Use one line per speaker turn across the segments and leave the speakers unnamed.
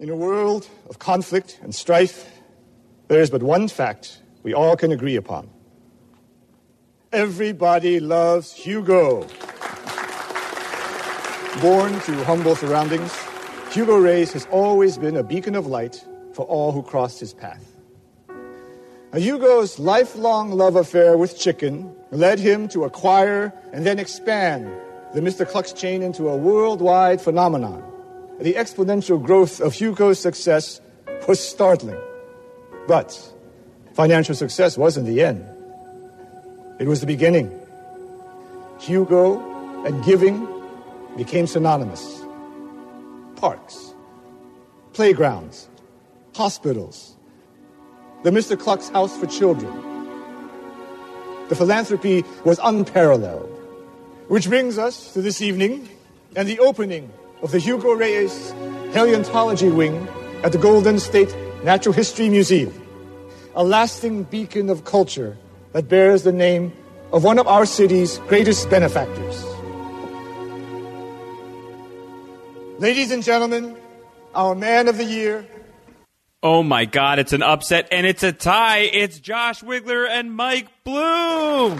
In a world of conflict and strife, there is but one fact we all can agree upon. Everybody loves Hugo. Born to humble surroundings, Hugo Reyes has always been a beacon of light for all who crossed his path. Now, Hugo's lifelong love affair with chicken led him to acquire and then expand the Mr. Cluck's chain into a worldwide phenomenon the exponential growth of Hugo's success was startling. But financial success wasn't the end, it was the beginning. Hugo and giving became synonymous. Parks, playgrounds, hospitals, the Mr. Cluck's House for Children. The philanthropy was unparalleled. Which brings us to this evening and the opening of the Hugo Reyes Paleontology Wing at the Golden State Natural History Museum, a lasting beacon of culture that bears the name of one of our city's greatest benefactors. Ladies and gentlemen, our man of the year.
Oh my God, it's an upset and it's a tie. It's Josh Wigler and Mike Bloom.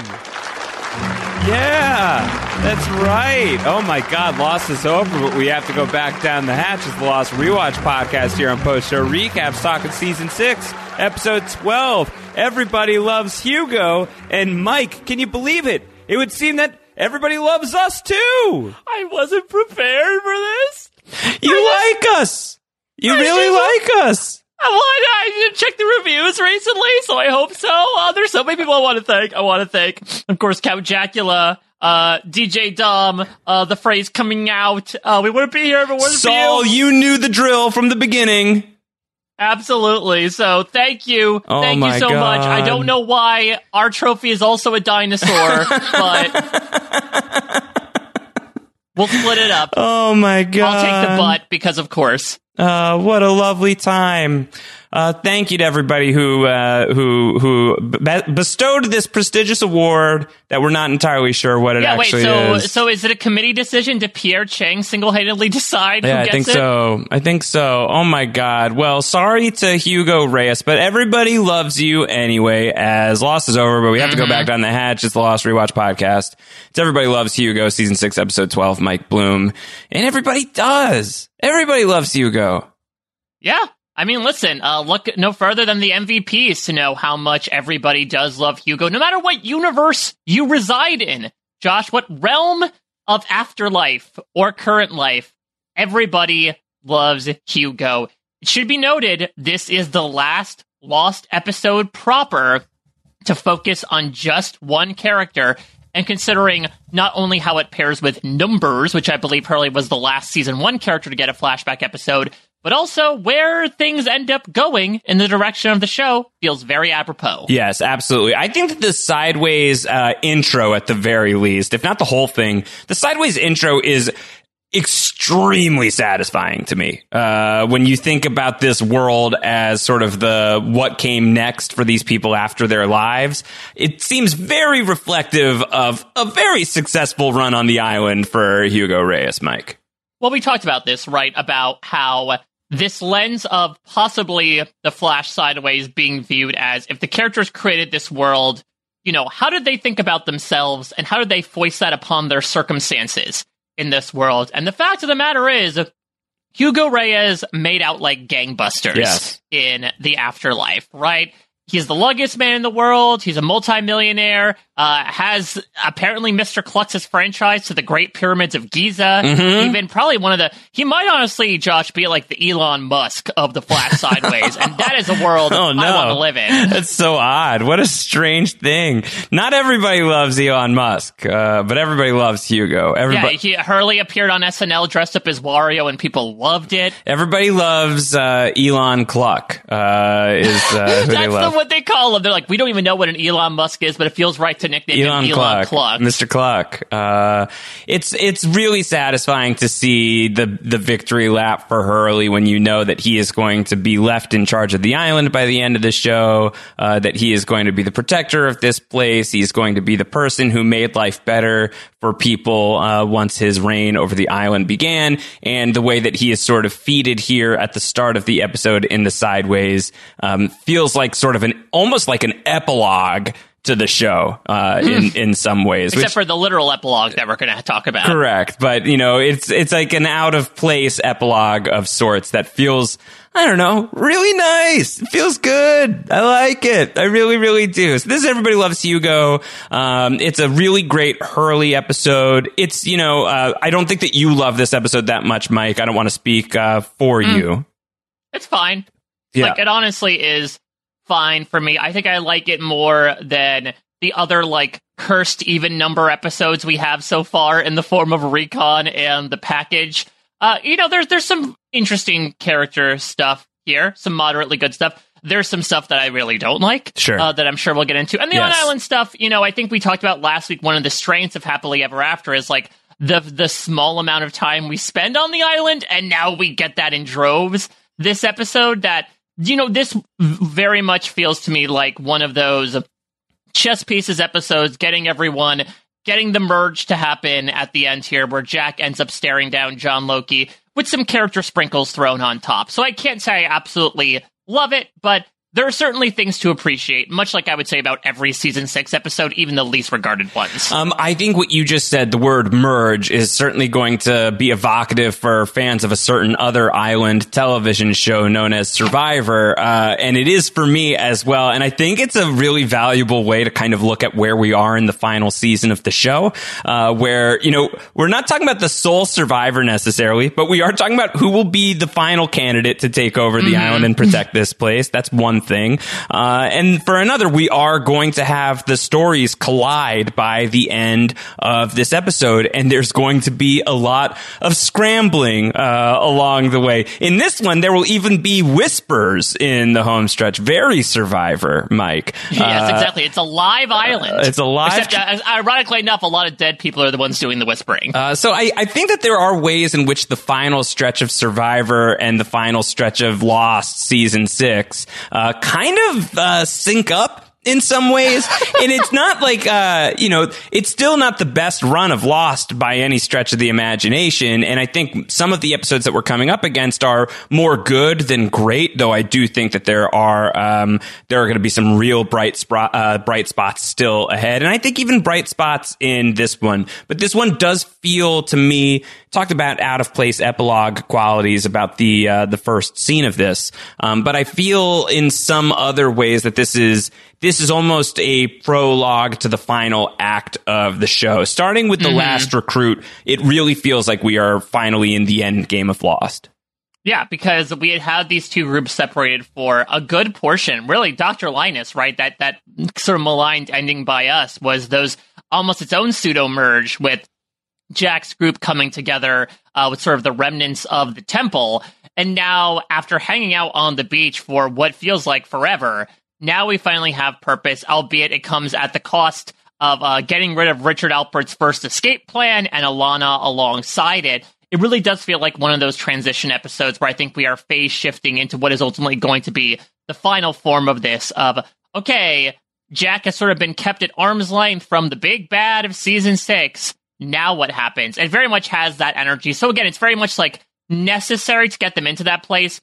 Yeah, that's right. Oh my God, Lost is over, but we have to go back down the hatch as the Lost Rewatch podcast here on Post Show Recaps, talking season six, episode 12. Everybody loves Hugo. And Mike, can you believe it? It would seem that everybody loves us too.
I wasn't prepared for this.
You I like just, us. You I really like us.
I didn't check the reviews recently, so I hope so. Uh, there's so many people I want to thank. I want to thank, of course, Count Jacula, uh, DJ Dom, uh, the phrase coming out. Uh, we wouldn't be here if it wasn't
Saul,
for
you. you knew the drill from the beginning.
Absolutely. So thank you.
Oh
thank you so
God.
much. I don't know why our trophy is also a dinosaur, but we'll split it up.
Oh my God.
I'll take the butt because of course.
Uh, what a lovely time. Uh, thank you to everybody who uh, who who be- bestowed this prestigious award that we're not entirely sure what it
yeah,
actually
wait, so,
is.
So is it a committee decision? Did Pierre Chang single handedly decide?
Yeah, I think
it?
so. I think so. Oh my God. Well, sorry to Hugo Reyes, but everybody loves you anyway. As Lost is over, but we have mm-hmm. to go back down the hatch. It's the Lost Rewatch podcast. It's everybody loves Hugo, season six, episode twelve. Mike Bloom, and everybody does. Everybody loves Hugo.
Yeah, I mean, listen, uh, look no further than the MVPs to know how much everybody does love Hugo, no matter what universe you reside in. Josh, what realm of afterlife or current life, everybody loves Hugo. It should be noted, this is the last Lost episode proper to focus on just one character. And considering not only how it pairs with numbers, which I believe Hurley was the last season one character to get a flashback episode, but also where things end up going in the direction of the show feels very apropos.
Yes, absolutely. I think that the sideways uh, intro, at the very least, if not the whole thing, the sideways intro is extremely satisfying to me uh, when you think about this world as sort of the what came next for these people after their lives it seems very reflective of a very successful run on the island for hugo reyes mike
well we talked about this right about how this lens of possibly the Flash sideways being viewed as if the characters created this world, you know, how did they think about themselves and how did they voice that upon their circumstances in this world? And the fact of the matter is, Hugo Reyes made out like gangbusters
Yes.
in the afterlife, right? He's the luckiest man in the world. He's a multimillionaire. Uh, has apparently Mr. Cluck's franchise to the Great Pyramids of Giza.
Mm-hmm.
Even probably one of the. He might honestly, Josh, be like the Elon Musk of the Flash Sideways, and that is a world
Oh, no.
I want to live in.
That's so odd. What a strange thing. Not everybody loves Elon Musk, uh, but everybody loves Hugo.
Yeah,
Everybody,
he, Hurley appeared on SNL dressed up as Wario, and people loved it.
everybody loves uh, Elon Cluck. Uh, is uh, they
That's
love.
the, what they call him. They're like, we don't even know what an Elon Musk is, but it feels right to nickname
Elon,
him Elon
Cluck,
Cluck.
Mr. Cluck. Uh, it's it's really satisfying to see the the victory lap for Hurley when you know that he is going to be left in charge of the island by the end of the show. Uh, that he is going to be the protector of this place. He's going to be the person who made life better for people uh, once his reign over the island began. And the way that he is sort of feeded here at the start of the episode in the sideways um, feels like sort of an almost like an epilogue to the show uh, in in some ways.
Except
which-
for the literal epilogue that we're going to talk about.
correct, but you know, it's it's like an out of place epilogue of sorts that feels. I don't know, really nice. It feels good. I like it. I really, really do. So this is Everybody Loves Hugo. Um, it's a really great Hurley episode. It's, you know, uh, I don't think that you love this episode that much, Mike. I don't want to speak uh, for you.
It's fine.
Yeah.
Like, it honestly is fine for me. I think I like it more than the other, like, cursed even number episodes we have so far in the form of Recon and the package. Uh, you know, there's there's some interesting character stuff here, some moderately good stuff. There's some stuff that I really don't like,
Sure.
uh, that I'm sure we'll get into. And the on island stuff, you know, I think we talked about last week. One of the strengths of Happily Ever After is like the the small amount of time we spend on the island, and now we get that in droves. This episode, that you know, this very much feels to me like one of those uh, chess pieces episodes, getting everyone, getting the merge to happen at the end here, where Jack ends up staring down John Loki with some character sprinkles thrown on top. So I can't say I absolutely love it, but there are certainly things to appreciate, much like I would say about every season six episode, even the least regarded ones.
Um, I think what you just said, the word merge, is certainly going to be evocative for fans of a certain other island television show known as Survivor. Uh, and it is for me as well. And I think it's a really valuable way to kind of look at where we are in the final season of the show, uh, where, you know, we're not talking about the sole survivor necessarily, but we are talking about who will be the final candidate to take over the island and protect this place. That's one thing. Uh, and for another, we are going to have the stories collide by the end of this episode, and there's going to be a lot of scrambling uh, along the way. In this one, there will even be whispers in the home stretch. Very Survivor, Mike.
yes,
Uh,
exactly. It's a live island.
it's a live-
Except, uh, ironically enough, a lot of dead people are the ones doing the whispering.
Uh, so I, I think that there are ways in which the final stretch of Survivor and the final stretch of Lost season six uh, kind of uh, sync up in some ways. and it's not like, uh, you know, it's still not the best run of Lost by any stretch of the imagination. And I think some of the episodes that we're coming up against are more good than great, though I do think that there are, um, there are going to be some real bright, uh, bright spots still ahead. And I think even bright spots in this one. But this one does feel to me, talked about out of place epilogue qualities about the, uh, the first scene of this. Um, but I feel in some other ways that this is, this is almost a prologue to the final act of the show. Starting with the last recruit, it really feels like we are finally in the end game of Lost.
Yeah, because we had had these two groups separated for a good portion. Really, Dr. Linus, right? That that sort of maligned ending by us was those almost its own pseudo merge with Jack's group coming together uh, with sort of the remnants of the temple. And now, after hanging out on the beach for what feels like forever, now we finally have purpose, albeit it comes at the cost of uh, getting rid of Richard Alpert's first escape plan and Ilana alongside it. It really does feel like one of those transition episodes where I think we are phase shifting into what is ultimately going to be the final form of this of, okay, Jack has sort of been kept at arm's length from the big bad of season six. Now what happens? It very much has that energy. So again, it's very much like necessary to get them into that place.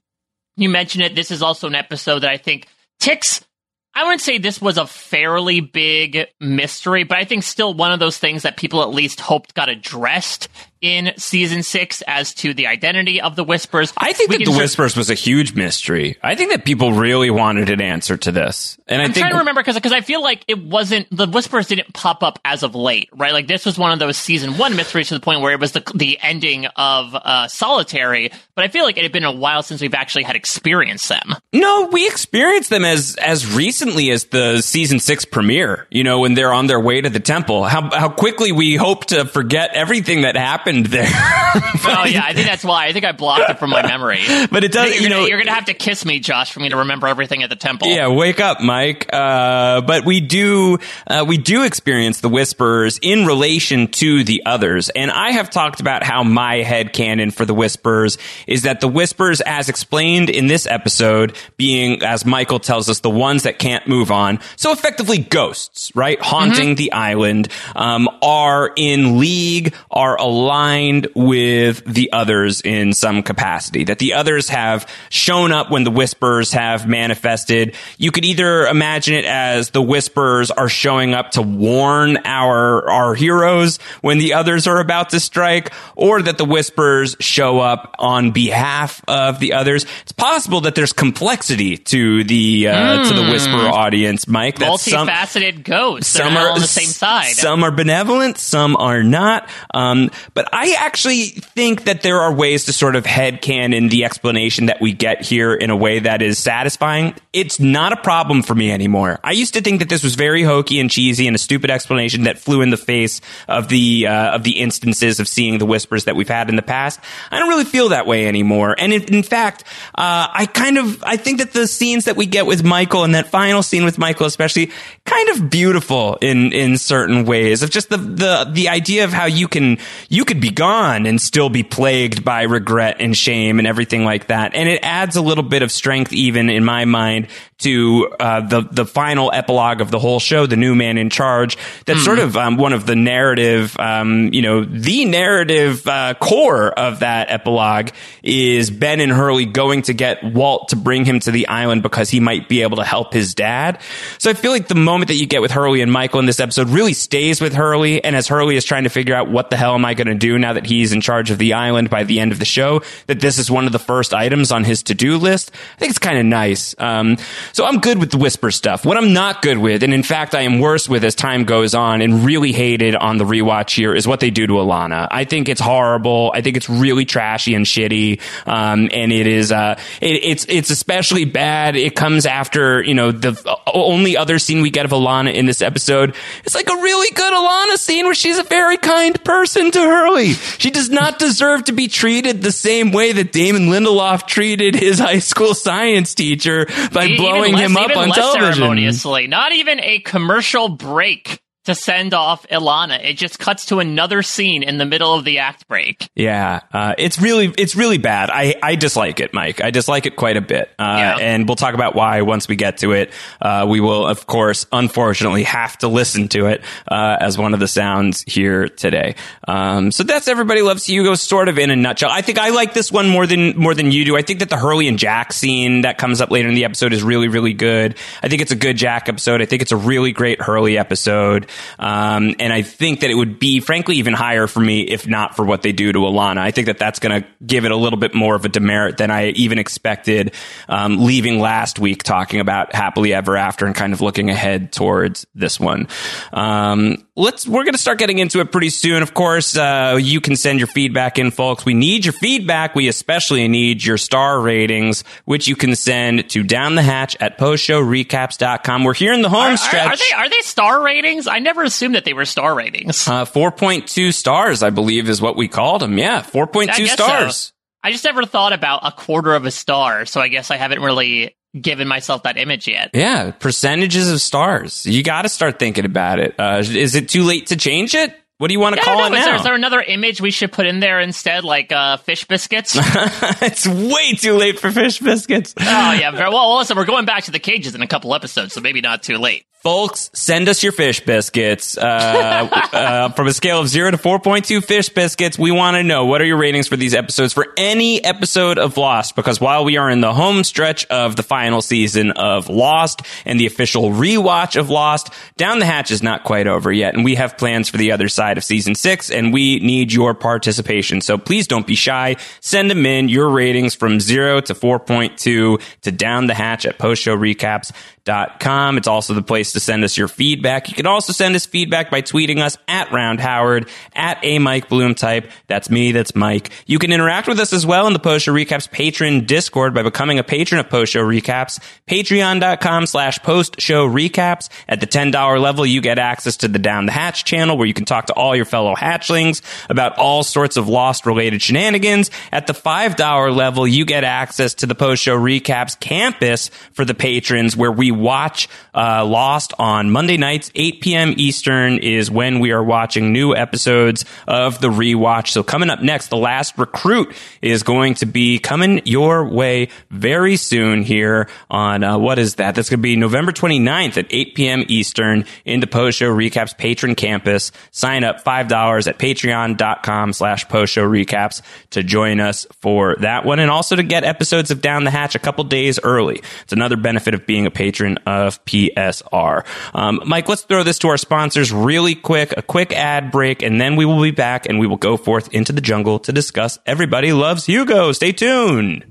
You mentioned it. This is also an episode that I think ticks. I wouldn't say this was a fairly big mystery, but I think still one of those things that people at least hoped got addressed in season six as to the identity of the Whispers.
I think
We
that the
cer-
Whispers was a huge mystery. I think that people really wanted an answer to this, and I
I'm
think
trying to remember because I feel like it wasn't the Whispers didn't pop up as of late, right? Like this was one of those season one mysteries to the point where it was the the ending of uh, Solitary. But I feel like it had been a while since we've actually had experienced them.
No, we experienced them as as recently as the season six premiere. You know, when they're on their way to the temple. How how quickly we hope to forget everything that happened there.
oh yeah, I think that's why. I think I blocked it from my memory.
But it does. You know,
gonna, you're gonna have to kiss me, Josh, for me to remember everything at the temple.
Yeah, wake up, Mike. Uh, but we do, uh, we do experience the whispers in relation to the others. And I have talked about how my head canon for the whispers is that the whispers, as explained in this episode, being, as Michael tells us, the ones that can't move on. So effectively ghosts, right? Haunting the island, um, are in league, are aligned with the others in some capacity. That the others have shown up when the whispers have manifested. You could either imagine it as the whispers are showing up to warn our our heroes when the others are about to strike, or that the whispers show up on behalf of the others. It's possible that there's complexity to the uh, to the whisper audience, Mike. That some-
Multifaceted ghosts. Some are on the same side.
some are benevolent, some are not. Um, but I actually think that there are ways to sort of headcanon the explanation that we get here in a way that is satisfying. It's not a problem for me anymore. I used to think that this was very hokey and cheesy and a stupid explanation that flew in the face of the uh, of the instances of seeing the whispers that we've had in the past. I don't really feel that way anymore. And in, in fact, uh, I kind of I think that the scenes that we get with Michael and that final scene with Michael, especially, kind of beautiful in in certain ways of just the the the idea of how you can you could be gone and still be plagued by regret and shame and everything like that. And it adds a little bit of strength, even in my mind, to uh, the the final epilogue of the whole show, the new man in charge. That's sort of um, one of the narrative, um, you know, the narrative uh, core of that epilogue is Ben and Hurley going to get Walt to bring him to the island because he might be able to help his dad. So I feel like the moment that you get with Hurley and Michael in this episode really stays with Hurley, and as Hurley is trying to figure out what the hell am I going to do now that he's in charge of the island by the end of the show, that this is one of the first items on his to do list. I think it's kind of nice. Um, so I'm good with the whisper stuff. What I'm not good with, and in fact I am worse with as time goes on, and really hated on the rewatch here, is what they do to Ilana. I think it's horrible. I think it's really trashy and shitty. Um, and it is, uh, it, it's, it's especially bad. It comes after, you know, the only other scene we get of Ilana in this episode. It's like a really good Ilana scene where she's a very kind person to Hurley. She does not deserve to be treated the same way that Damon Lindelof treated his high school science teacher by
E-
blowing
less,
him up on television.
ceremoniously. Not even a commercial break to send off Ilana. It just cuts to another scene in the middle of the act break.
Yeah, uh, it's really it's really bad. I, I dislike it, Mike. I dislike it quite a bit, uh,
Yeah.
and we'll talk about why once we get to it. Uh, we will, of course, unfortunately, have to listen to it uh, as one of the sounds here today. Um, so that's everybody loves Hugo, sort of in a nutshell. I think I like this one more than more than you do. I think that the Hurley and Jack scene that comes up later in the episode is really really good. I think it's a good Jack episode. I think it's a really great Hurley episode. Um, and I think that it would be, frankly, even higher for me if not for what they do to Ilana. I think that that's going to give it a little bit more of a demerit than I even expected, um, leaving last week talking about Happily Ever After and kind of looking ahead towards this one. Um, let's, we're going to start getting into it pretty soon. Of course, uh, you can send your feedback in, folks. We need your feedback. We especially need your star ratings, which you can send to down the hatch at postshowrecaps.com. We're here in the home
Are,
stretch.
are they are they star ratings? I never assumed that they were star ratings.
Uh, 4.2 stars, I believe, is what we called them. Yeah, 4.2 stars.
so. I just never thought about a quarter of a star, so I guess I haven't really given myself that image yet.
Yeah, percentages of stars. You got to start thinking about it. Uh, is it too late to change it? What do you want to
I
call it
Is
now?
there, is there another image we should put in there instead, like uh, fish biscuits?
it's way too late for fish biscuits.
Oh yeah, very well. Listen, we're going back to the cages in a couple episodes, so maybe not too late.
Folks, send us your fish biscuits. Uh, uh, from a scale of zero to 4.2 fish biscuits, we want to know what are your ratings for these episodes for any episode of Lost? Because while we are in the home stretch of the final season of Lost and the official rewatch of Lost, Down the Hatch is not quite over yet. And we have plans for the other side of season six, and we need your participation. So please don't be shy. Send them in your ratings from zero to 4.2 to down the hatch at postshowrecaps.com. It's also the place to send us your feedback. You can also send us feedback by tweeting us at Round Howard, at a Mike Bloom type. That's me. That's Mike. You can interact with us as well in the Post Show Recaps patron Discord by becoming a patron of Post Show Recaps. Patreon.com slash Post Show Recaps. At the $10 level, you get access to the Down the Hatch channel where you can talk to all your fellow hatchlings about all sorts of Lost related shenanigans. At the $5 level, you get access to the Post Show Recaps campus for the patrons where we watch uh, Lost on Monday nights, 8 p.m. Eastern is when we are watching new episodes of the rewatch. So coming up next, the last recruit is going to be coming your way very soon here on uh, what is that? That's going to be November 29th at 8 p.m. Eastern in the Post Show Recaps patron campus. Sign up $5 at patreon.com slash post show recaps to join us for that one and also to get episodes of Down the Hatch a couple days early. It's another benefit of being a patron of PSR. Um, Mike, let's throw this to our sponsors really quick, a quick ad break, and then we will be back and we will go forth into the jungle to discuss Everybody Loves Hugo. Stay tuned.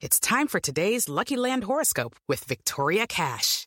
It's time for today's Lucky Land horoscope with Victoria Cash.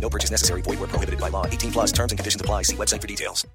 No purchase necessary. Void where prohibited by law. 18 plus terms and conditions apply. See website for details.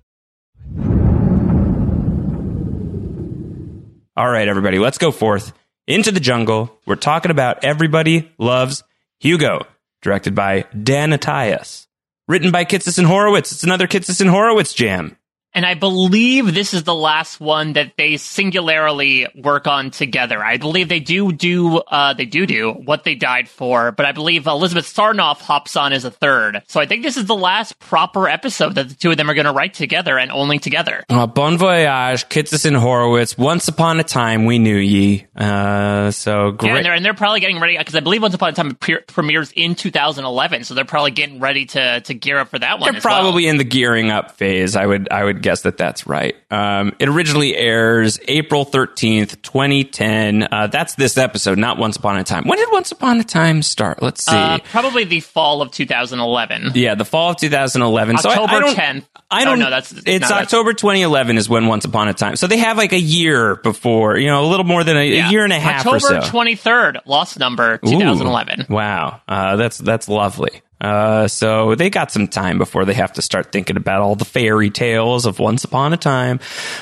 All right, everybody, let's go forth into the jungle. We're talking about Everybody Loves Hugo, directed by Dan Attias. Written by Kitsis and Horowitz. It's another Kitsis and Horowitz jam.
And I believe this is the last one that they singularly work on together. I believe they do do uh, they do do what they died for, but I believe Elizabeth Sarnoff hops on as a third. So I think this is the last proper episode that the two of them are going to write together and only together.
Uh, bon voyage, Kitsis and Horowitz. Once upon a time, we knew ye. Uh, so great.
Yeah, and they're, and they're probably getting ready because I believe Once Upon a Time pre- premieres in 2011, so they're probably getting ready to to gear up for that one.
They're probably
well.
in the gearing up phase. I would I would guess that that's right. Um, it originally airs April thirteenth, twenty ten. Uh, that's this episode, not Once Upon a Time. When did Once Upon a Time start? Let's see.
Uh, probably the fall of 2011.
yeah, the fall of 2011. so I- I
October
don't-
10th.
I
Oh,
don't
no, that's-
it's
no, that's-
October 2011 is when Once Upon a Time. So they have like a year before, you know, a little more than a, a year and a half
October
so.
23rd, lost number
Ooh,
2011.
wow, uh, that's that's lovely. Uh, so they got some time before they have to start thinking about all the fairy tales of Once Upon a Time.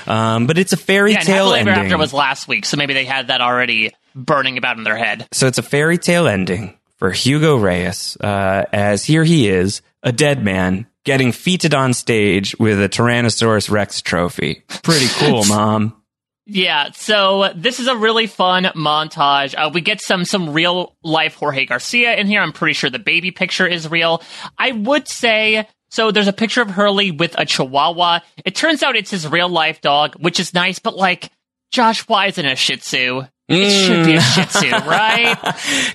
Um, but it's a fairy
Yeah, and
tale
Happily Ever
ending.
After was last week, so maybe they had that already burning about in their head.
so it's a fairy tale ending for Hugo Reyes, uh, as here he is, a dead man, getting feated on stage with a Tyrannosaurus Rex trophy. Pretty cool, mom.
Yeah, so this is a really fun montage. Uh, we get some some real life Jorge Garcia in here. I'm pretty sure the baby picture is real. I would say so. There's a picture of Hurley with a Chihuahua. It turns out it's his real life dog, which is nice. But like, Josh, why isn't a Shih Tzu? It should be a Shih Tzu, right?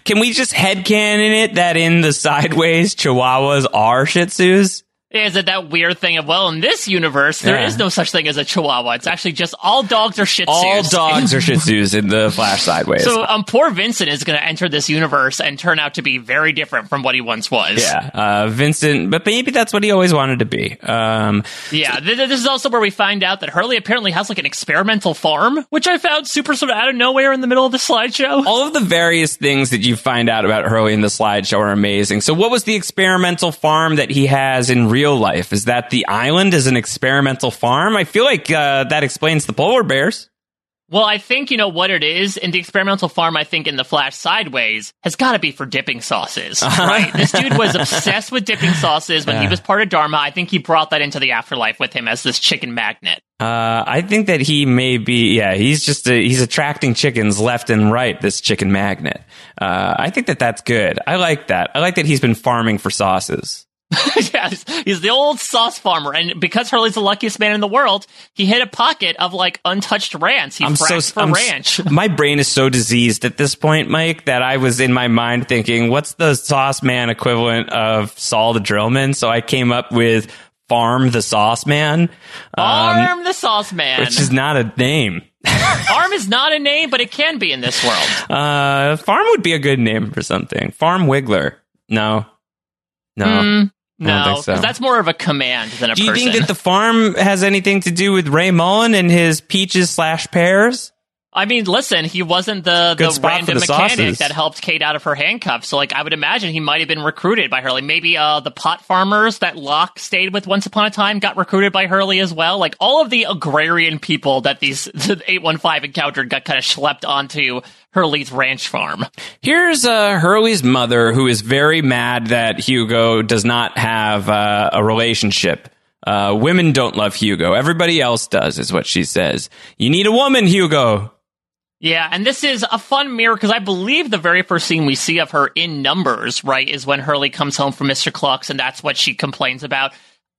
Can we just headcanon it that in the sideways Chihuahuas are Shih Tzus?
Is it that weird thing of well, in this universe, there
Yeah.
is no such thing as a Chihuahua. It's actually just all dogs are Shih Tzus.
All dogs are Shih Tzus in the Flash sideways.
So um, poor Vincent is going to enter this universe and turn out to be very different from what he once was.
yeah, uh, Vincent, but maybe that's what he always wanted to be. Um,
Yeah, th- th- this is also where we find out that Hurley apparently has like an experimental farm, which I found super sort of out of nowhere in the middle of the slideshow.
all of the various things that you find out about Hurley in the slideshow are amazing. So, what was the experimental farm that he has in real life? Is that the island is an experimental farm? I feel like uh, that explains the polar bears.
Well, I think you know what it is in the experimental farm. I think in the Flash Sideways has got to be for dipping sauces, right? this dude was obsessed with dipping sauces when he was part of Dharma. I think he brought that into the afterlife with him as this chicken magnet.
Uh, I think that he may be, yeah, he's just, a, he's attracting chickens left and right, this chicken magnet. Uh, I think that that's good. I like that. I like that he's been farming for sauces.
yes, he's the old sauce farmer, and because Hurley's the luckiest man in the world, he hit a pocket of like untouched rants. He
I'm so,
for
I'm,
ranch.
my brain is so diseased at this point, Mike, that I was in my mind thinking, what's the sauce man equivalent of Saul the Drillman? So I came up with Farm the Sauce Man, um,
Arm the sauce man.
which is not a name.
Farm is not a name, but it can be in this world.
Uh, Farm would be a good name for something. Farm Wiggler. No. No.
Mm, no,
think so.
because that's more of a command than a
Do you
person.
think that the farm has anything to do with Ray Mullen and his peaches slash pears?
I mean, listen, he wasn't the,
Good
the random
the
mechanic
sauces.
that helped Kate out of her handcuffs. So, like, I would imagine he might have been recruited by Hurley. Maybe uh, the pot farmers that Locke stayed with once upon a time got recruited by Hurley as well. Like, all of the agrarian people that these the 815 encountered got kind of schlepped onto Hurley's ranch farm.
Here's uh, Hurley's mother, who is very mad that Hugo does not have uh, a relationship. Uh, women don't love Hugo. Everybody else does, is what she says. You need a woman, Hugo.
Yeah, and this is a fun mirror because I believe the very first scene we see of her in numbers, right, is when Hurley comes home from Mr. Clucks, and that's what she complains about.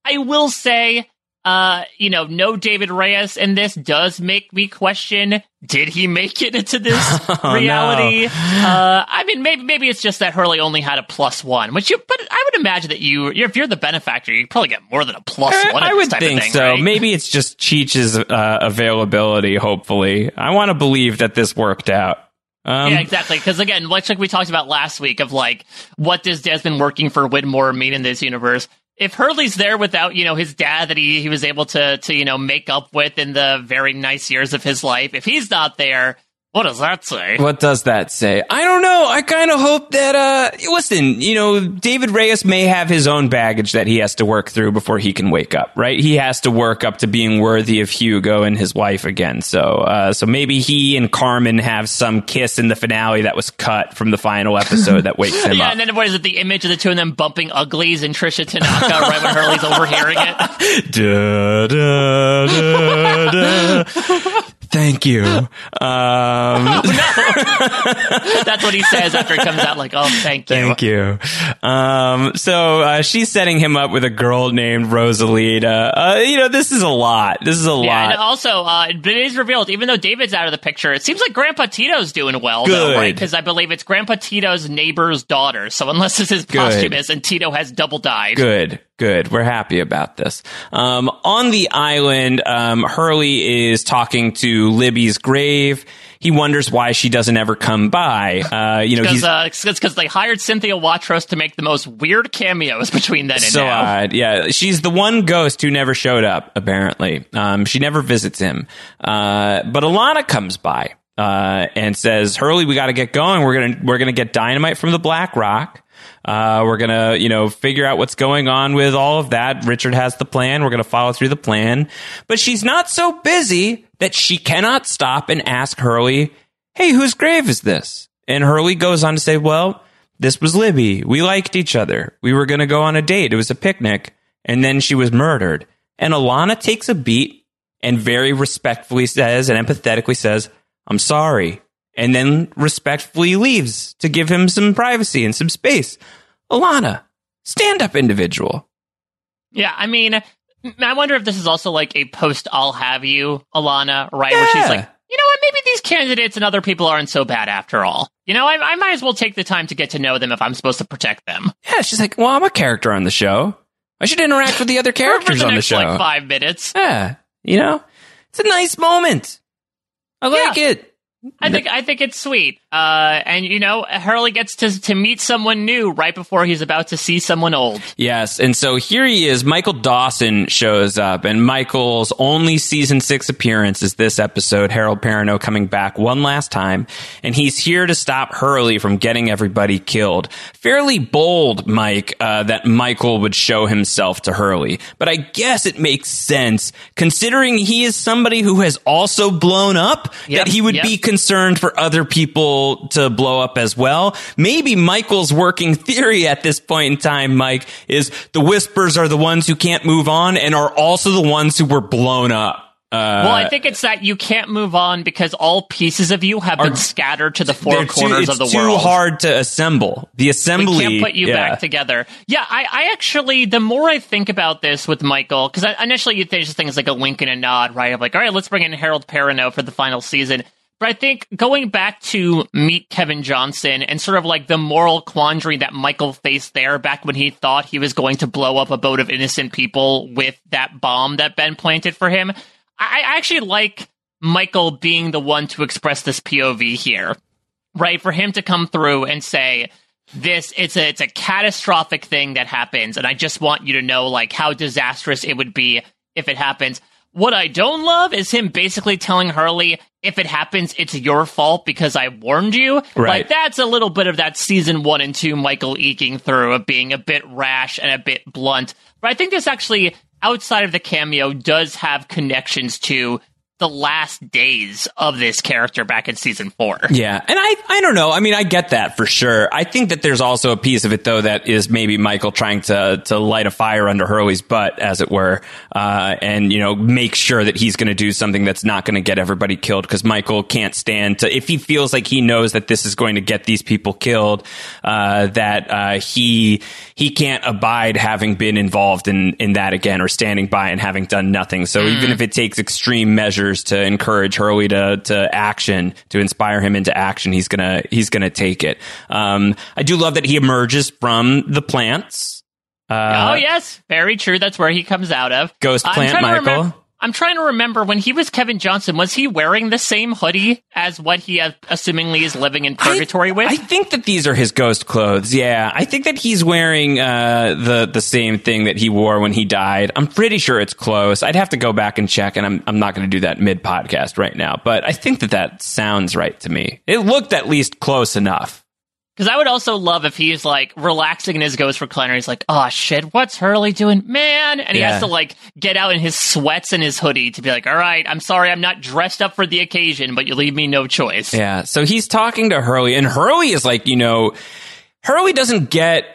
I will say, uh, you know, no David Reyes in this does make me question: Did he make it into this
Oh,
reality? Uh, I mean, maybe maybe it's just that Hurley only had a plus one, which you. But I would imagine that you, if you're the benefactor, you probably get more than a plus
Uh,
one.
I would
type
think
of thing,
so.
right?
Maybe it's just Cheech's uh, availability, hopefully. I want to believe that this worked out. Um,
yeah, exactly. Because again, much like we talked about last week, of like, what does Desmond working for Widmore mean in this universe? If Hurley's there without, you know, his dad that he, he was able to to you know make up with in the very nice years of his life, if he's not there, what does that say?
What does that say? I don't know. I kind of hope that, uh, listen, you know, David Reyes may have his own baggage that he has to work through before he can wake up, right? He has to work up to being worthy of Hugo and his wife again. So, uh, so maybe he and Carmen have some kiss in the finale that was cut from the final episode that wakes him
yeah,
up.
and then what is it? The image of the two of them bumping uglies and Trisha Tanaka right when Hurley's overhearing it.
Da, da, da, da. Thank you. Um,
That's what he says after it comes out. Like, oh, thank you.
Thank you. Um, so uh, she's setting him up with a girl named Rosalita. Uh, you know, this is a lot. This is a
Yeah, and
lot.
also, uh, it is revealed, even though David's out of the picture, it seems like Grandpa Tito's doing well, though,
Good.
right? Because I believe it's Grandpa Tito's neighbor's daughter. So unless this is
Good.
posthumous and Tito has double died.
Good, good. We're happy about this. Um, on the island, um, Hurley is talking to Libby's grave. He wonders why she doesn't ever come by. Uh, you know,
Because
he's
uh, they hired Cynthia Watros to make the most weird cameos between then and
so
now.
odd. Yeah, she's the one ghost who never showed up. Apparently, um, she never visits him. Uh, but Ilana comes by uh, and says, "Hurley, we got to get going. We're gonna we're gonna get dynamite from the Black Rock. Uh, we're gonna you know figure out what's going on with all of that. Richard has the plan. We're gonna follow through the plan. But she's not so busy that she cannot stop and ask Hurley, "Hey, whose grave is this?" And Hurley goes on to say, "Well." This was Libby. We liked each other. We were to go on a date. It was a picnic. And then she was murdered. And Ilana takes a beat and very respectfully says and empathetically says, I'm sorry. And then respectfully leaves to give him some privacy and some space. Ilana, stand up individual.
Yeah, I mean, I wonder if this is also like a post I'll have you, Ilana, right? Where she's like, you know what, maybe these candidates and other people aren't so bad after all. You know, I, I might as well take the time to get to know them if I'm supposed to protect them.
Yeah, she's like, well, I'm a character on the show. I should interact with the other characters
the
on the show.
like five minutes.
Yeah, you know, it's a nice moment. I like it.
I think I think it's sweet, uh, and you know Hurley gets to to meet someone new right before he's about to see someone old.
Yes, and so here he is. Michael Dawson shows up, and Michael's only season six appearance is this episode. Harold Perrineau coming back one last time, and he's here to stop Hurley from getting everybody killed. Fairly bold, Mike, uh, that Michael would show himself to Hurley, but I guess it makes sense considering he is somebody who has also blown up
Yep,
that he would
yep.
be concerned for other people to blow up as well. Maybe Michael's working theory at this point in time, Mike, is the whispers are the ones who can't move on and are also the ones who were blown up. Uh,
well, I think it's that you can't move on because all pieces of you have been scattered to the four
too-
corners
it's
of the
too hard to assemble. The assembly.
We can't put you
yeah.
back together. Yeah, I, I actually, the more I think about this with Michael, because initially you think just things like a wink and a nod, right? Of like, all right, let's bring in Harold Perrineau for the final season. But I think going back to meet Kevin Johnson and sort of like the moral quandary that Michael faced there back when he thought he was going to blow up a boat of innocent people with that bomb that Ben planted for him. I, actually like Michael being the one to express this POV here right? For him to come through and say, this it's a it's a catastrophic thing that happens, and I just want you to know like how disastrous it would be if it happens. What I don't love is him basically telling Hurley, if it happens, it's your fault because I warned you.
Right.
Like that's a little bit of that season one and two Michael eking through of being a bit rash and a bit blunt. But I think this actually, outside of the cameo, does have connections to the last days of this character back in season four.
Yeah, and I I don't know. I mean, I get that for sure. I think that there's also a piece of it though that is maybe Michael trying to to light a fire under Hurley's butt, as it were, uh, and you know make sure that he's going to do something that's not going to get everybody killed because Michael can't stand to if he feels like he knows that this is going to get these people killed, uh, that uh, he he can't abide having been involved in in that again or standing by and having done nothing. So even if it takes extreme measures to encourage Hurley to to action, to inspire him into action, he's gonna he's gonna take it. Um, I do love that he emerges from the plants. Uh,
oh yes, very true. That's where he comes out of.
Ghost plant Michael.
remem- I'm trying to remember when he was Kevin Johnson. Was he wearing the same hoodie as what he uh, assumingly is living in purgatory with?
I think that these are his ghost clothes. Yeah, I think that he's wearing uh, the the same thing that he wore when he died. I'm pretty sure it's close. I'd have to go back and check, and I'm I'm not going to do that mid podcast right now. But I think that that sounds right to me. It looked at least close enough.
Because I would also love if he's like relaxing in his ghost recliner. He's like, "Oh shit, what's Hurley doing, man?" And he
Yeah.
has to like get out in his sweats and his hoodie to be like, "All right, I'm sorry, I'm not dressed up for the occasion, but you leave me no choice."
Yeah. So he's talking to Hurley, and Hurley is like, you know, Hurley doesn't get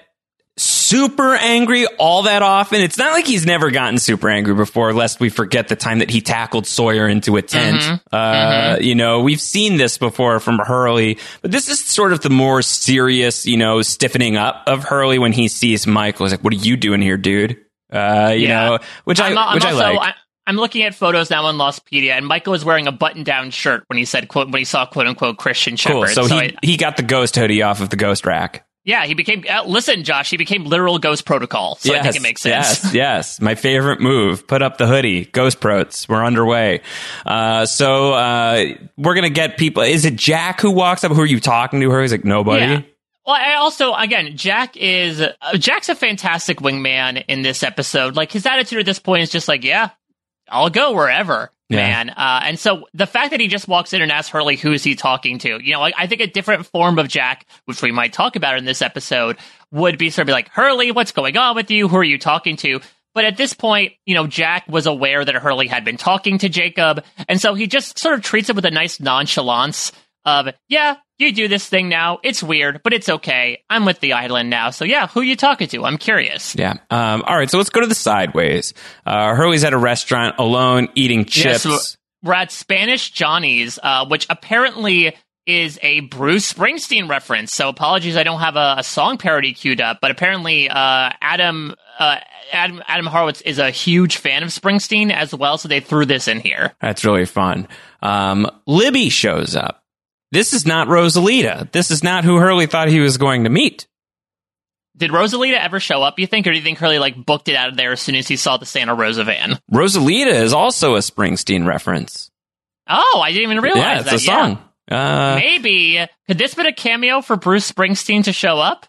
super angry all that often. It's not like he's never gotten super angry before, lest we forget the time that he tackled Sawyer into a tent. Uh, You know, we've seen this before from Hurley, but this is sort of the more serious, you know, stiffening up of Hurley when he sees Michael. He's like, what are you doing here, dude? Uh, you
Yeah.
know, which I,
I'm, I'm
which
also,
I like.
I, I'm looking at photos now on Lostpedia, and Michael was wearing a button-down shirt when he said quote when he saw quote unquote Christian
cool.
Shepherd.
So, he,
I-
he got the ghost hoodie off of the ghost rack.
Yeah, he became. Uh, listen, Josh, he became literal Ghost Protocol. So I think it makes sense.
Yes, yes. My favorite move. Put up the hoodie. Ghost Prots. We're underway. Uh, so uh, we're gonna get people. Is it Jack who walks up? Who are you talking to? Her? He's like nobody.
Yeah. Well, I also again, Jack is uh, Jack's a fantastic wingman in this episode. Like his attitude at this point is just like, yeah, I'll go wherever,
Yeah.
man. Uh, and so the fact that he just walks in and asks Hurley who's he talking to, you know, like I think a different form of Jack, which we might talk about in this episode, would be sort of like, Hurley, what's going on with you? Who are you talking to? But at this point, you know, Jack was aware that Hurley had been talking to Jacob, and so he just sort of treats it with a nice nonchalance of, yeah, you do this thing now. It's weird, but it's okay. I'm with the island now. So yeah, who you talking to? I'm curious.
Yeah. Um, all right. So let's go to the sideways. Uh, Hurley's at a restaurant alone eating chips.
Yes, we're at Spanish Johnny's, uh, which apparently is a Bruce Springsteen reference. So apologies, I don't have a, a song parody queued up, but apparently uh, Adam, uh, Adam Adam Horowitz is a huge fan of Springsteen as well, so they threw this in here.
That's really fun. Um, Libby shows up. This is not Rosalita. This is not who Hurley thought he was going to meet.
Did Rosalita ever show up? You think, or do you think Hurley like booked it out of there as soon as he saw the Santa Rosa van?
Rosalita is also a Springsteen reference.
Oh, I didn't even realize
yeah, it's
that.
a song. Uh,
Maybe could this been a cameo for Bruce Springsteen to show up?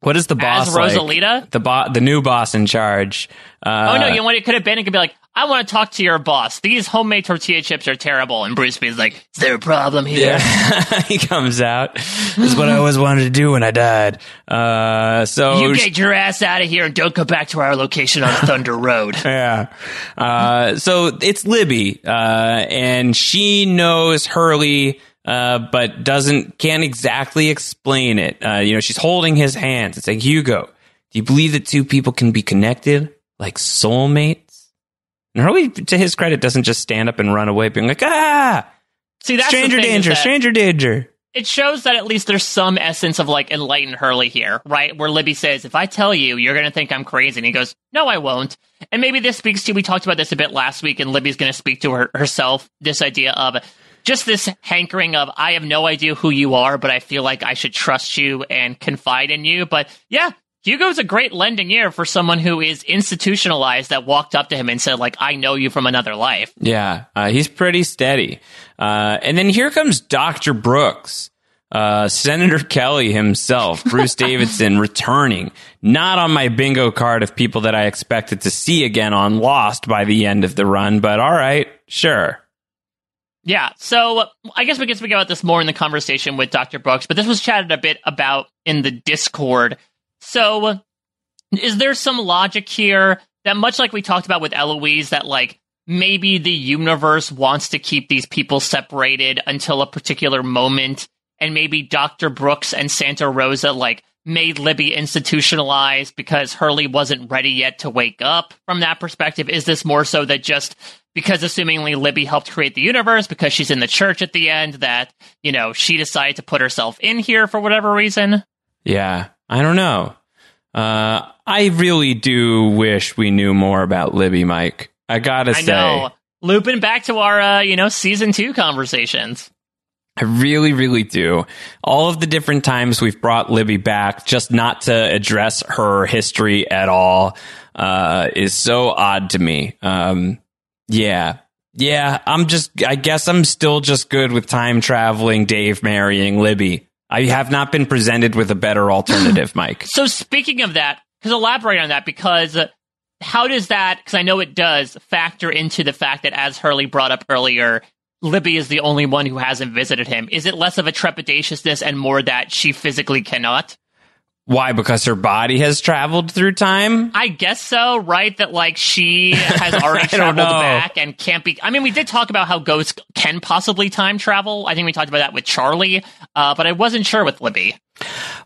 what is the boss
As
like?
Rosalita?
The bo- the new boss in charge. Uh,
oh no, you know what it could have been? It could be like, I want to talk to your boss. These homemade tortilla chips are terrible, and Bruce B's like, Is there a problem here?
Yeah, he comes out. This is what I always wanted to do when I died. Uh, so
You get your ass out of here and don't come back to our location on Thunder Road.
yeah. Uh, so it's Libby, uh, and she knows Hurley, uh, but doesn't can't exactly explain it. Uh, you know, she's holding his hands. It's like Hugo. Do you believe that two people can be connected like soulmates? And Hurley, to his credit, doesn't just stand up and run away, being like, "Ah,
See, that's
stranger danger,
that-
stranger danger."
it shows that at least there's some essence of like enlightened Hurley here, right? Where Libby says, if I tell you, you're going to think I'm crazy. And he goes, no, I won't. And maybe this speaks to, we talked about this a bit last week, and Libby's going to speak to her, herself this idea of just this hankering of, I have no idea who you are, but I feel like I should trust you and confide in you. But yeah, Hugo's a great lending ear for someone who is institutionalized that walked up to him and said, like, I know you from another life.
Yeah, uh, he's pretty steady. Uh, and then here comes Dr. Brooks, uh, Senator Kelly himself, Bruce Davison returning. Not on my bingo card of people that I expected to see again on Lost by the end of the run, but all right, sure.
Yeah, so I guess we can speak about this more in the conversation with Dr. Brooks, but this was chatted a bit about in the Discord. So, is there some logic here that, much like we talked about with Eloise, that like maybe the universe wants to keep these people separated until a particular moment, and maybe Dr. Brooks and Santa Rosa like made Libby institutionalized because Hurley wasn't ready yet to wake up from that perspective? Is this more so that just because assumingly Libby helped create the universe because she's in the church at the end that, you know, she decided to put herself in here for whatever reason?
Yeah, I don't know. Uh, I really do wish we knew more about Libby, Mike. I gotta
I
say.
know. Looping back to our, uh, you know, season two conversations.
I really, really do. All of the different times we've brought Libby back just not to address her history at all uh, is so odd to me. Um, yeah. Yeah, I'm just, I guess I'm still just good with time traveling Dave marrying Libby. I have not been presented with a better alternative, Mike.
So speaking of that, because elaborate on that, because uh, how does that? Because I know it does factor into the fact that, as Hurley brought up earlier, Libby is the only one who hasn't visited him. Is it less of a trepidatiousness and more that she physically cannot?
Why? Because her body has traveled through time?
I guess so, right? That like she has already traveled back and can't be. I mean, we did talk about how ghosts can possibly time travel. I think we talked about that with Charlie, uh, but I wasn't sure with Libby.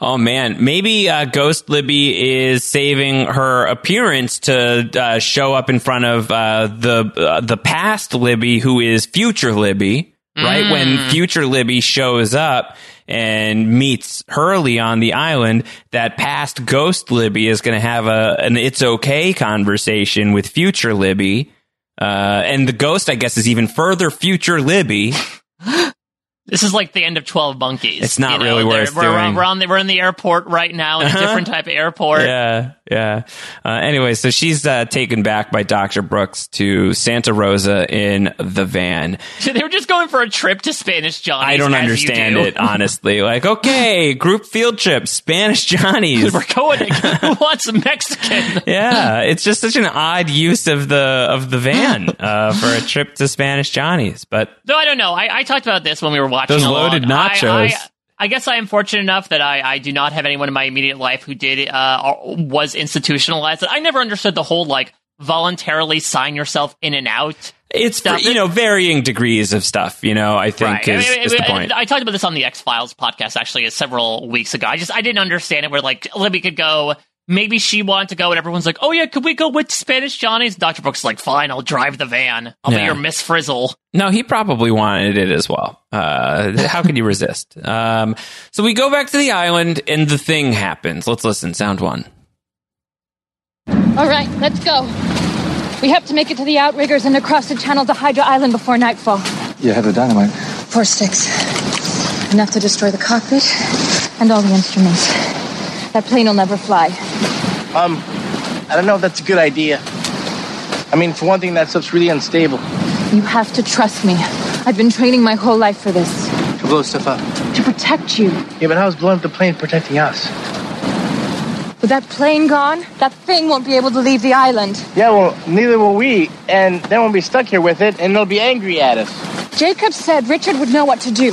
Oh man, maybe uh, Ghost Libby is saving her appearance to uh, show up in front of uh, the uh, the past Libby, who is future Libby. Right when future Libby shows up and meets Hurley on the island, that past Ghost Libby is going to have a an "it's okay" conversation with future Libby. Uh, and the ghost, I guess, is even further future Libby.
This is like the end of Twelve Monkeys.
It's not
You know,
really worth
we're,
doing.
We're on the, we're in the airport right now, in a
Uh-huh.
different type of airport.
Yeah, yeah. Uh, anyway, so she's uh, taken back by Dr. Brooks to Santa Rosa in the van.
So they were just going for a trip to Spanish Johnny's.
I don't understand
do.
it, honestly. Like, okay, group field trip, Spanish Johnny's.
We're going. To, who wants Mexican?
yeah, it's just such an odd use of the of the van uh, for a trip to Spanish Johnny's. But
Though I don't know. I, I talked about this when we were watching.
Those loaded
I-
nachos.
I, I guess I am fortunate enough that I, I do not have anyone in my immediate life who did uh, or was institutionalized. I never understood the whole like voluntarily sign yourself in and out.
it's
Stuff.
you know varying degrees of stuff. You know, I think
Right.
is,
I, mean,
is the point.
I talked about this on the X Files podcast actually several weeks ago. I just I didn't understand it. Where like Libby could go, maybe she wanted to go, and everyone's like, "Oh yeah, could we go with Spanish Johnny's?" Doctor Brooks is like, "Fine, I'll drive the van. I'll be your Miss Frizzle."
No, he probably wanted it as well. Uh, how could you resist? Um, so we go back to the island, and the thing happens. Let's listen. Sound one.
All right, let's go. We have to make it to the outriggers and across the channel to Hydra Island before nightfall.
You have the dynamite.
Four sticks. Enough to destroy the cockpit and all the instruments. That plane will never fly.
Um, I don't know if that's a good idea. I mean, for one thing, that stuff's really unstable.
You have to trust me. I've been training my whole life for this.
To blow stuff up?
To protect you.
Yeah, but how's blowing up the plane protecting us?
With that plane gone, that thing won't be able to leave the island.
Yeah, well, neither will we, and then we'll be stuck here with it, and they'll be angry at us.
Jacob said Richard would know what to do.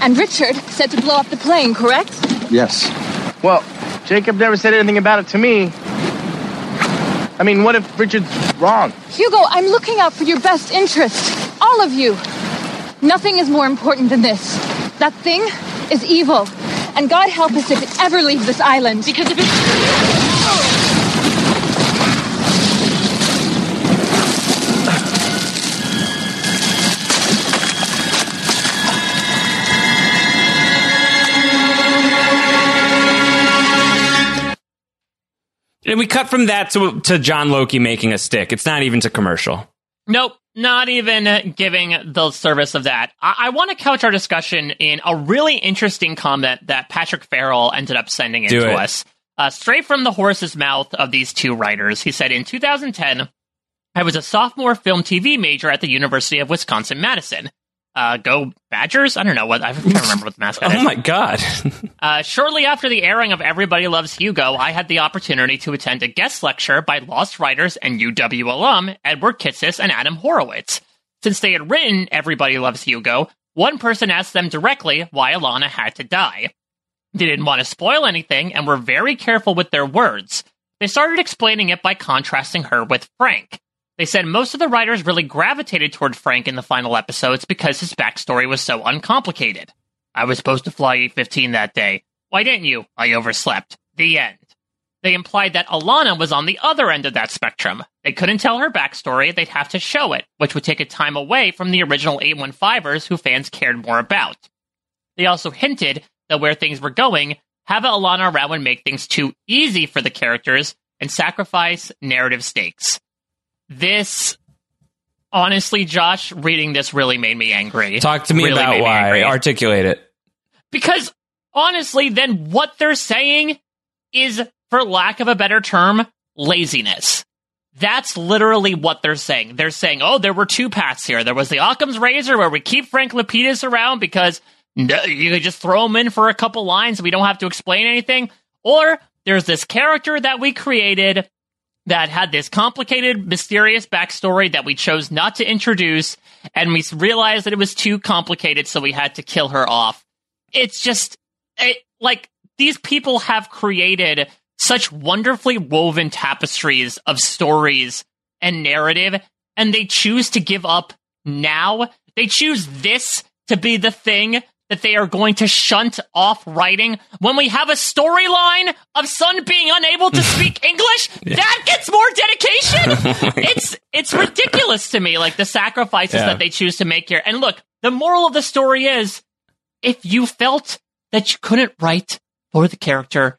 And Richard said to blow up the plane, correct?
Yes. Well, Jacob never said anything about it to me. I mean, what if Richard's wrong?
Hugo, I'm looking out for your best interest. All of you. Nothing is more important than this. That thing is evil. And God help us if it ever leaves this island. Because if it.
And we cut from that to, to John Loki making a stick. It's not even to commercial.
Nope, not even giving the service of that. I, I want to couch our discussion in a really interesting comment that Patrick Farrell ended up sending
Do
into
it.
us. Uh, straight from the horse's mouth of these two writers. He said, In 2010, I was a sophomore film TV major at the University of Wisconsin Madison. Uh, go Badgers? I don't know what, I can't remember what the mascot is.
Oh my god.
Uh, shortly after the airing of Everybody Loves Hugo, I had the opportunity to attend a guest lecture by Lost writers and UW alum Edward Kitsis and Adam Horowitz. Since they had written Everybody Loves Hugo, one person asked them directly why Ilana had to die. They didn't want to spoil anything and were very careful with their words. They started explaining it by contrasting her with Frank. They said most of the writers really gravitated toward Frank in the final episodes because his backstory was so uncomplicated. I was supposed to fly 815 that day. Why didn't you? I overslept. The end. They implied that Ilana was on the other end of that spectrum. They couldn't tell her backstory, they'd have to show it, which would take a time away from the original 815ers who fans cared more about. They also hinted that where things were going, have Ilana around would make things too easy for the characters and sacrifice narrative stakes. This, honestly, Josh, reading this really made me angry.
Talk to me
Really
about why. Articulate it.
Because honestly, then what they're saying is, for lack of a better term, laziness. That's literally what they're saying. They're saying, oh, there were two paths here. There was the Occam's razor where we keep Frank Lapidus around because no, you could just throw him in for a couple lines. We don't have to explain anything. Or there's this character that we created that had this complicated, mysterious backstory that we chose not to introduce, and we realized that it was too complicated, so we had to kill her off. It's just it, like these people have created such wonderfully woven tapestries of stories and narrative, and they choose to give up now. They choose this to be the thing that they are going to shunt off writing when we have a storyline of Sun being unable to speak English. That gets more dedication. it's it's ridiculous to me, like the sacrifices
Yeah.
that they choose to make here. And look, the moral of the story is if you felt that you couldn't write for the character,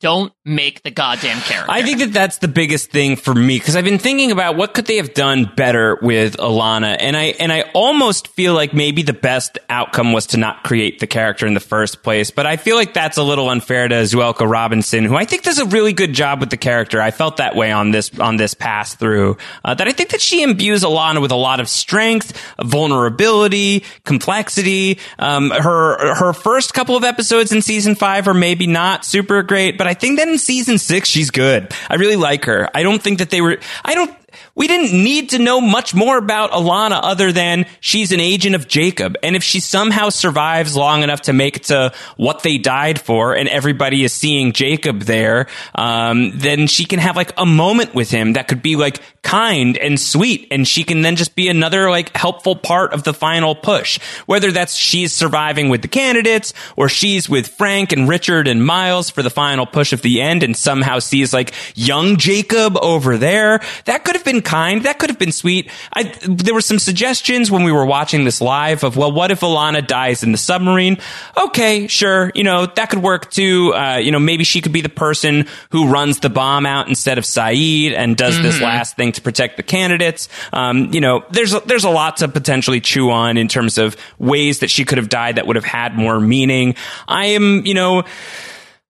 don't make the goddamn character.
I think that that's the biggest thing for me because I've been thinking about what could they have done better with Ilana, and I and I almost feel like maybe the best outcome was to not create the character in the first place. But I feel like that's a little unfair to Zuleikha Robinson, who I think does a really good job with the character. I felt that way on this on this pass through. Uh, that I think that she imbues Ilana with a lot of strength, vulnerability, complexity. Um, her her first couple of episodes in season five are maybe not super great, but I think that season six she's good. I really like her. I don't think that they were. I don't. We didn't need to know much more about Ilana other than she's an agent of Jacob. And if she somehow survives long enough to make it to what they died for and everybody is seeing Jacob there, um, then she can have like a moment with him that could be like kind and sweet. And she can then just be another like helpful part of the final push. Whether that's she's surviving with the candidates or she's with Frank and Richard and Miles for the final push of the end and somehow sees like young Jacob over there. That could have been kind. That could have been sweet. I, there were some suggestions when we were watching this live of, well, what if Ilana dies in the submarine? Okay, sure. You know, that could work too. Uh, you know, maybe she could be the person who runs the bomb out instead of Sayid and does this
Mhm.
last thing to protect the candidates. Um, you know, there's, a- there's a lot to potentially chew on in terms of ways that she could have died that would have had more meaning. I am, you know,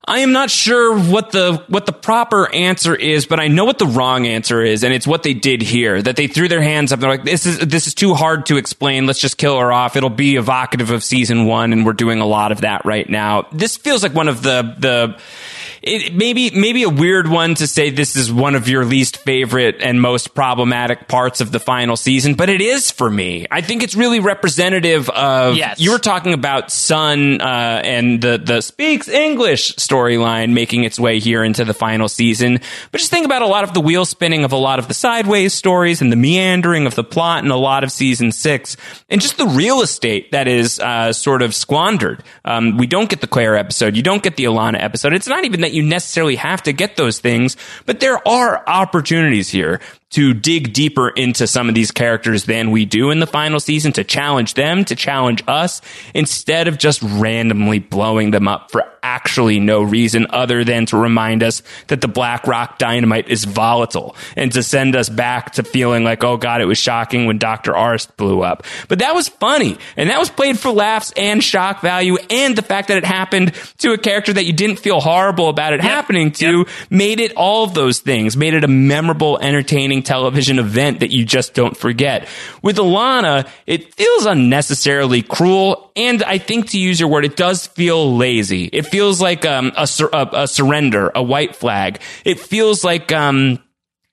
I am not sure what the what the proper answer is, but I know what the wrong answer is, and it's what they did here. That they threw their hands up. They're like, "This is this is too hard to explain. Let's just kill her off. It'll be evocative of season one, and we're doing a lot of that right now." This feels like one of the the it, maybe maybe a weird one to say this is one of your least favorite and most problematic parts of the final season, but it is for me. I think it's really representative of.
Yes.
You were talking about Sun uh, and the the speaks English storyline making its way here into the final season, but just think about a lot of the wheel spinning of a lot of the sideways stories and the meandering of the plot in a lot of season six, and just the real estate that is uh, sort of squandered. Um, we don't get the Claire episode. You don't get the Ilana episode. It's not even that you necessarily have to get those things, but there are opportunities here to dig deeper into some of these characters than we do in the final season, to challenge them, to challenge us, instead of just randomly blowing them up for actually no reason other than to remind us that the Black Rock dynamite is volatile and to send us back to feeling like, oh God, it was shocking when Dr. Arzt blew up. But that was funny. And that was played for laughs and shock value. And the fact that it happened to a character that you didn't feel horrible about it happening to made it all of those things, made it a memorable, entertaining television event that you just don't forget. With Ilana, it feels unnecessarily cruel. And I think to use your word, it does feel lazy. It feels like um, a, sur- a, a surrender, a white flag. It feels like um,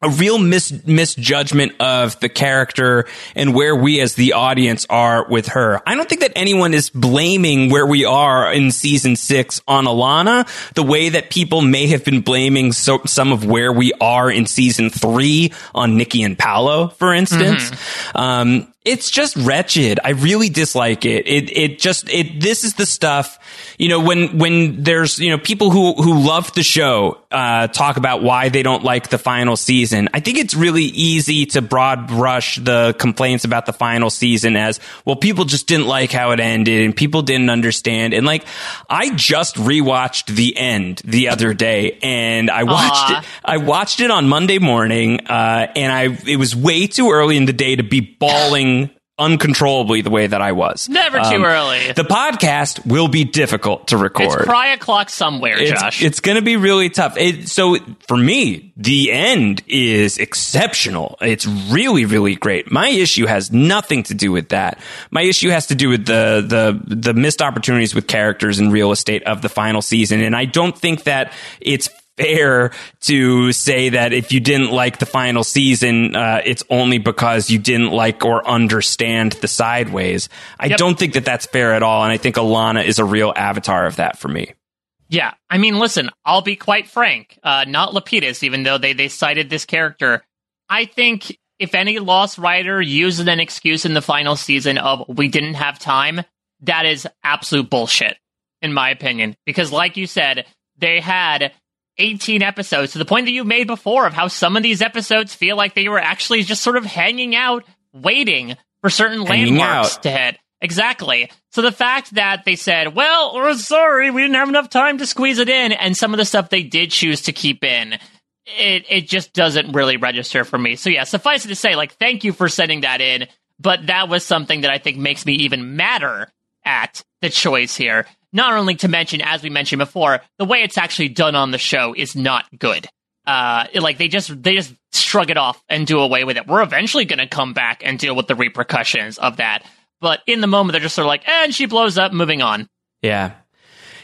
a real mis- misjudgment of the character and where we as the audience are with her. I don't think that anyone is blaming where we are in season six on Ilana the way that people may have been blaming so- some of where we are in season three on Nikki and Paulo, for instance. Um, it's just wretched. I really dislike it. It it just it this is the stuff, you know, when when there's, you know, people who who love the show uh talk about why they don't like the final season. I think it's really easy to broad brush the complaints about the final season as, well, people just didn't like how it ended and people didn't understand. And like I just rewatched the end the other day and I watched
Aw.
it I watched it on Monday morning, uh, and I it was way too early in the day to be bawling uncontrollably the way that I was.
Never too um, early.
The podcast will be difficult to record.
It's cry o'clock somewhere,
It's-
Josh.
It's going to be really tough. It, so for me, the end is exceptional. It's really, really great. My issue has nothing to do with that. My issue has to do with the the the missed opportunities with characters and real estate of the final season. And I don't think that it's fair to say that if you didn't like the final season, uh, it's only because you didn't like or understand the sideways. I
Yep.
don't think that that's fair at all. And I think Ilana is a real avatar of that for me.
Yeah, I mean, listen, I'll be quite frank. Uh, not Lapidus, even though they they cited this character. I think if any Lost writer uses an excuse in the final season of we didn't have time, that is absolute bullshit, in my opinion. Because, like you said, they had 18 episodes to the point that you made before of how some of these episodes feel like they were actually just sort of hanging out, waiting for certain
Hanging
landmarks
out.
to hit. Exactly. So the fact that they said, well, we're sorry, we didn't have enough time to squeeze it in, and some of the stuff they did choose to keep in, it, it just doesn't really register for me. So yeah, suffice it to say, like, thank you for sending that in, but that was something that I think makes me even madder at the choice here. Not only to mention, as we mentioned before, the way it's actually done on the show is not good. Uh, like they just they just shrug it off and do away with it. We're eventually going to come back and deal with the repercussions of that. But in the moment, they're just sort of like, and she blows up, moving on.
Yeah.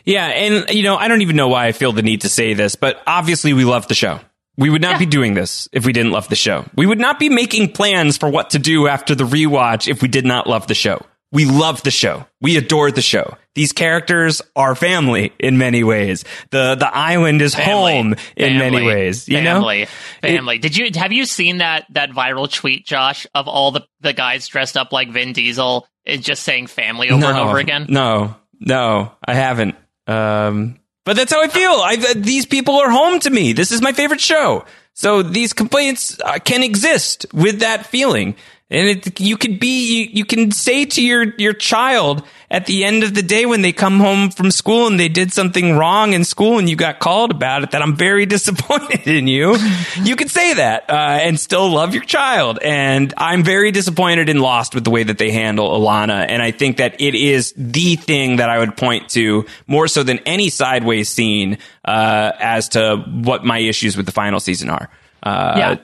Yeah. And, you know, I don't even know why I feel the need to say this, but obviously we love the show. We would not be doing this if we didn't love the show. We would not be making plans for what to do after the rewatch if we did not love the show. We love the show. We adore the show. These characters are family in many ways. The the island is
Family.
home in many ways. You
family,
know,
family. Did you have you seen that that viral tweet, Josh, of all the the guys dressed up like Vin Diesel, is just saying family over and over again?
No, no, I haven't. Um, but that's how I feel. I, these people are home to me. This is my favorite show. So these complaints uh, can exist with that feeling. And it, you could be, you, you can say to your, your child at the end of the day when they come home from school and they did something wrong in school and you got called about it that I'm very disappointed in you. you could say that uh, and still love your child. And I'm very disappointed and lost with the way that they handle Ilana. And I think that it is the thing that I would point to more so than any sideways scene uh, as to what my issues with the final season are. Uh,
Yeah.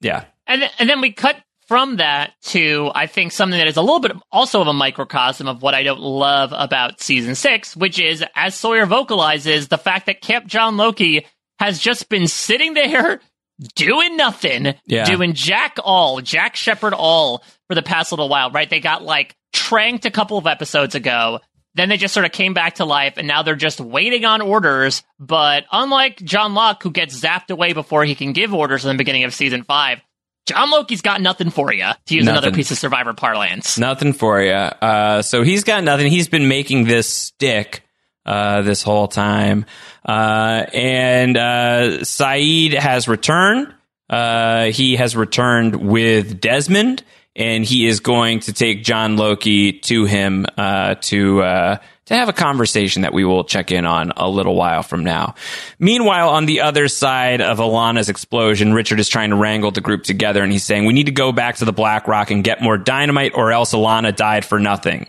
Yeah.
And and then we cut from that to I think something that is a little bit also of a microcosm of what I don't love about season six, which is as Sawyer vocalizes the fact that Camp John Loki has just been sitting there doing nothing,
Yeah.
doing Jack all, Jack Shephard all for the past little while, right? They got like tranked a couple of episodes ago. Then they just sort of came back to life, and now they're just waiting on orders. But unlike John Locke, who gets zapped away before he can give orders in the beginning of season five, John Loki's got nothing for you, to use another piece of Survivor parlance.
Nothing for you. Uh, so he's got nothing. He's been making this stick uh, this whole time. Uh, and uh, Sayid has returned. Uh, he has returned with Desmond, and he is going to take John Loki to him uh, to uh, have a conversation that we will check in on a little while from now. Meanwhile, on the other side of Ilana's explosion, Richard is trying to wrangle the group together, and he's saying, "We need to go back to the Black Rock and get more dynamite, or else Ilana died for nothing."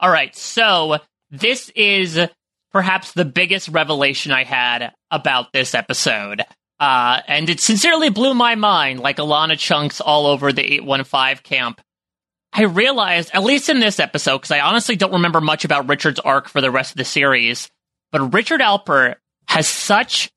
All right, so this is perhaps the biggest revelation I had about this episode. Uh, and it sincerely blew my mind, like Ilana chunks all over the 815 camp. I realized, at least in this episode, because I honestly don't remember much about Richard's arc for the rest of the series, but Richard Alpert has such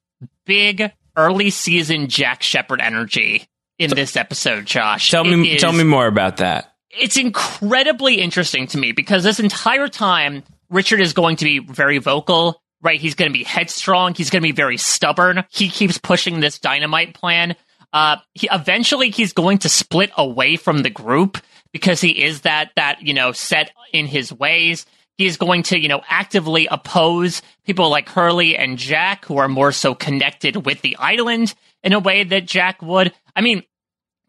big early season Jack Shephard energy in this episode, Josh.
Tell
It
me,
is-
tell me more about that.
it's incredibly interesting to me because this entire time Richard is going to be very vocal, right? He's going to be headstrong. He's going to be very stubborn. He keeps pushing this dynamite plan. Uh, he, eventually he's going to split away from the group because he is that, that, you know, set in his ways. He's going to, you know, actively oppose people like Hurley and Jack who are more so connected with the island in a way that Jack would. I mean,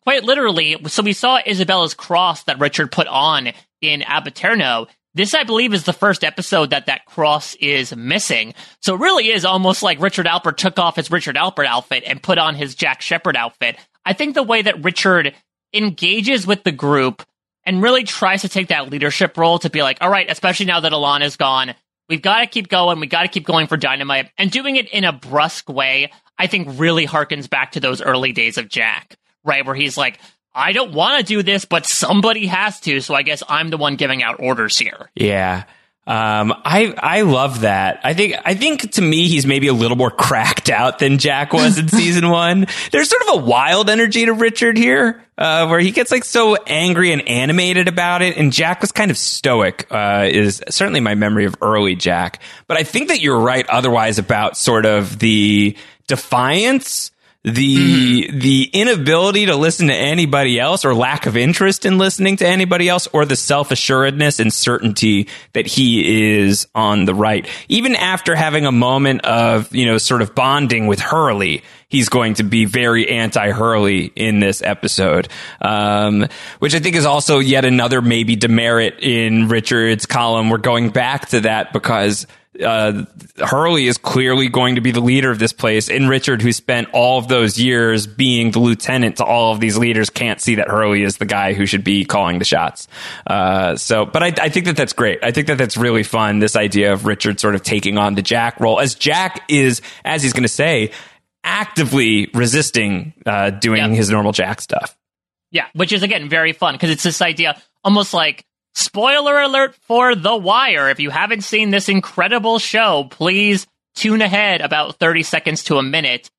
quite literally. So we saw Isabella's cross that Richard put on in Ab Aeterno. This, I believe, is the first episode that that cross is missing. So it really is almost like Richard Alpert took off his Richard Alpert outfit and put on his Jack Shephard outfit. I think the way that Richard engages with the group and really tries to take that leadership role to be like, all right, especially now that Ilana is gone, we've got to keep going. We got to keep going for Dynamite and doing it in a brusque way. I think really harkens back to those early days of Jack, right? Where he's like, I don't want to do this, but somebody has to. So I guess I'm the one giving out orders here.
Yeah. Um, I I love that. I think I think to me he's maybe a little more cracked out than Jack was in season one. There's sort of a wild energy to Richard here, uh, where he gets like so angry and animated about it, and Jack was kind of stoic. Uh, is certainly my memory of early Jack. But I think that you're right otherwise about sort of the defiance the the inability to listen to anybody else or lack of interest in listening to anybody else or the self-assuredness and certainty that he is on the right. Even after having a moment of you know sort of bonding with Hurley he's going to be very anti-Hurley in this episode. Um, which I think is also yet another maybe demerit in Richard's column. We're going back to that because uh, Hurley is clearly going to be the leader of this place, and Richard, who spent all of those years being the lieutenant to all of these leaders, can't see that Hurley is the guy who should be calling the shots. Uh, so, but I, I think that that's great. I think that that's really fun. This idea of Richard sort of taking on the Jack role, as Jack is, as he's going to say, actively resisting uh, doing his normal Jack stuff.
Yeah, which is again very fun because it's this idea almost like spoiler alert for The Wire. If you haven't seen this incredible show, please tune ahead about 30 seconds to a minute.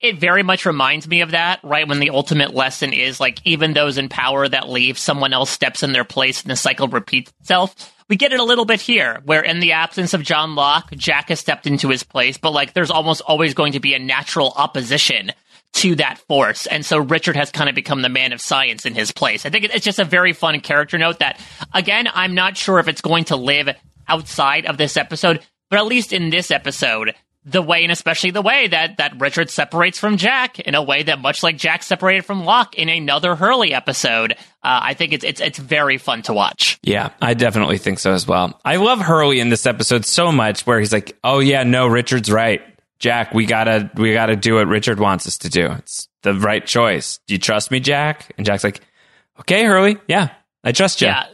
It very much reminds me of that, right? When the ultimate lesson is like, even those in power that leave, someone else steps in their place and the cycle repeats itself. We get it a little bit here, where in the absence of John Locke, Jack has stepped into his place, but like there's almost always going to be a natural opposition to that force. And so Richard has kind of become the man of science in his place. I think it's just a very fun character note that, again, I'm not sure if it's going to live outside of this episode, but at least in this episode, the way, and especially the way that that Richard separates from Jack in a way that, much like Jack separated from Locke in another Hurley episode, uh, I think it's it's it's very fun to watch.
Yeah, I definitely think so as well. I love Hurley in this episode so much, where he's like, "Oh yeah, no, Richard's right, Jack. We gotta we gotta do what Richard wants us to do. It's the right choice. Do you trust me, Jack?" And Jack's like, "Okay, Hurley, yeah, I trust you."
Yeah.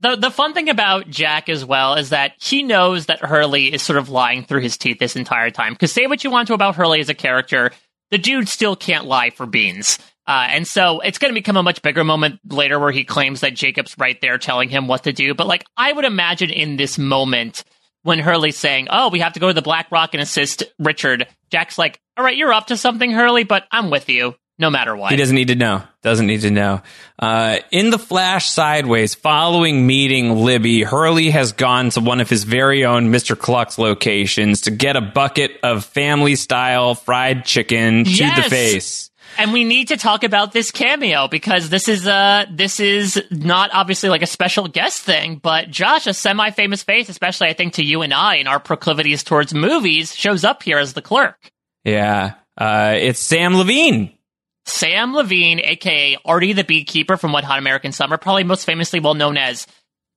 The the fun thing about Jack as well is that he knows that Hurley is sort of lying through his teeth this entire time. Because say what you want to about Hurley as a character, the dude still can't lie for beans. Uh, and so it's going to become a much bigger moment later where he claims that Jacob's right there telling him what to do. But like, I would imagine in this moment when Hurley's saying, Oh, we have to go to the Black Rock and assist Richard, Jack's like, All right, you're up to something, Hurley, but I'm with you no matter what.
He doesn't need to know. Doesn't need to know. Uh, in the flash sideways, following meeting Libby, Hurley has gone to one of his very own Mr. Cluck's locations to get a bucket of family style fried chicken to
Yes!
the face.
And we need to talk about this cameo because this is uh this is not obviously like a special guest thing, but Josh, a semi-famous face, especially I think to you and I in our proclivities towards movies, shows up here as the clerk.
Yeah. Uh, it's Samm Levine.
Samm Levine, aka Artie the Beekeeper from Wet Hot American Summer, probably most famously well known as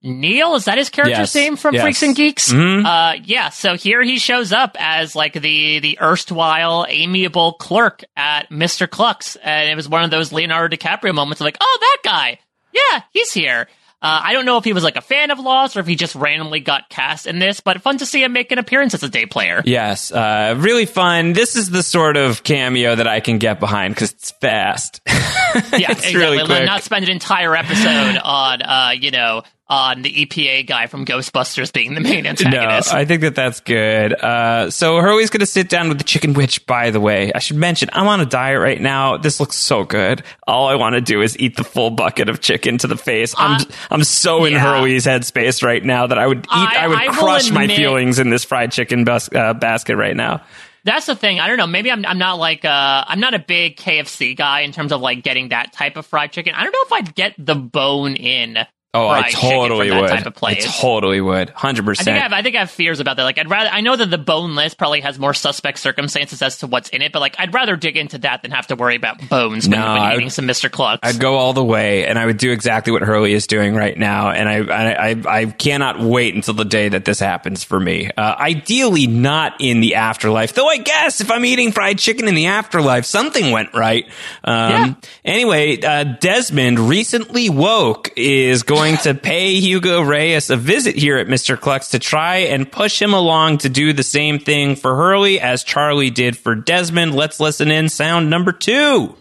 Neil. Is that his character's
Yes,
name from
yes.
Freaks and Geeks?
Mhm.
Uh, yeah. So here he shows up as like the the erstwhile amiable clerk at Mr. Cluck's, and it was one of those Leonardo DiCaprio moments of like, oh, that guy, yeah, he's here. Uh, I don't know if he was like a fan of Lost or if he just randomly got cast in this, but fun to see him make an appearance as a day player.
Yes, uh, really fun. This is the sort of cameo that I can get behind because it's fast.
yeah,
it's
exactly.
really quick.
Not spend an entire episode on, uh, you know, on the EPA guy from Ghostbusters being the main antagonist. No.
I think that that's good. Uh, so Hurley's going to sit down with the chicken witch. By the way, I should mention I'm on a diet right now. This looks so good. All I want to do is eat the full bucket of chicken to the face. I'm I'm so in
yeah.
Hurley's headspace right now that I would eat. I,
I-
would
I
crush my feelings in this fried chicken bas- uh, basket right now.
That's the thing. I don't know. Maybe I'm I'm not like uh I'm not a big KFC guy in terms of like getting that type of fried chicken. I don't know if I'd get the bone in.
Oh, I
fried chicken from
totally would.
Type of
I totally would. Hundred
I think I
percent.
have, I think I have fears about that. Like, I'd rather, I know that the boneless probably has more suspect circumstances as to what's in it, but like, I'd rather dig into that than have to worry about bones when,
No,
when eating
would-
some Mr. Cluck's.
I'd go all the way, and I would do exactly what Hurley is doing right now. And I, I, I, I cannot wait until the day that this happens for me. Uh, ideally, not in the afterlife, though. I guess if I'm eating fried chicken in the afterlife, something went right. Um, Anyway, uh, Desmond recently woke is going to pay Hugo Reyes a visit here at Mr. Cluck's to try and push him along to do the same thing for Hurley as Charlie did for Desmond. Let's listen in sound number two.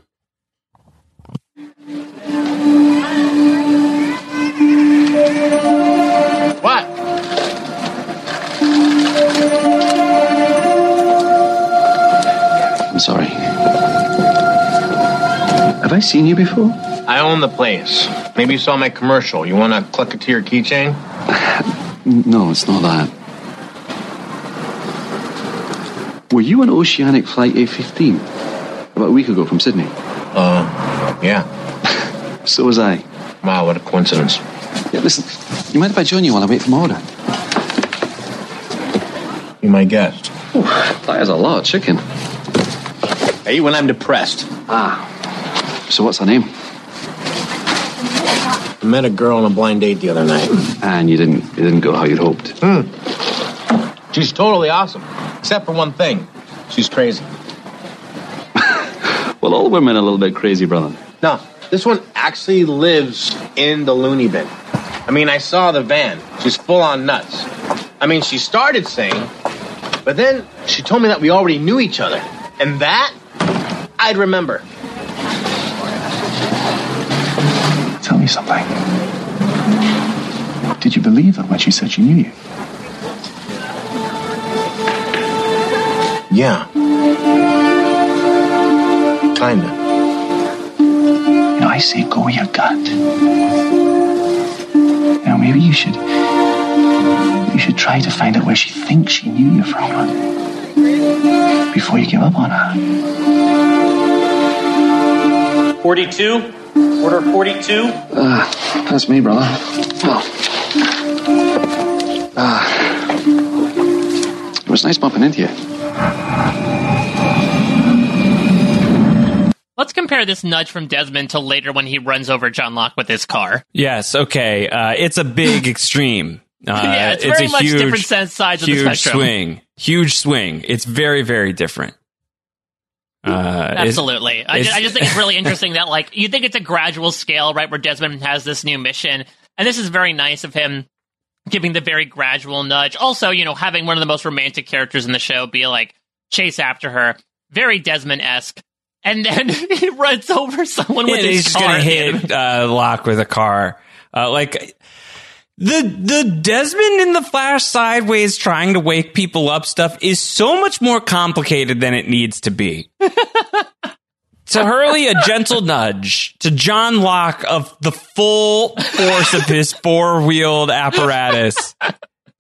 What?
I'm sorry. Have I seen you before?
I own the place. Maybe you saw my commercial. You want to click it to your keychain?
No, it's not that. Were you on Oceanic Flight 815 about a week ago from Sydney?
Uh, yeah.
So was I.
Wow, what a coincidence.
Yeah, listen, you mind if I join you while I wait for my order?
You my guest.
That is a lot of chicken.
I eat when I'm depressed.
Ah. So what's her name?
I met a girl on a blind date the other night.
And you didn't it didn't go how you'd hoped.
Hmm. She's totally awesome. Except for one thing. She's crazy.
Well, all women are a little bit crazy, brother.
No, this one actually lives in the loony bin. I mean, I saw the van. She's full on nuts. I mean, she started saying, but then she told me that we already knew each other. And that, I'd remember.
Tell me something. Did you believe her when she said she knew you?
Yeah. Kinda.
You know, I say go with your gut. Now, maybe you should. You should try to find out where she thinks she knew you from. Before you give up on her.
42? Order 42?
Ah, that's me, brother. Well. Ah. It was nice bumping into you.
Let's compare this nudge from Desmond to later when he runs over John Locke with his car.
Yes, okay. Uh, it's a big extreme. Uh,
yeah, it's, very
a
much
huge,
different sense sides of the
huge
spectrum.
swing. Huge swing. It's very, very different. Uh,
Absolutely. I, ju-
it's-
I just think it's really interesting that, like, you think it's a gradual scale, right, where Desmond has this new mission. And this is very nice of him giving the very gradual nudge. Also, you know, having one of the most romantic characters in the show be like, chase after her. Very Desmond esque. And then he runs over someone
Yeah,
with
he's
his
just
car.
gonna hit uh, Locke with a car. Uh, like the the Desmond in the Flash sideways trying to wake people up stuff is so much more complicated than it needs to be. to Hurley, a gentle nudge. To John Locke of the full force of his four wheeled apparatus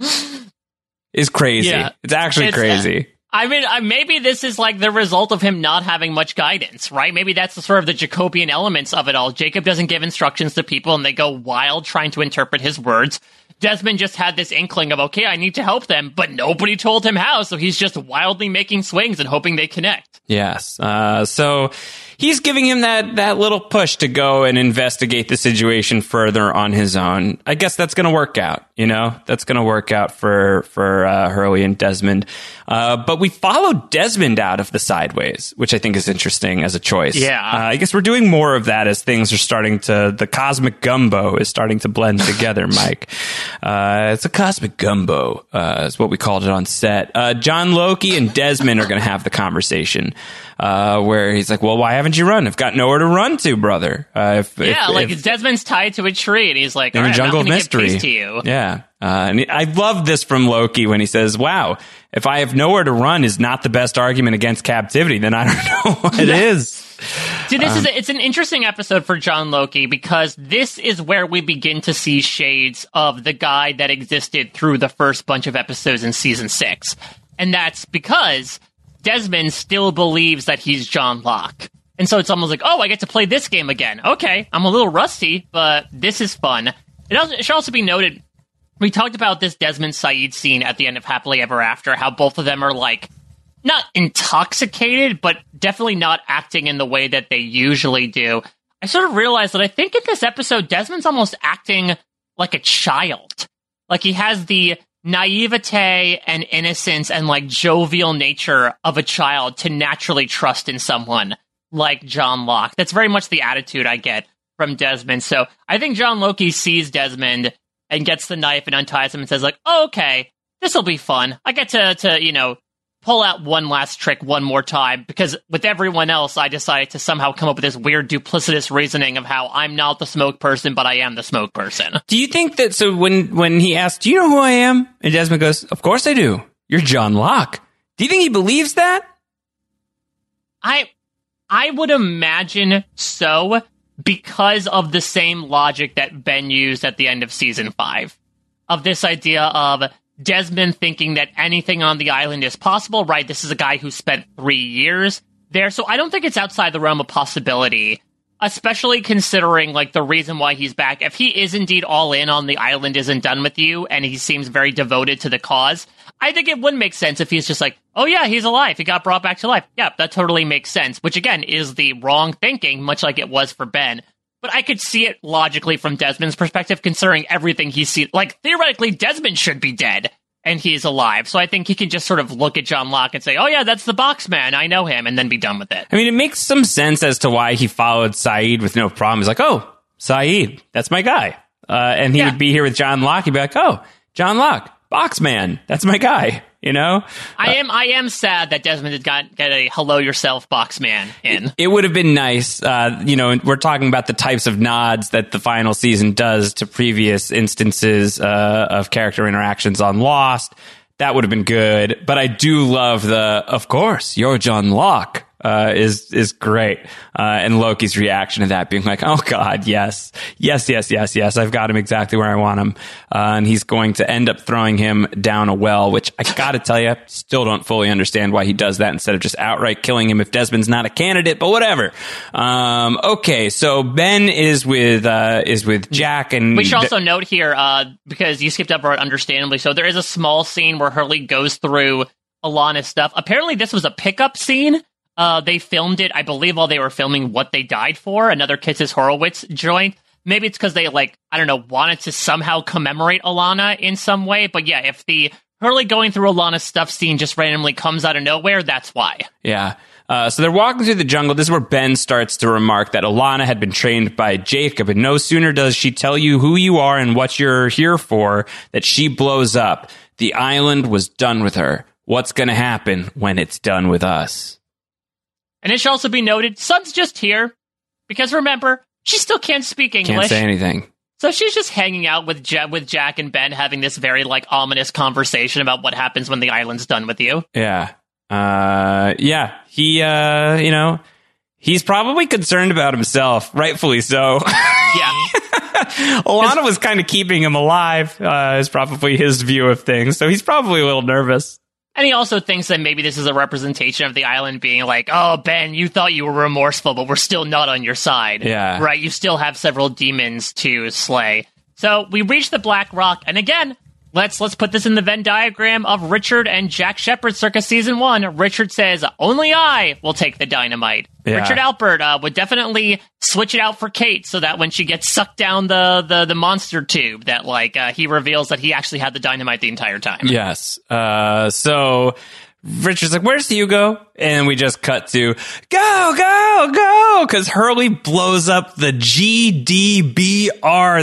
is crazy.
Yeah.
It's actually
It's,
crazy.
I mean, uh, maybe this is like the result of him not having much guidance, right? Maybe that's the sort of the Jacobian elements of it all. Jacob doesn't give instructions to people and they go wild trying to interpret his words. Desmond just had this inkling of, okay, I need to help them, but nobody told him how, so he's just wildly making swings and hoping they connect.
Yes. Uh, so he's giving him that, that little push to go and investigate the situation further on his own. I guess that's going to work out. You know, that's going to work out for for uh, Hurley and Desmond. Uh, but we followed Desmond out of the sideways, which I think is interesting as a choice.
Yeah.
Uh, I guess we're doing more of that as things are starting to the cosmic gumbo is starting to blend together. Mike, uh, it's a cosmic gumbo. Uh, is what we called it on set. Uh, John Loki and Desmond are going to have the conversation. Uh, where he's like, "Well, why haven't you run? I've got nowhere to run to, brother." Uh, if,
yeah,
if,
like
if,
Desmond's tied to a tree and he's like,
in
all
a
I'm
jungle of mystery.
to you.
Yeah. Uh, and I love this from Loki when he says, wow, if I have nowhere to run is not the best argument against captivity, then I don't know what it is.
Dude, this is
Um,
a, it's an interesting episode for John Loki because this is where we begin to see shades of the guy that existed through the first bunch of episodes in season six, and that's because Desmond still believes that he's John Locke, and so it's almost like, oh, I get to play this game again. Okay, I'm a little rusty, but this is fun. It, also, it should also be noted we talked about this Desmond Sayid scene at the end of Happily Ever After, how both of them are like not intoxicated, but definitely not acting in the way that they usually do. I sort of realized that I think in this episode, Desmond's almost acting like a child. Like he has the naivete and innocence and like jovial nature of a child to naturally trust in someone like John Locke. That's very much the attitude I get from Desmond. So I think John Loki sees Desmond and gets the knife and unties him and says like, oh, okay, this will be fun. I get to, to, you know, pull out one last trick one more time because with everyone else, I decided to somehow come up with this weird duplicitous reasoning of how I'm not the smoke person, but I am the smoke person.
Do you think that, so when, when he asked, do you know who I am? And Desmond goes, of course I do. You're John Locke. Do you think he believes that?
I, I would imagine so because of the same logic that Ben used at the end of season five of this idea of Desmond thinking that anything on the island is possible, right? This is a guy who spent three years there. So I don't think it's outside the realm of possibility, especially considering like the reason why he's back. If he is indeed all in on the island isn't done with you and he seems very devoted to the cause, I think it would make sense if he's just like, oh yeah, he's alive. He got brought back to life. Yeah, that totally makes sense, which again is the wrong thinking, much like it was for Ben. But I could see it logically from Desmond's perspective, considering everything he's seen. Like, theoretically, Desmond should be dead, and he's alive. So I think he can just sort of look at John Locke and say, oh, yeah, that's the box man. I know him, and then be done with it.
I mean, it makes some sense as to why he followed Sayid with no problem. He's like, oh, Sayid, that's my guy. Uh, and he
Yeah.
would be here with John Locke. He'd be like, oh, John Locke, box man, that's my guy. You know,
I am I am sad that Desmond did got get a hello yourself box man in.
it would have been nice. Uh, you know, we're talking about the types of nods that the final season does to previous instances uh, of character interactions on Lost. That would have been good. But I do love the, of course, you're John Locke. Uh, is is great, uh, and Loki's reaction to that being like, "Oh God, yes, yes, yes, yes, yes, I've got him exactly where I want him," uh, and he's going to end up throwing him down a well. Which I got to tell you, still don't fully understand why he does that instead of just outright killing him if Desmond's not a candidate. But whatever. Um, okay, so Ben is with uh, is with Jack, and
We should also note here, uh, because you skipped over it understandably, so there is a small scene where Hurley goes through Ilana stuff. Apparently, this was a pickup scene. Uh, they filmed it, I believe, while they were filming What They Died For, another Kitsis Horowitz joint. Maybe it's because they, like, I don't know, wanted to somehow commemorate Ilana in some way. But yeah, if the Hurley going through Ilana stuff scene just randomly comes out of nowhere, that's why.
Yeah. Uh, so they're walking through the jungle. This is where Ben starts to remark that Ilana had been trained by Jacob, and no sooner does she tell you who you are and what you're here for, that she blows up. The island was done with her. What's going to happen when it's done with us?
And it should also be noted, Sun's just here because remember, she still can't speak English.
Can't say anything.
So she's just hanging out with ja- with Jack and Ben, having this very like ominous conversation about what happens when the island's done with you.
Yeah. Uh, yeah. He, uh, you know, he's probably concerned about himself, rightfully so.
Yeah.
Ilana was kind of keeping him alive, uh, is probably his view of things. So he's probably a little nervous.
And he also thinks that maybe this is a representation of the island being like, oh, Ben, you thought you were remorseful, but we're still not on your side.
Yeah.
Right? You still have several demons to slay. So we reach the Black Rock, and again, let's let's put this in the Venn diagram of Richard and Jack Shephard circa season one. Richard says, "Only I will take the dynamite."
Yeah.
Richard Alpert uh, would definitely switch it out for Kate, so that when she gets sucked down the the, the monster tube, that like uh, he reveals that he actually had the dynamite the entire time.
Yes. Uh, so Richard's like, "Where's Hugo?" And we just cut to go, go, go, because Hurley blows up the GDBR.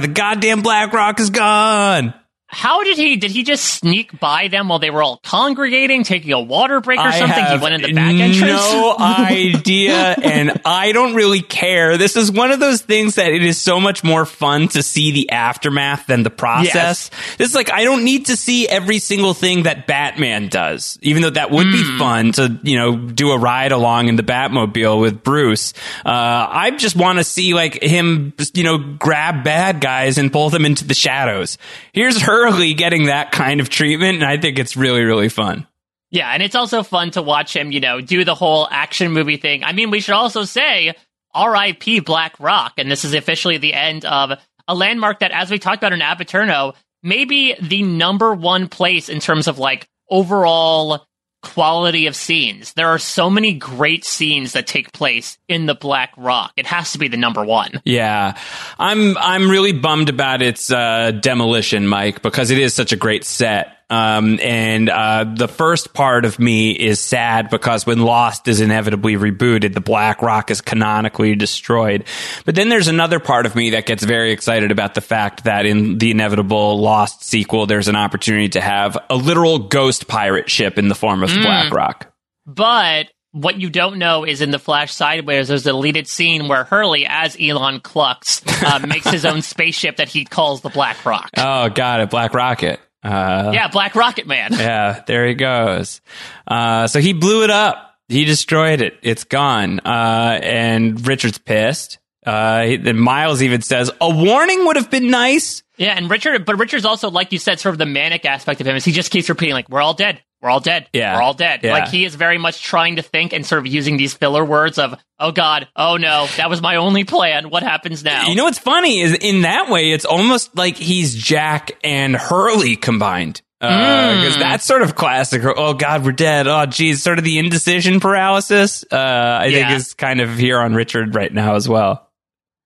The goddamn Black Rock is gone.
How did he? Did he just sneak by them while they were all congregating, taking a water break or
I
something? He went in the back entrance.
No idea, and I don't really care. This is one of those things that it is so much more fun to see the aftermath than the process. It's like I don't need to see every single thing that Batman does, even though that would be
Hmm.
fun to you know do a ride along in the Batmobile with Bruce. Uh, I just want to see like him, you know, grab bad guys and pull them into the shadows. Here's Hurley getting that kind of treatment, and I think it's really really fun.
Yeah, and it's also fun to watch him, you know, do the whole action movie thing. I mean, we should also say R.I.P. Black Rock, and this is officially the end of a landmark that, as we talked about in Ab Aeterno, maybe the number one place in terms of like overall quality of scenes. There are so many great scenes that take place in the Black Rock. It has to be the number one.
Yeah, I'm I'm really bummed about its uh, demolition, Mike, because it is such a great set. Um, and uh, the first part of me is sad because when Lost is inevitably rebooted, the Black Rock is canonically destroyed. But then there's another part of me that gets very excited about the fact that in the inevitable Lost sequel, there's an opportunity to have a literal ghost pirate ship in the form of
Mm.
Black Rock.
But what you don't know is in the Flash Sideways, there's a deleted scene where Hurley, as Elon Klux, uh, makes his own spaceship that he calls the Black Rock.
Oh, got it, Black Rocket. Uh,
yeah, Black Rocket Man.
yeah, there he goes. Uh, so he blew it up. He destroyed it. It's gone. Uh, and Richard's pissed. Uh, he- then Miles even says, a warning would have been nice.
Yeah, and Richard, but Richard's also, like you said, sort of the manic aspect of him is he just keeps repeating, like, we're all dead. We're all dead.
Yeah.
We're all dead.
Yeah.
Like, he is very much trying to think and sort of using these filler words of, oh God, oh no, that was my only plan. What happens now?
You know what's funny is in that way, it's almost like he's Jack and Hurley combined. Because
Mm.
that's sort of classic. Oh God, we're dead. Oh geez, sort of the indecision paralysis. Uh, I think is kind of here on Richard right now as well.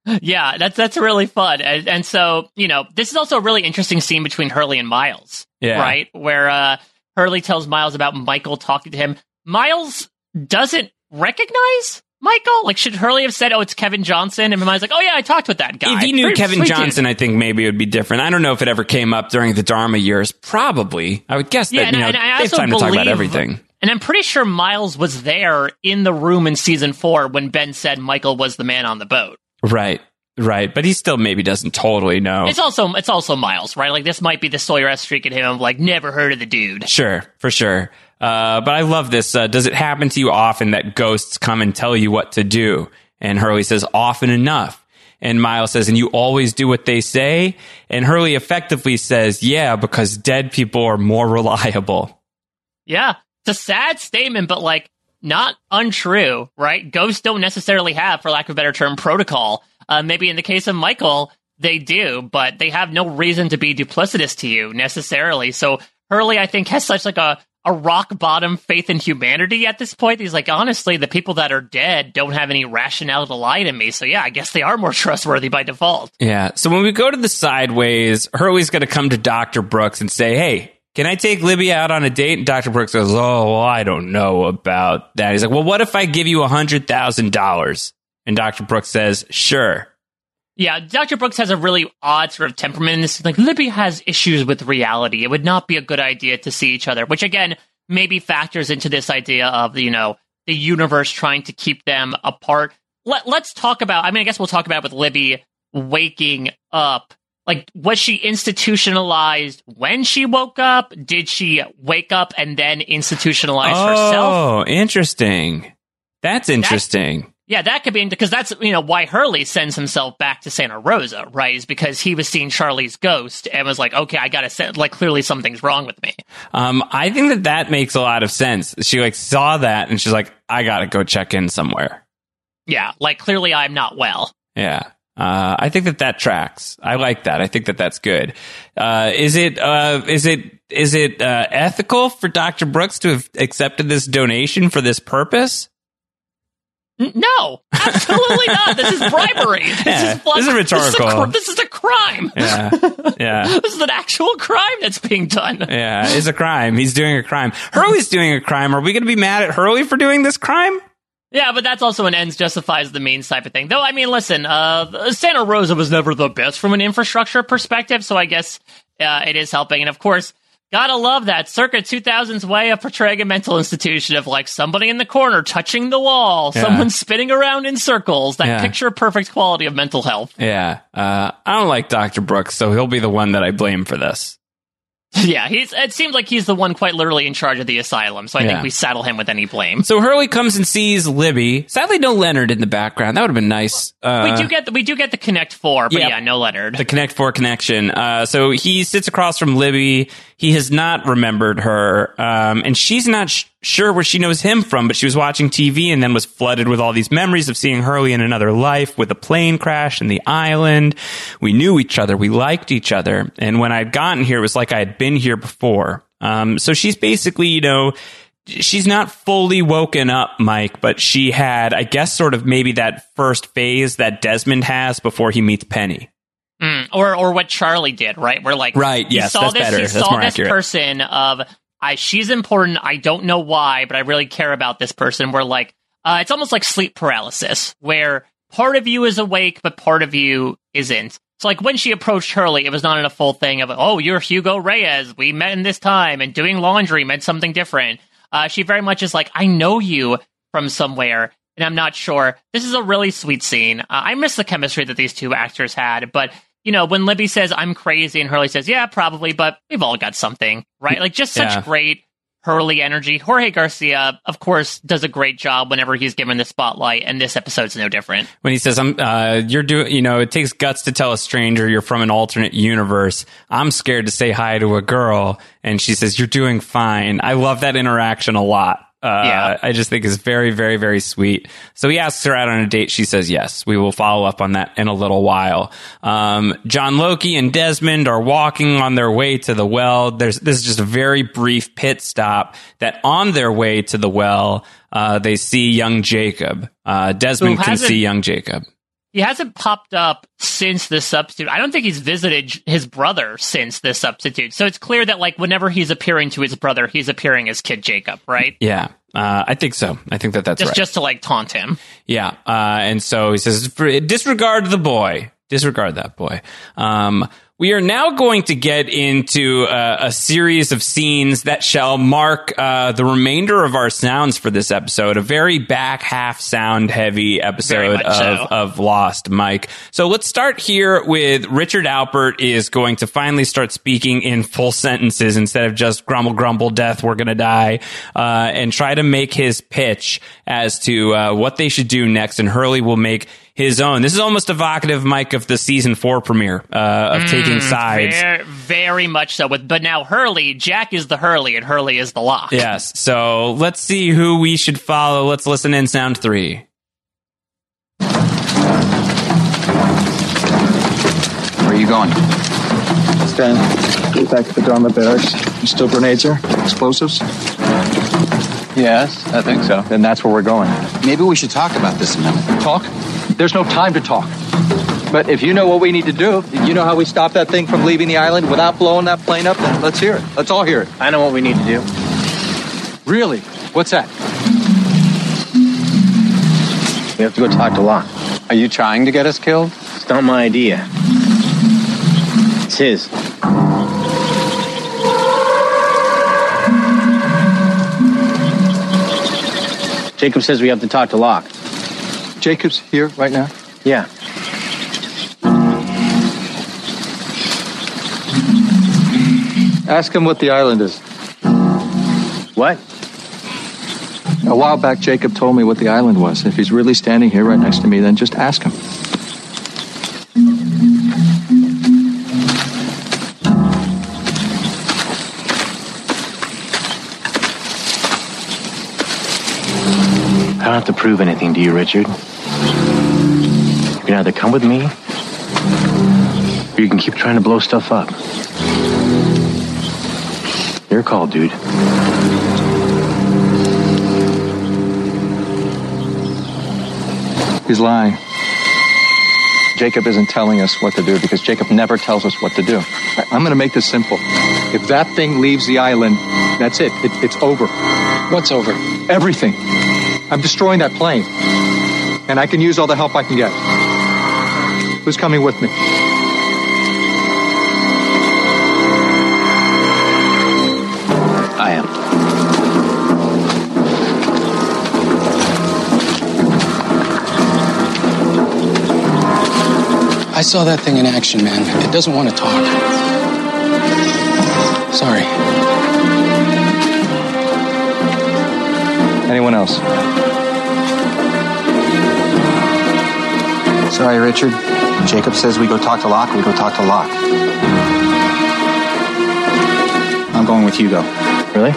Yeah, that's that's really fun. And, and so, you know, this is also a really interesting scene between Hurley and Miles.
Yeah.
Right? Where uh Hurley tells Miles about Michael talking to him. Miles doesn't recognize Michael. Like should Hurley have said, Oh, it's Kevin Johnson? And Miles like, Oh yeah, I talked with that guy.
If he knew
Pretty
Kevin
sweet dude."
Johnson, I think maybe it would be different. I don't know if it ever came up during the Dharma years. Probably. I would guess
Yeah,
that
and,
you know
and I also
time to talk about
believe-
everything.
And I'm pretty sure Miles was there in the room in season four when Ben said Michael was the man on the boat.
Right. Right. But he still maybe doesn't totally know.
It's also it's also Miles, right? Like this might be the Sawyer streak in him of like never heard of the dude.
Sure, for sure. Uh, but I love this. Uh, does it happen to you often that ghosts come and tell you what to do? And Hurley says, often enough. And Miles says, and you always do what they say? And Hurley effectively says, yeah, because dead people are more reliable.
Yeah, it's a sad statement, but like not untrue, right? Ghosts don't necessarily have, for lack of a better term, protocol. Uh, maybe in the case of Michael, they do, but they have no reason to be duplicitous to you necessarily. So Hurley, I think, has such like a, a rock bottom faith in humanity at this point. He's like, honestly, the people that are dead don't have any rationale to lie to me. So yeah, I guess they are more trustworthy by default.
Yeah. So when we go to the sideways, Hurley's going to come to Dr. Brooks and say, Hey, can I take Libby out on a date? And Dr. Brooks goes, Oh, well, I don't know about that. He's like, Well, what if I give you a hundred thousand dollars? And Dr. Brooks says, Sure.
Yeah, Dr. Brooks has a really odd sort of temperament in this. Like, Libby has issues with reality. It would not be a good idea to see each other, which again, maybe factors into this idea of, you know, the universe trying to keep them apart. Let, let's talk about, I mean, I guess we'll talk about with Libby waking up. Like, was she institutionalized when she woke up? Did she wake up and then institutionalize herself?
Oh, interesting. That's interesting.
Yeah, that could be because that's you know why Hurley sends himself back to Santa Rosa, right? Is because he was seeing Charlie's ghost and was like, okay, I gotta send like clearly something's wrong with me.
Um, I think that that makes a lot of sense. She like saw that and she's like, I gotta go check in somewhere.
Yeah, like clearly I'm not well.
Yeah. Uh, I think that that tracks. I like that. I think that that's good. Uh, is it, uh, is it, is it, uh, ethical for Dr. Brooks to have accepted this donation for this purpose?
No, absolutely not. This is bribery. This
Yeah,
is,
this is rhetorical.
This is, a, this is a crime.
Yeah. Yeah.
this is an actual crime that's being done.
Yeah. It's a crime. He's doing a crime. Hurley's doing a crime. Are we going to be mad at Hurley for doing this crime?
Yeah, but that's also an ends justifies the means type of thing. Though, I mean, listen, uh, Santa Rosa was never the best from an infrastructure perspective, so I guess uh, it is helping. And of course, gotta love that circa 2000's way of portraying a mental institution of like somebody in the corner touching the wall,
Yeah.
someone spinning around in circles, that
Yeah.
picture perfect quality of mental health.
Yeah. Uh, I don't like Dr. Brooks, so he'll be the one that I blame for this.
yeah, he's, it seems like he's the one quite literally in charge of the asylum, so I
Yeah.
think we saddle him with any blame.
So Hurley comes and sees Libby. Sadly, no Leonard in the background. That would have been nice. Uh,
we do get the, we do get the Connect Four, but
Yep.
yeah, no Leonard.
the Connect Four connection. Uh, so he sits across from Libby. He has not remembered her, um, and she's not sh- sure where she knows him from. But she was watching TV and then was flooded with all these memories of seeing Hurley in another life with a plane crash in the island. We knew each other. We liked each other. And when I'd gotten here, it was like I had been here before. Um, so she's basically, you know, she's not fully woken up, Mike, but she had, I guess, sort of maybe that first phase that Desmond has before he meets Penny.
Mm, or or what Charlie did, right? We're like,
Right, yes,
saw
that's
this,
better.
He
That's
saw
more
this
accurate.
person of, I she's important. I don't know why, but I really care about this person. We're like, uh, it's almost like sleep paralysis, where part of you is awake, but part of you isn't. So like when she approached Hurley, it was not in a full thing of, oh, you're Hugo Reyes. We met in this time, and doing laundry meant something different. Uh, she very much is like, I know you from somewhere, and I'm not sure. This is a really sweet scene. Uh, I miss the chemistry that these two actors had, but you know, when Libby says I'm crazy and Hurley says, yeah, probably, but we've all got something, right? Like just such
Yeah.
great Hurley energy. Jorge Garcia, of course, does a great job whenever he's given the spotlight, and this episode's no different.
when he says, "I'm," uh, you're doing, you know, it takes guts to tell a stranger you're from an alternate universe. I'm scared to say hi to a girl, and she says, "You're doing fine." I love that interaction a lot. Uh,
Yeah.
I just think is very, very, very sweet. So he asks her out on a date. She says yes. We will follow up on that in a little while. Um, John Loki and Desmond are walking on their way to the well. There's this is just a very brief pit stop. That on their way to the well, uh, they see young Jacob. Uh, Desmond can see young Jacob.
He hasn't popped up since the substitute. I don't think he's visited his brother since the substitute. So it's clear that like whenever he's appearing to his brother, he's appearing as Kid Jacob, right?
Yeah, uh, I think so. I think that that's
just
right.
just to like taunt him.
Yeah, uh, and so he says, disregard the boy. Disregard that boy. Um, we are now going to get into uh, a series of scenes that shall mark uh, the remainder of our sounds for this episode. A very back half sound heavy episode of,
so.
of Lost, Mike. So let's start here with Richard Alpert is going to finally start speaking in full sentences instead of just grumble, grumble, death, we're going to die, uh, and try to make his pitch as to uh, what they should do next. And Hurley will make his own. This is almost evocative, Mike, of the season four premiere uh, of taking sides.
Very, very much so. With but now Hurley, Jack is the Hurley, and Hurley is the Locke.
Yes. So let's see who we should follow. Let's listen in sound three.
Where are you going?
Stan, Get back to the Dharma barracks.
Still grenades there? Explosives?
Yes, I think so.
Then that's where we're going.
Maybe we should talk about this a minute.
Talk? There's no time to talk. But if you know what we need to do, you know how we stop that thing from leaving the island without blowing that plane up, then let's hear it. Let's all hear it.
I know what we need to do.
Really? What's that?
We have to go talk to Locke.
Are you trying to get us killed?
It's not my idea. It's his. Jacob says we have to talk to Locke.
Jacob's here right now?
Yeah.
Ask him what the island is.
What?
A while back, Jacob told me what the island was. If he's really standing here right next to me, then just ask him.
Prove anything to you, Richard. You can either come with me, or you can keep trying to blow stuff up. Your call, dude.
He's lying. Jacob isn't telling us what to do because Jacob never tells us what to do. I- I'm going to make this simple. If that thing leaves the island, that's it. it. It's over.
What's over?
Everything. I'm destroying that plane. And I can use all the help I can get. Who's coming with me?
I am.
I saw that thing in action, man. It doesn't want to talk. Sorry.
Anyone else?
Sorry, Richard. Jacob says we go talk to Locke, we go talk to Locke. I'm going with Hugo.
Really?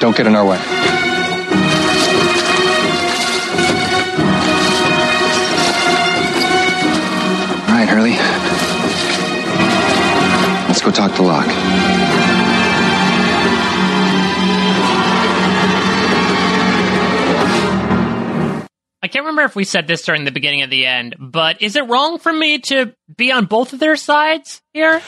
Don't get in our way.
All right, Hurley. Let's go talk to Locke.
Remember if we said this during the beginning of the end, but is it wrong for me to be on both of their sides here?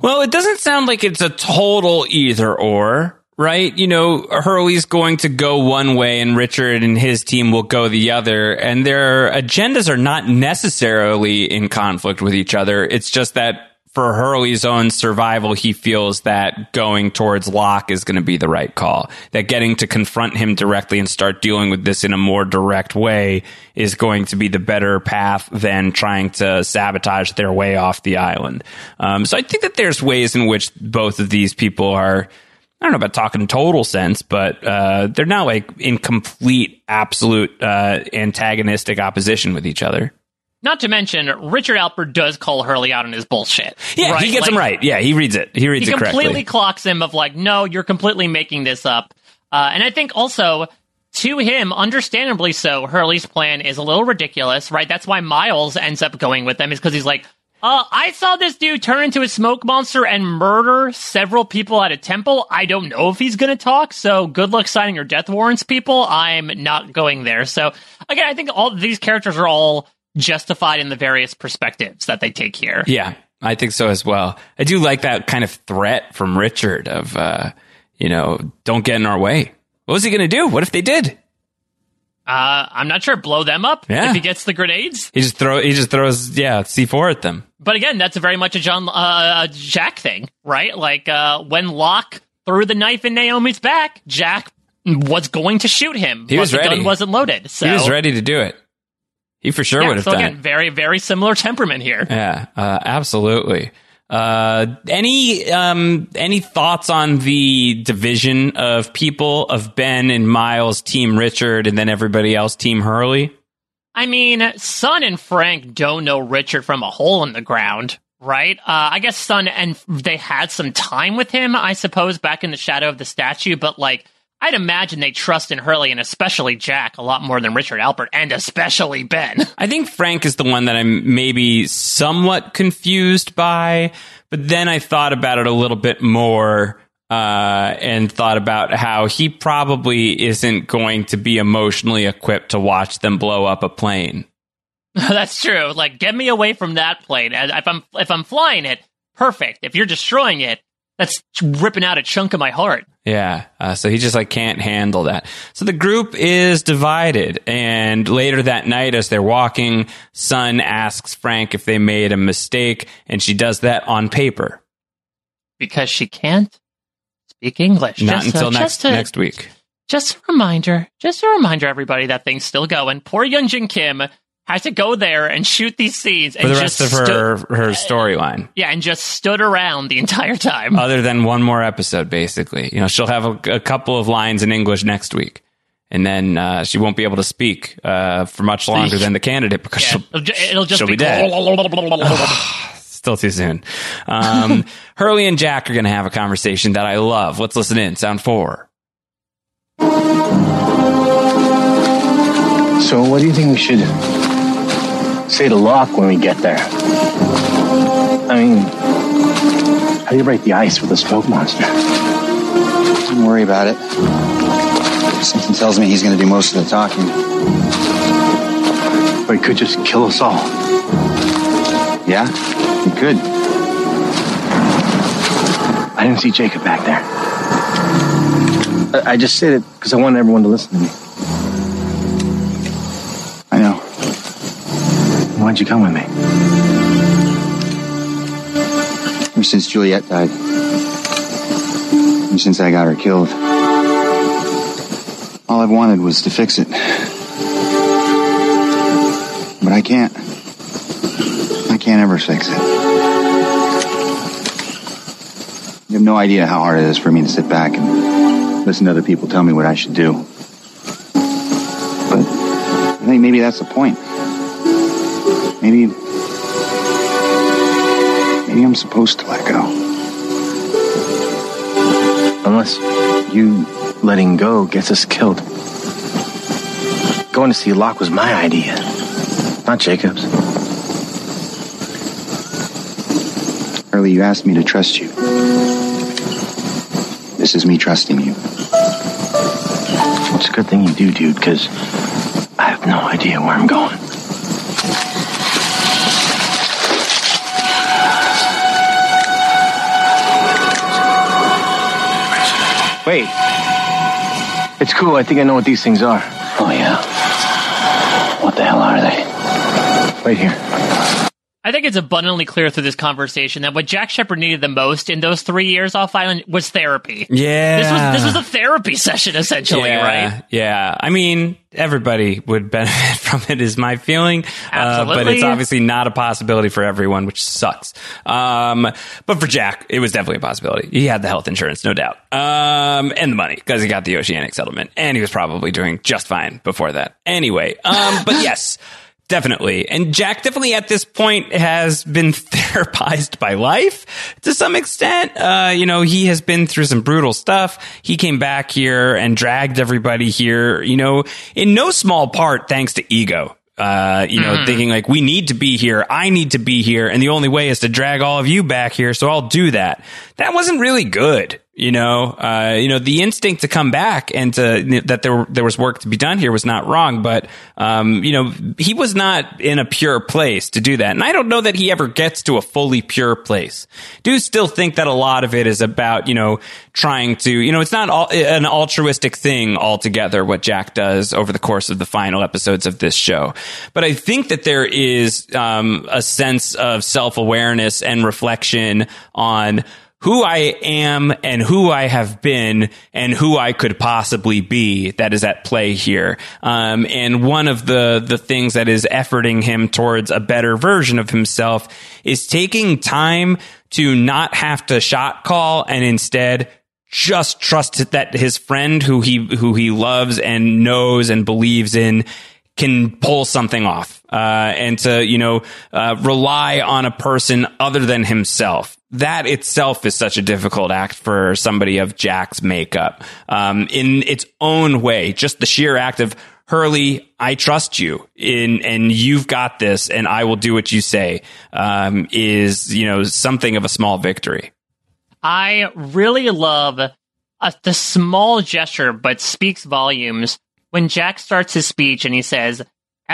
Well, it doesn't sound like it's a total either or, right? You know, Hurley's going to go one way and Richard and his team will go the other, and their agendas are not necessarily in conflict with each other. It's just that for Hurley's own survival, he feels that going towards Locke is going to be the right call. That getting to confront him directly and start dealing with this in a more direct way is going to be the better path than trying to sabotage their way off the island. Um, so I think that there's ways in which both of these people are. I don't know about talking total sense, but uh, they're not like in complete, absolute uh, antagonistic opposition with each other.
Not to mention, Richard Alpert does call Hurley out on his bullshit.
Yeah,
right?
he gets
Like,
him right. Yeah, he reads it. He reads
he
it correctly.
He completely clocks him of like, no, you're completely making this up. Uh, and I think also to him, understandably so, Hurley's plan is a little ridiculous, right? That's why Miles ends up going with them is because he's like, uh, I saw this dude turn into a smoke monster and murder several people at a temple. I don't know if he's going to talk, so good luck signing your death warrants, people. I'm not going there. So again, I think all these characters are all justified in the various perspectives that they take here.
Yeah, I think so as well. I do like that kind of threat from Richard of, uh, you know, don't get in our way. What was he going to do? What if they did?
Uh, I'm not sure. Blow them up
Yeah.
if he gets the grenades.
He just throw. He just throws. Yeah, C four at them.
But again, that's very much a John uh, Jack thing, right? Like uh, when Locke threw the knife in Naomi's back, Jack was going to shoot him.
He
but
was
the
ready.
gun wasn't loaded. So
He was ready to do it. He for sure
Yeah,
would have
so
done.
again,
it.
very very similar temperament here.
Yeah, uh, absolutely. Uh, any um, any thoughts on the division of people of Ben and Miles, Team Richard, and then everybody else, Team Hurley?
I mean, Sun and Frank don't know Richard from a hole in the ground, right? Uh, I guess Sun and they had some time with him, I suppose, back in the shadow of the statue, but like, I'd imagine they trust in Hurley and especially Jack a lot more than Richard Alpert and especially Ben.
I think Frank is the one that I'm maybe somewhat confused by, but then I thought about it a little bit more uh, and thought about how he probably isn't going to be emotionally equipped to watch them blow up a plane.
That's true. Like, get me away from that plane. If I'm if I'm flying it, perfect. If you're destroying it, that's ripping out a chunk of my heart.
Yeah. Uh, so he just like can't handle that. So the group is divided. And later that night, as they're walking, Sun asks Frank if they made a mistake, and she does that on paper.
Because she can't speak English.
Not
Just,
until next
to-
next week.
Just a reminder, just a reminder, everybody, that thing's still going. Poor Yunjin Kim has to go there and shoot these scenes
For the
just
rest of
stu-
her her storyline.
yeah, and just stood around the entire time.
Other than one more episode, basically. You know, she'll have a, a couple of lines in English next week. And then uh, she won't be able to speak uh, for much longer than the candidate because
Yeah,
she'll,
it'll, ju- it'll just
she'll
be,
be dead. Still too soon. Um, Hurley and Jack are going to have a conversation that I love. Let's listen in. Sound four.
So, what do you think we should say to Locke when we get there? I mean, how do you break the ice with a smoke monster?
Don't worry about it. Something tells me he's going to do most of the talking.
But he could just kill us all.
Yeah, he could.
I didn't see Jacob back there. I, I just said it because I wanted everyone to listen to me.
I know.
Why'd you come with me?
Ever since Juliet died. Ever since I got her killed. All I've wanted was to fix it. But I can't. I can't ever fix it. You have no idea how hard it is for me to sit back and listen to other people tell me what I should do. But I think maybe that's the point. Maybe. Maybe I'm supposed to let go.
Unless you letting go gets us killed. Going to see Locke was my idea, not Jacob's.
Hurley, you asked me to trust you. This is me trusting you.
It's a good thing you do, dude, because I have no idea where I'm going. Wait. It's cool. I think I know what these things are. Oh, yeah. What the hell are they? Right here.
I think it's abundantly clear through this conversation that what Jack Shephard needed the most in those three years off island was therapy.
Yeah.
This was this was a therapy session essentially,
yeah,
right?
Yeah. I mean, everybody would benefit from it, is my feeling. Uh, but it's obviously not a possibility for everyone, which sucks. Um, but for Jack, it was definitely a possibility. He had the health insurance, no doubt. Um, and the money, because he got the Oceanic settlement. And he was probably doing just fine before that. Anyway, um, but yes. Definitely. And Jack definitely at this point has been therapized by life to some extent. Uh, you know, he has been through some brutal stuff. He came back here and dragged everybody here, you know, in no small part thanks to ego. Uh, you know,
Mhm.
thinking like, we need to be here. I need to be here. And the only way is to drag all of you back here. So I'll do that. That wasn't really good. You know, uh, you know, the instinct to come back and to that there there was work to be done here was not wrong, but um, you know, he was not in a pure place to do that, and I don't know that he ever gets to a fully pure place. Do still think that a lot of it is about you know trying to you know it's not all, an altruistic thing altogether what Jack does over the course of the final episodes of this show, but I think that there is um, a sense of self awareness and reflection on who I am and who I have been and who I could possibly be that is at play here. Um, and one of the, the things that is efforting him towards a better version of himself is taking time to not have to shot call and instead just trust that his friend who he, who he loves and knows and believes in can pull something off uh, and to you know uh, rely on a person other than himself. That itself is such a difficult act for somebody of jack's makeup. Um, in its own way just the sheer act of hurley i trust you in and you've got this and i will do what you say um, is you know something of a small victory.
I really love uh, the small gesture, but speaks volumes. When Jack starts his speech and he says,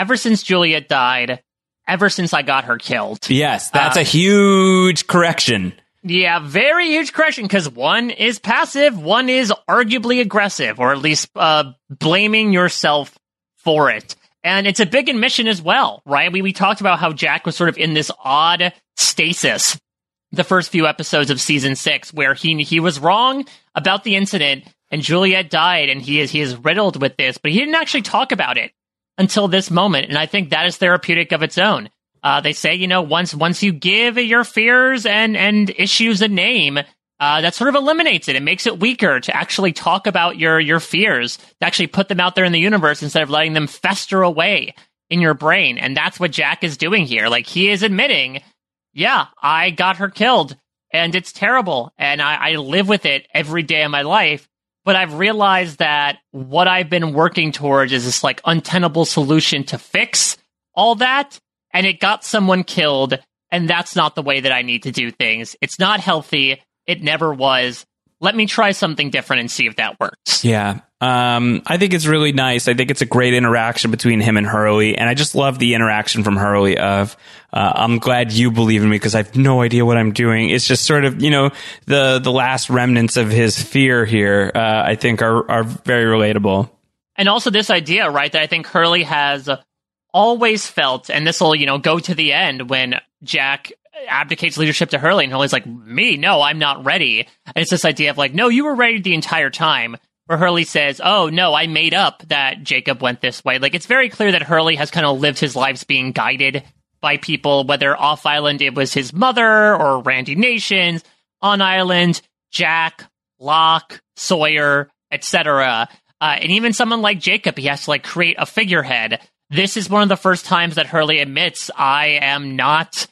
Ever since Juliet died, ever since I got her killed.
yes that's
Uh,
a huge correction
Yeah, very huge correction because one is passive, one is arguably aggressive, or at least uh, blaming yourself for it. And it's a big admission as well, right? We, we talked about how Jack was sort of in this odd stasis the first few episodes of season six, where he he was wrong about the incident and Juliet died, and he is he is riddled with this, but he didn't actually talk about it until this moment, and I think that is therapeutic of its own. Uh, they say, you know, once once you give your fears and and issues a name, uh, that sort of eliminates it. It makes it weaker to actually talk about your your fears, to actually put them out there in the universe instead of letting them fester away in your brain. And that's what Jack is doing here. Like he is admitting, yeah, I got her killed, and it's terrible, and I, I live with it every day of my life. But I've realized that what I've been working towards is this like untenable solution to fix all that, and it got someone killed, and that's not the way that I need to do things. It's not healthy. It never was. Let me try something different and see if that works.
Yeah. Um, I think it's really nice. I think it's a great interaction between him and Hurley. And I just love the interaction from Hurley of, uh, I'm glad you believe in me because I have no idea what I'm doing. It's just sort of, you know, the, the last remnants of his fear here, uh, I think are, are very relatable.
And also this idea, right, that I think Hurley has always felt, and this will, you know, go to the end when Jack abdicates leadership to Hurley, and Hurley's like, me, no, I'm not ready. And it's this idea of like, no, you were ready the entire time. Where Hurley says, oh, no, I made up that Jacob went this way. Like, it's very clear that Hurley has kind of lived his lives being guided by people, whether off island it was his mother or Randy Nations, on island, Jack, Locke, Sawyer, etc. Uh, and even someone like Jacob, he has to like create a figurehead. This is one of the first times that Hurley admits, I am not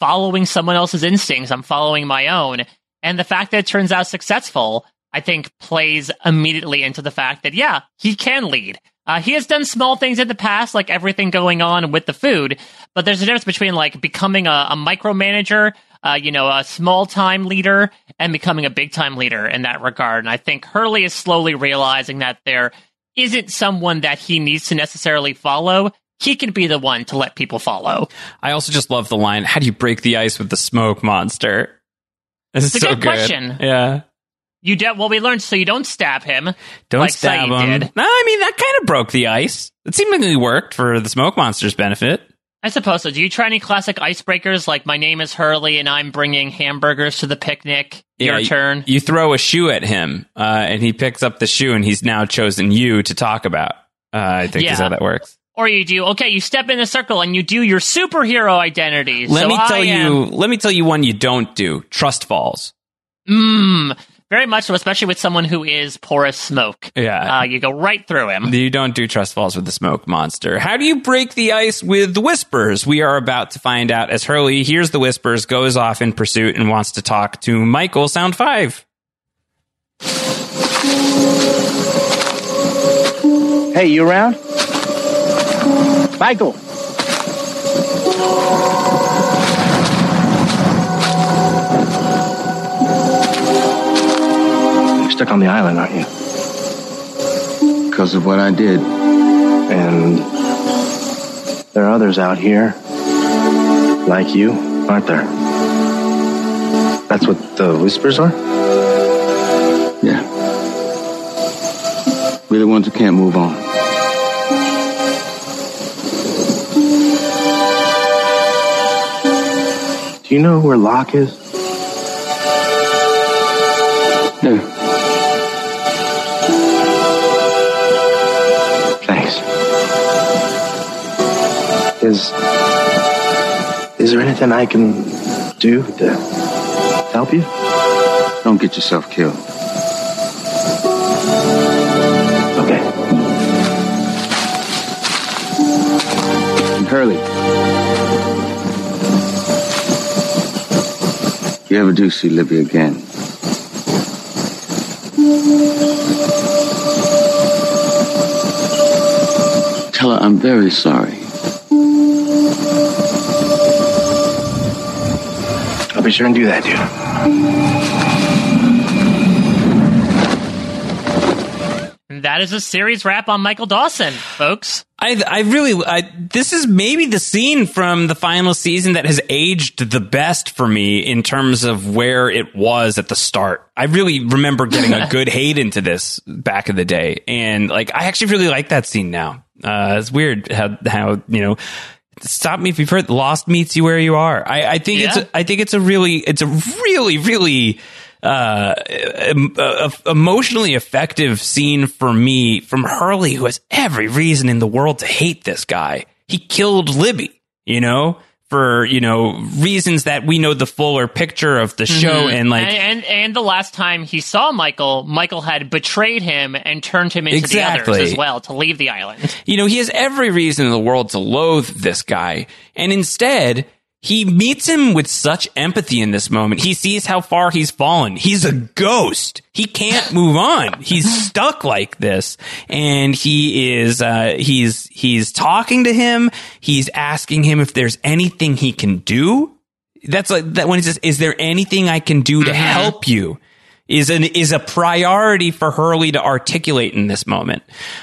following someone else's instincts. I'm following my own. And the fact that it turns out successful, I think plays immediately into the fact that, yeah, he can lead. Uh, he has done small things in the past, like everything going on with the food, but there's a difference between like becoming a, a micromanager, uh, you know, a small time leader, and becoming a big time leader in that regard. And I think Hurley is slowly realizing that there isn't someone that he needs to necessarily follow. He can be the one to let people follow.
I also just love the line, how do you break the ice with the smoke monster? This is
It's a
so
good question.
Yeah.
You de- well, we learned so you don't stab him.
Don't
like
stab
Sayid
him.
Did.
No, I mean, that kind of broke the ice. It seemingly worked for the smoke monster's benefit.
I suppose so. Do you try any classic icebreakers like "My name is Hurley and I'm bringing hamburgers to the picnic"? Your
you-
turn.
You, throw a shoe at him, uh, and he picks up the shoe, and he's now chosen you to talk about. Uh, I think is how that works.
Or you do okay. You step in a circle and you do your superhero identity.
Let
So
me tell
am-
you. Let me tell you one you don't do. Trust falls.
Mm, very much so, especially with someone who is porous smoke.
Yeah.
Uh, you go right through him.
You don't do trust falls with the smoke monster. How do you break the ice with the whispers? We are about to find out as Hurley hears the whispers, goes off in pursuit, and wants to talk to Michael. Sound five.
Hey, you around? Michael. Stuck on the island, aren't you?
Because of what I did.
And there are others out here like you, aren't there? That's what the whispers are?
Yeah. We're the ones who can't move on.
Do you know where Locke is?
Yeah.
Is is there anything I can do to help you?
Don't get yourself killed.
Okay.
Hurley. If you ever do see Libby again, tell her I'm very sorry.
I'll be sure and do that, dude.
And that is a series wrap on Michael Dawson, folks.
I, I really, I, this is maybe the scene from the final season that has aged the best for me in terms of where it was at the start. I really remember getting a good hate into this back in the day, and like I actually really like that scene now. Uh, it's weird how how you know. Stop me if you've heard. Lost meets you where you are. I, I think it's.
Yeah.
A, I think it's a really. It's a really, really uh, uh, emotionally effective scene for me from Hurley, who has every reason in the world to hate this guy. He killed Libby, you know, for you know reasons that we know the fuller picture of the show,
Mhm.
and like
and, and and the last time he saw Michael, Michael had betrayed him and turned him into the others as well to leave the island.
you know, he has every reason in the world to loathe this guy. And instead, he meets him with such empathy in this moment. He sees how far he's fallen. He's a ghost. He can't move on. He's stuck like this. And he is, uh, he's, he's talking to him. He's asking him if there's anything he can do. That's like that when he says, is there anything I can do to help you? Is an is a priority for Hurley to articulate in this moment.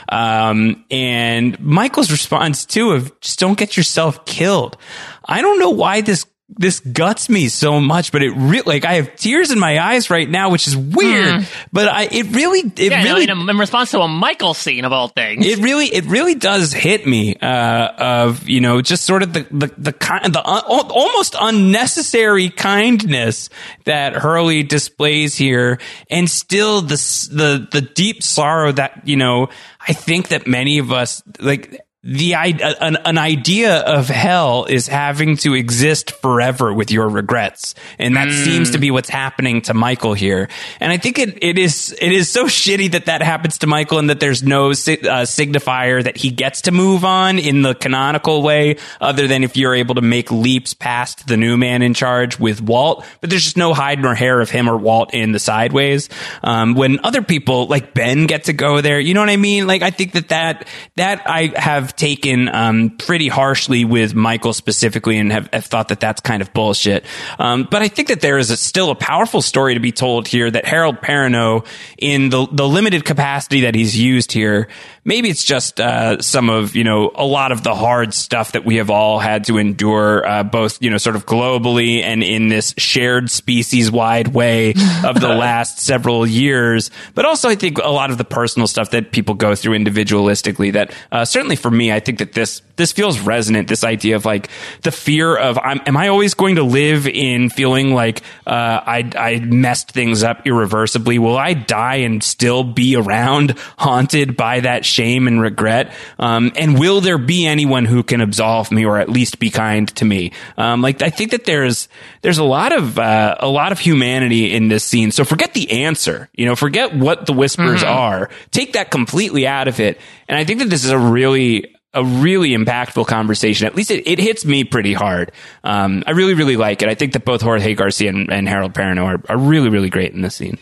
Um, and Michael's response too of just don't get yourself killed. I don't know why this this guts me so much, but it really like I have tears in my eyes right now, which is weird. But I it really it
yeah, no,
really
in, a- in response to a Michael scene of all things.
it really, it really does hit me uh, of you know just sort of the the the kind the uh, almost unnecessary kindness that Hurley displays here, and still the the the deep sorrow that you know I think that many of us like. The an, an idea of hell is having to exist forever with your regrets, and that seems to be what's happening to Michael here. And I think it, it is it is so shitty that that happens to Michael, and that there's no uh, signifier that he gets to move on in the canonical way, other than if you're able to make leaps past the new man in charge with Walt. But there's just no hide nor hair of him or Walt in the sideways. Um, when other people like Ben get to go there, you know what I mean? Like I think that that that I have taken um, pretty harshly with Michael specifically, and have, have thought that that's kind of bullshit. Um, but I think that there is a, still a powerful story to be told here that Harold Perrineau, in the the limited capacity that he's used here, maybe it's just uh, some of you know a lot of the hard stuff that we have all had to endure, uh, both you know sort of globally and in this shared species wide way of the last several years. But also, I think a lot of the personal stuff that people go through individualistically. That uh, certainly for me, I think that this this feels resonant. This idea of like the fear of I'm, am I always going to live in feeling like uh, I I messed things up irreversibly? Will I die and still be around, haunted by that shame and regret? Um, and will there be anyone who can absolve me or at least be kind to me? Um, like I think that there's there's a lot of uh, a lot of humanity in this scene. So forget the answer. You know, forget what the whispers
Mhm.
are. Take that completely out of it. And I think that this is a really a really impactful conversation. At least it, it hits me pretty hard. Um, I really, really like it. I think that both Jorge Garcia and, and Harold Perrineau are, are really, really great in this scene.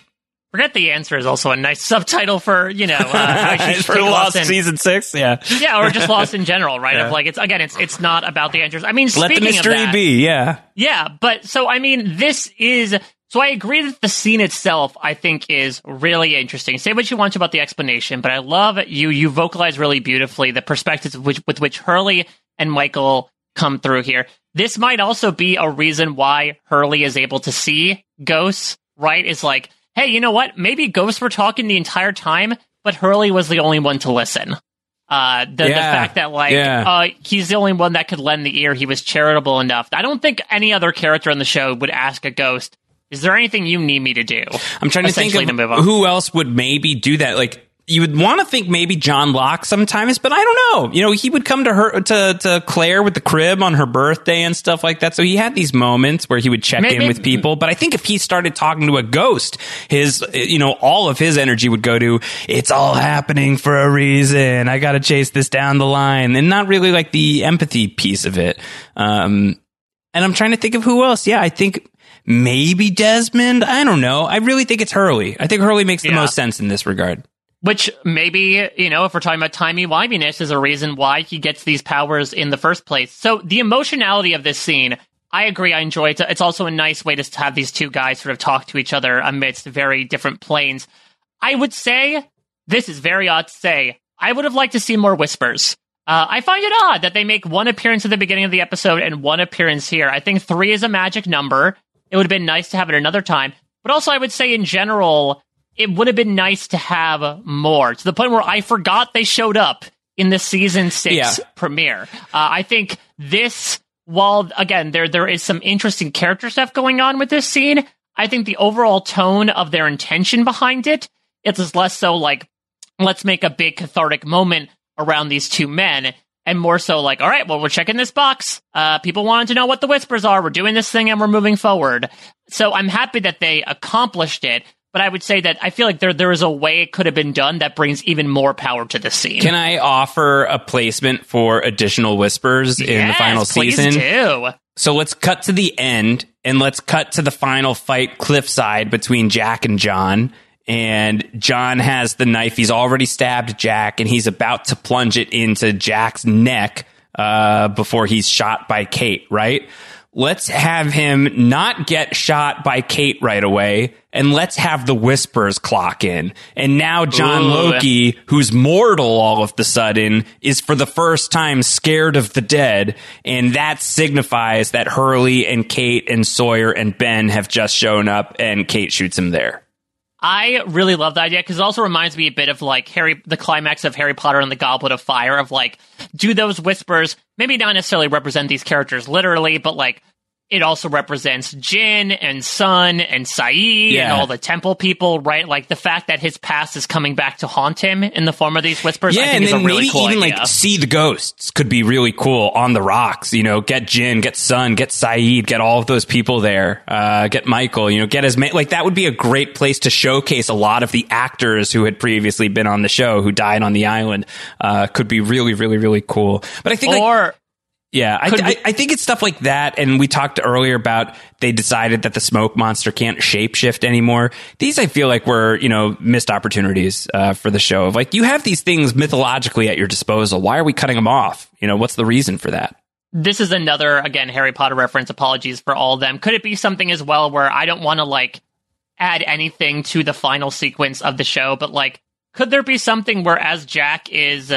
Forget the answer is also a nice subtitle for you know uh,
For Lost
in-
season six, yeah.
yeah, or just lost in general, right?
Yeah.
Of like it's again, it's it's not about the answers. I mean,
Let the mystery
that,
be, yeah.
Yeah, but so I mean, this is so I agree that the scene itself I think is really interesting. Say what you want about the explanation, but I love you. You vocalize really beautifully the perspectives with which, with which Hurley and Michael come through here. This might also be a reason why Hurley is able to see ghosts. Right? Is like, hey, you know what? Maybe ghosts were talking the entire time, but Hurley was the only one to listen. Uh, the, the fact that like
yeah.
uh, he's the only one that could lend the ear. He was charitable enough. I don't think any other character on the show would ask a ghost, "Is there anything you need me to do?"
I'm trying to think of
to move on.
who else would maybe do that. Like you would want to think maybe John Locke sometimes, but I don't know. You know, he would come to her to to Claire with the crib on her birthday and stuff like that. So he had these moments where he would check
Maybe-
in with people. But I think if he started talking to a ghost, his you know all of his energy would go to it's all happening for a reason. I got to chase this down the line, and not really like the empathy piece of it. Um, and I'm trying to think of who else. Yeah, I think maybe Desmond. I don't know. I really think it's Hurley. I think Hurley makes the
Yeah.
most sense in this regard.
Which maybe, you know, if we're talking about timey wiminess, is a reason why he gets these powers in the first place. So the emotionality of this scene, I agree, I enjoy it. It's also a nice way to have these two guys sort of talk to each other amidst very different planes. I would say, this is very odd to say, I would have liked to see more whispers. Uh, I find it odd that they make one appearance at the beginning of the episode and one appearance here. I think three is a magic number. It would have been nice to have it another time. But also, I would say in general, it would have been nice to have more to the point where I forgot they showed up in the season six
Yeah.
premiere. Uh, I think this, while again there there is some interesting character stuff going on with this scene, I think the overall tone of their intention behind it it's less so like let's make a big cathartic moment around these two men. And more so like, all right, well, we're checking this box. Uh, people wanted to know what the whispers are. We're doing this thing and we're moving forward. So I'm happy that they accomplished it. But I would say that I feel like there there is a way it could have been done that brings even more power to the scene.
Can I offer a placement for additional whispers in the
Yes,
final
please
season?
do.
So let's cut to the end and let's cut to the final fight cliffside between Jack and John. And John has the knife. He's already stabbed Jack and he's about to plunge it into Jack's neck uh, before he's shot by Kate, right? Let's have him not get shot by Kate right away and let's have the whispers clock in. And now John
Ooh.
Loki, who's mortal all of the sudden, is for the first time scared of the dead. And that signifies that Hurley and Kate and Sawyer and Ben have just shown up and Kate shoots him there.
I really love the idea because it also reminds me a bit of like Harry, the climax of Harry Potter and the Goblet of Fire. Of like, do those whispers maybe not necessarily represent these characters literally, but like it also represents Jin and Sun and Sayid and all the temple people, right? Like the fact that his past is coming back to haunt him in the form of these whispers.
Yeah, and then
really
maybe
cool
even
idea.
like see the ghosts could be really cool on the rocks. You know, get Jin, get Sun, get Sayid, get all of those people there. Uh, get Michael. You know, get as many. Like that would be a great place to showcase a lot of the actors who had previously been on the show who died on the island. Uh, could be really, really, really cool. But I think like,
or
yeah, I, I, I think it's stuff like that. And we talked earlier about they decided that the smoke monster can't shapeshift anymore. These I feel like were, you know, missed opportunities uh, for the show. Of like, you have these things mythologically at your disposal. Why are we cutting them off? You know, what's the reason for that?
this is another again Harry Potter reference. Apologies for all of them. Could it be something as well where I don't want to like add anything to the final sequence of the show, but like could there be something where as Jack is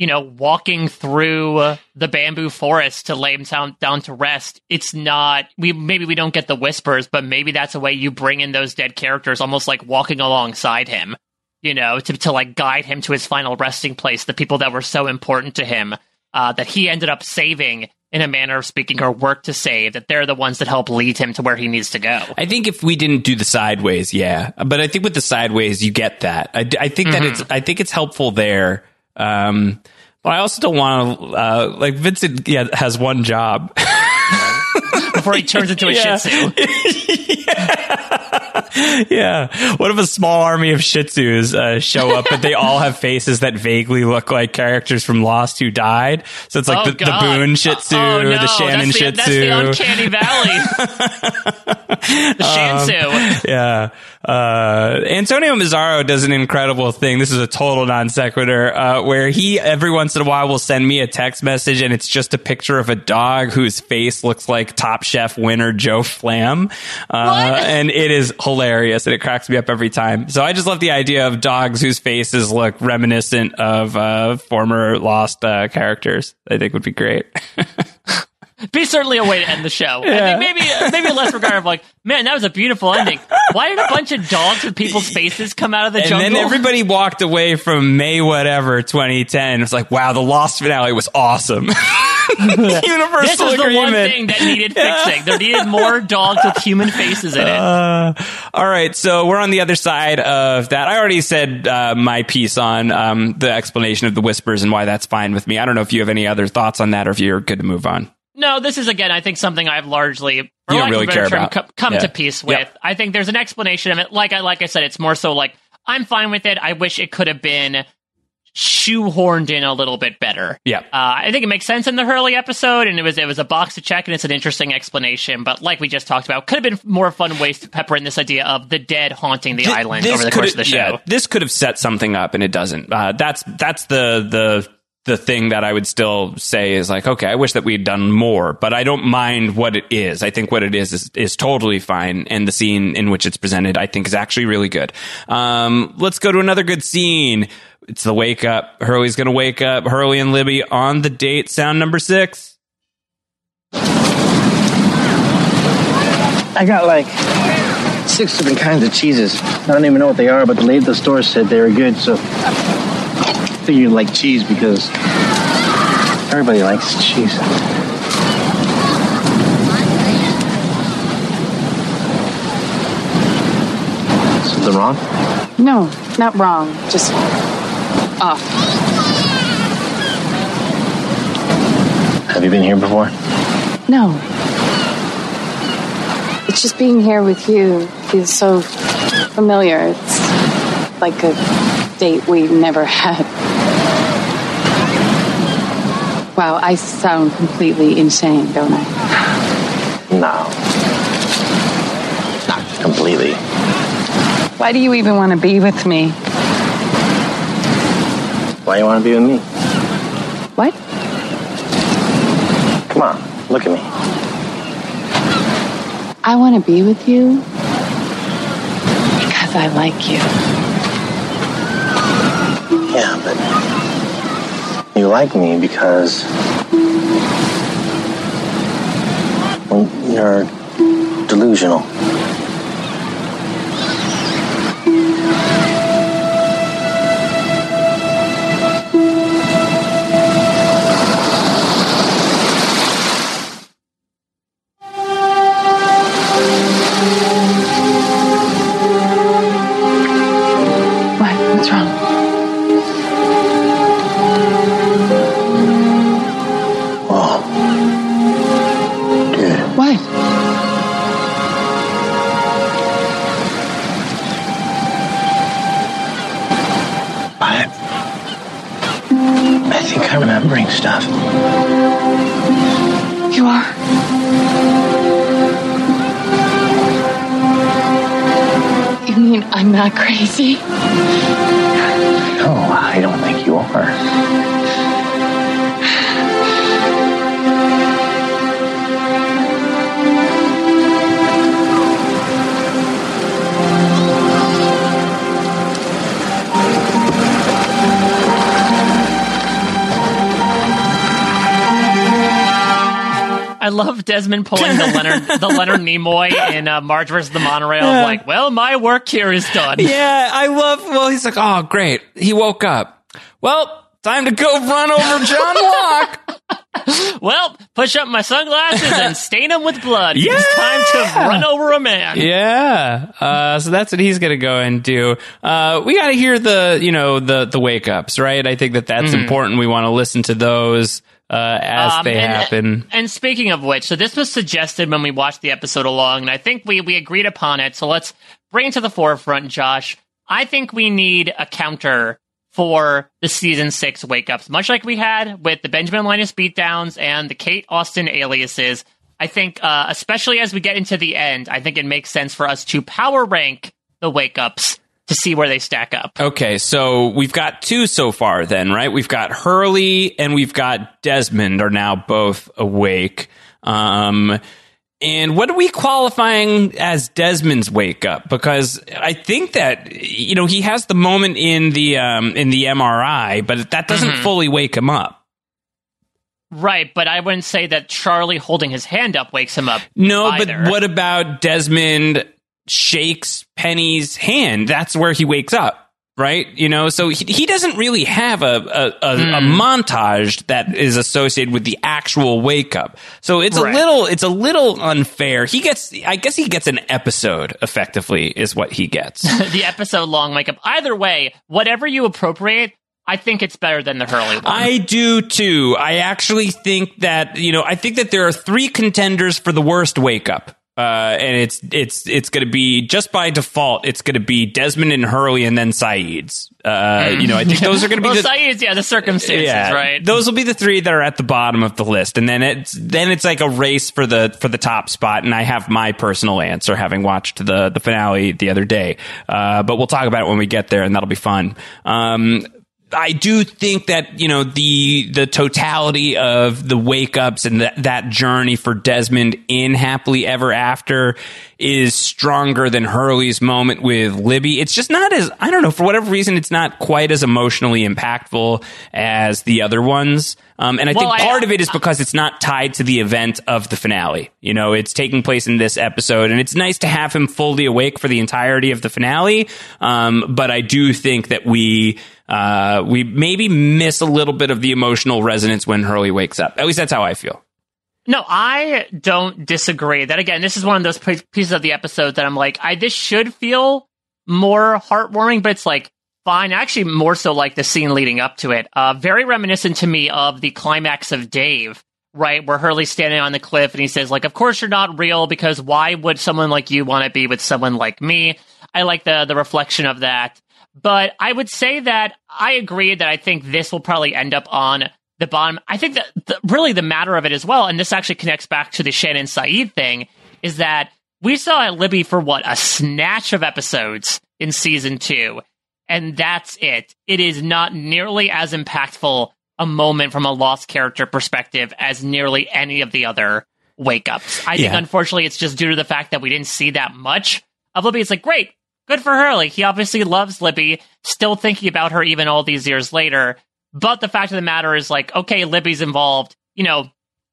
you know walking through uh, the bamboo forest to lay him down, down to rest, it's not we maybe we don't get the whispers, but maybe that's a way you bring in those dead characters almost like walking alongside him. You know, to, to like guide him to his final resting place, the people that were so important to him uh, that he ended up saving in a manner of speaking or work to save that they're the ones that help lead him to where he needs to go
I think if we didn't do the sideways, yeah. But I think with the sideways, you get that. I, I think that it's, I think it's helpful there. Um, but I also don't want to, uh, like Vincent yeah, has one job.
before he turns into a
Yeah.
shih tzu
yeah. What if a small army of Shih Tzus uh, show up, but they all have faces that vaguely look like characters from Lost who died? So it's like
Oh,
the, the. Boone Shih Tzu,
oh, no,
the Shannon
that's
Shih
the, that's the uncanny valley the shansu
yeah. Uh, Antonio Mazzaro does an incredible thing. This is a total non sequitur, uh, where he every once in a while will send me a text message and it's just a picture of a dog whose face looks like Top Chef winner Joe Flamm. Uh, and it is hilarious and it cracks me up every time. So I just love the idea of dogs whose faces look reminiscent of, uh, former lost, uh, characters. I think would be great.
be certainly a way to end the show
Yeah.
I think maybe maybe less regard of like man that was a beautiful ending why did a bunch of dogs with people's faces come out of the
and
jungle And
then everybody walked away from May whatever 2010. It's like, wow, the Lost finale was awesome. Universal
this is the one thing that needed fixing. There needed more dogs with human faces in it.
Uh, all right, so we're on the other side of that. I already said uh, my piece on um, the explanation of the whispers and why that's fine with me. I don't know if you have any other thoughts on that or if you're good to move on.
No, this is again, I think something I've largely,
You don't
lack of a
really care
term,
about.
co- come
Yeah.
to peace with.
Yep.
I think there's an explanation of it. Like I, like I said, it's more so like I'm fine with it. I wish it could have been shoehorned in a little bit better.
Yeah.
Uh, I think it makes sense in the Hurley episode, and it was it was a box to check, and it's an interesting explanation. But like we just talked about, could have been more fun ways to pepper in this idea of the dead haunting the
Thi-
island over the course of the show.
yeah, this could have set something up, and it doesn't. Uh, that's that's the the the thing that I would still say is like, okay, I wish that we'd done more, but I don't mind what it is. I think what it is is, is totally fine, and the scene in which it's presented, I think, is actually really good. Um, let's go to another good scene. It's the wake up. Hurley's going to wake up. Hurley and Libby on the date. Sound number six.
I got like six different kinds of cheeses. I don't even know what they are, but the lady at the store said they were good, so I think you like cheese because everybody likes cheese. Something wrong?
No, not wrong. Just off.
Have you been here before?
No. It's just being here with you feels so familiar. It's like a date we never had. Wow, I sound completely insane, don't I?
No. Not completely.
Why do you even want to be with me?
Why do you want to be with me?
What?
Come on, look at me.
I want to be with you because I like you.
You like me because you're delusional.
Desmond pulling the Leonard the Leonard Nimoy in uh, Marge vs. the Monorail.
Yeah.
Like, well, my work here is done.
Yeah, I love. Well, he's like, oh, great. He woke up. Well, time to go run over John Locke.
Well, push up my sunglasses and stain them with blood.
Yeah.
It's time to run over a man.
Yeah. Uh, so that's what he's going to go and do. Uh, we got to hear the, you know, the, the wake ups, right? I think that that's
Mhm.
important. We want to listen to those, uh, as
Um,
they
and-
happen.
And speaking of which, so this was suggested when we watched the episode along, and I think we we agreed upon it. So let's bring it to the forefront, Josh. I think we need a counter for the season six wake ups, much like we had with the Benjamin Linus beatdowns and the Kate Austin aliases. I think, uh, especially as we get into the end, I think it makes sense for us to power rank the wake ups to see where they stack up.
Okay, so we've got two so far then, right? We've got Hurley and we've got Desmond are now both awake. Um, and what are we qualifying as Desmond's wake up? Because I think that you know he has the moment in the um, in the MRI, but that doesn't
Mhm.
fully wake him up.
Right, but I wouldn't say that Charlie holding his hand up wakes him up.
No,
either.
but what about Desmond shakes Penny's hand? That's where he wakes up. right? You know, so he, he doesn't really have a a, a, a hmm. montage that is associated with the actual wake up. So it's
Right.
a little it's a little unfair. He gets, I guess, he gets an episode. Effectively, is what he gets.
the episode long wake up. Either way, whatever you appropriate, I think it's better than the Hurley one.
I do too. I actually think that you know. I think that there are three contenders for the worst wake up. Uh, and it's it's it's going to be just by default. It's going to be Desmond and Hurley, and then Sayid's. Uh, you know, I think those are going to be
well,
the,
Sayid's, yeah, the circumstances, yeah, right?
Those will be the three that are at the bottom of the list, and then it's then it's like a race for the for the top spot. And I have my personal answer, having watched the the finale the other day. Uh, but we'll talk about it when we get there, and that'll be fun. Um, I do think that you know the the totality of the wake ups and that that journey for Desmond in Happily Ever After is stronger than Hurley's moment with Libby. It's just not as I don't know for whatever reason it's not quite as emotionally impactful as the other ones. Um, and I
Well,
think
I-
part of it is because it's not tied to the event of the finale. You know, it's taking place in this episode, and it's nice to have him fully awake for the entirety of the finale. Um, but I do think that we uh, we maybe miss a little bit of the emotional resonance when Hurley wakes up. At least that's how I feel.
No, I don't disagree. That again, this is one of those pi- pieces of the episode that I'm like, I this should feel more heartwarming, but it's like fine. Actually, more so like the scene leading up to it. Uh, very reminiscent to me of the climax of Dave, right, where Hurley's standing on the cliff and he says, like, "Of course you're not real because why would someone like you want to be with someone like me?" I like the the reflection of that. But I would say that I agree that I think this will probably end up on the bottom. I think that the, really the matter of it as well, and this actually connects back to the Shannon Sayid thing, is that we saw Libby for what a snatch of episodes in season two, and that's it. It is not nearly as impactful a moment from a lost character perspective as nearly any of the other wake ups. I think unfortunately it's just due to the fact that we didn't see that much of Libby. It's like great, good for Hurley. He obviously loves Libby, still thinking about her even all these years later. But the fact of the matter is, like, okay, Libby's involved. You know,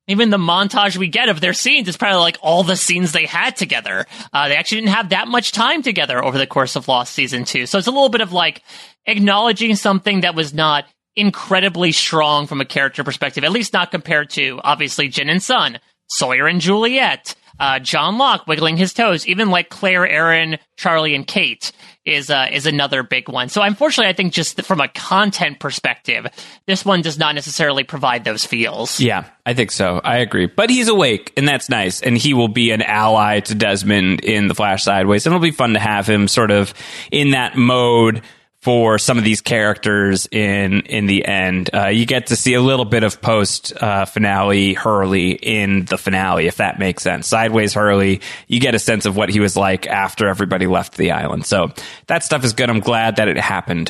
even the montage we get of their scenes is probably like all the scenes they had together. Uh, they actually didn't have that much time together over the course of Lost season two. So it's a little bit of like acknowledging something that was not incredibly strong from a character perspective, at least not compared to obviously Jin and Sun, Sawyer and Juliet, uh, John Locke wiggling his toes, even like Claire, Aaron, Charlie, and Kate is uh, is another big one. So unfortunately, I think just from a content perspective, this one does not necessarily provide those feels.
Yeah, I think so. I agree. But he's awake, and that's nice. And he will be an ally to Desmond in the Flash Sideways. And it'll be fun to have him sort of in that mode for some of these characters in in the end. Uh, you get to see a little bit of post uh, finale Hurley in the finale, if that makes sense. Sideways Hurley, you get a sense of what he was like after everybody left the island. So that stuff is good. I'm glad that it happened.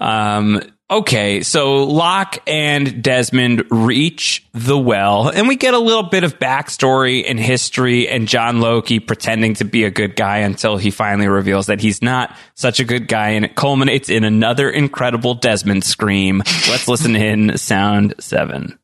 Um, Okay, so Locke and Desmond reach the well, and we get a little bit of backstory and history, and John Loki pretending to be a good guy until he finally reveals that he's not such a good guy, and it culminates in another incredible Desmond scream. Let's listen in sound seven.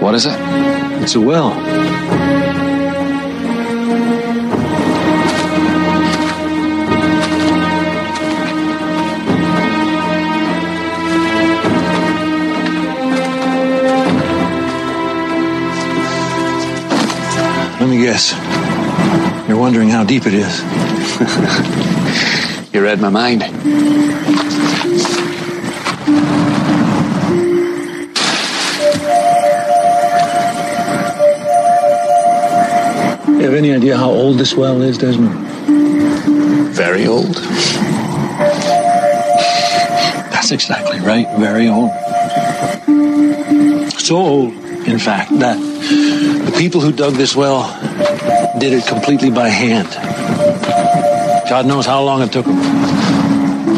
What is it?
It's a well. Let me guess. You're wondering how deep it is.
You read my mind.
You have any idea how old this well is, Desmond?
Very old.
That's exactly right. Very old. So old, in fact, that the people who dug this well did it completely by hand. God knows how long it took them.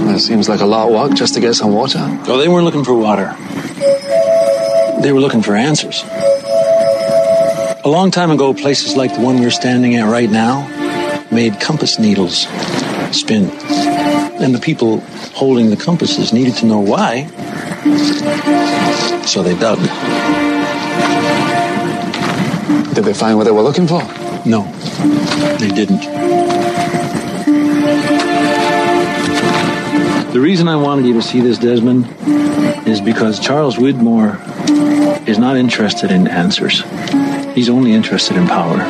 That seems like a lot of work just to get some water.
Oh, they weren't looking for water. They were looking for answers. A long time ago, places like the one we're standing at right now made compass needles spin. And the people holding the compasses needed to know why, so they dug.
Did they find what they were looking for?
No, they didn't. The reason I wanted you to see this, Desmond, is because Charles Widmore is not interested in answers. He's only interested in power.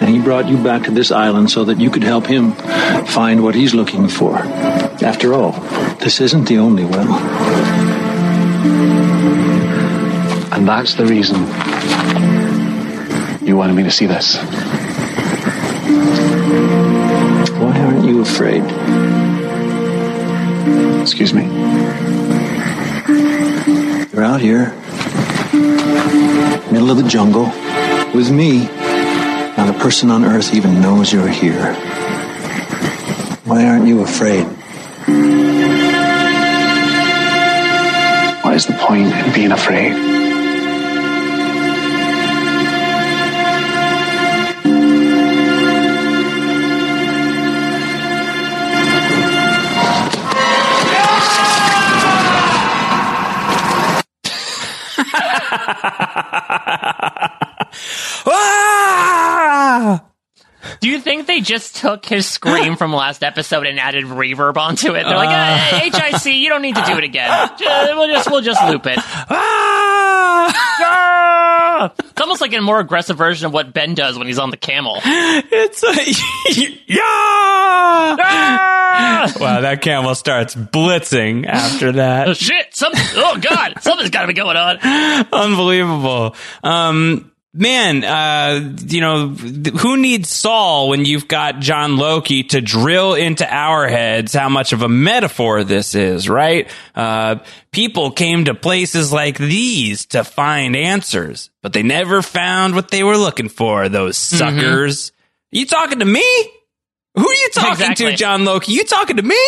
And he brought you back to this island so that you could help him find what he's looking for. After all, this isn't the only well.
And that's the reason you wanted me to see this.
Why aren't you afraid?
Excuse me?
You're out here, middle of the jungle, with me. Not a person on earth even knows you're here. Why aren't you afraid?
What is the point in being afraid?
Think they just took his scream from last episode and added reverb onto it? They're like, uh, HIC, you don't need to do it again. We'll just we'll just loop it. Ah! It's almost like a more aggressive version of what Ben does when he's on the camel.
It's a yeah. wow, that camel starts blitzing after that.
Oh shit! Something. Oh god! Something's got to be going on.
Unbelievable. Um, man, uh, you know, who needs Saul when you've got John Loki to drill into our heads how much of a metaphor this is, right? Uh, people came to places like these to find answers, but they never found what they were looking for, those suckers. You talking to me? Who are you talking
Exactly.
to, John Loki? You talking to me?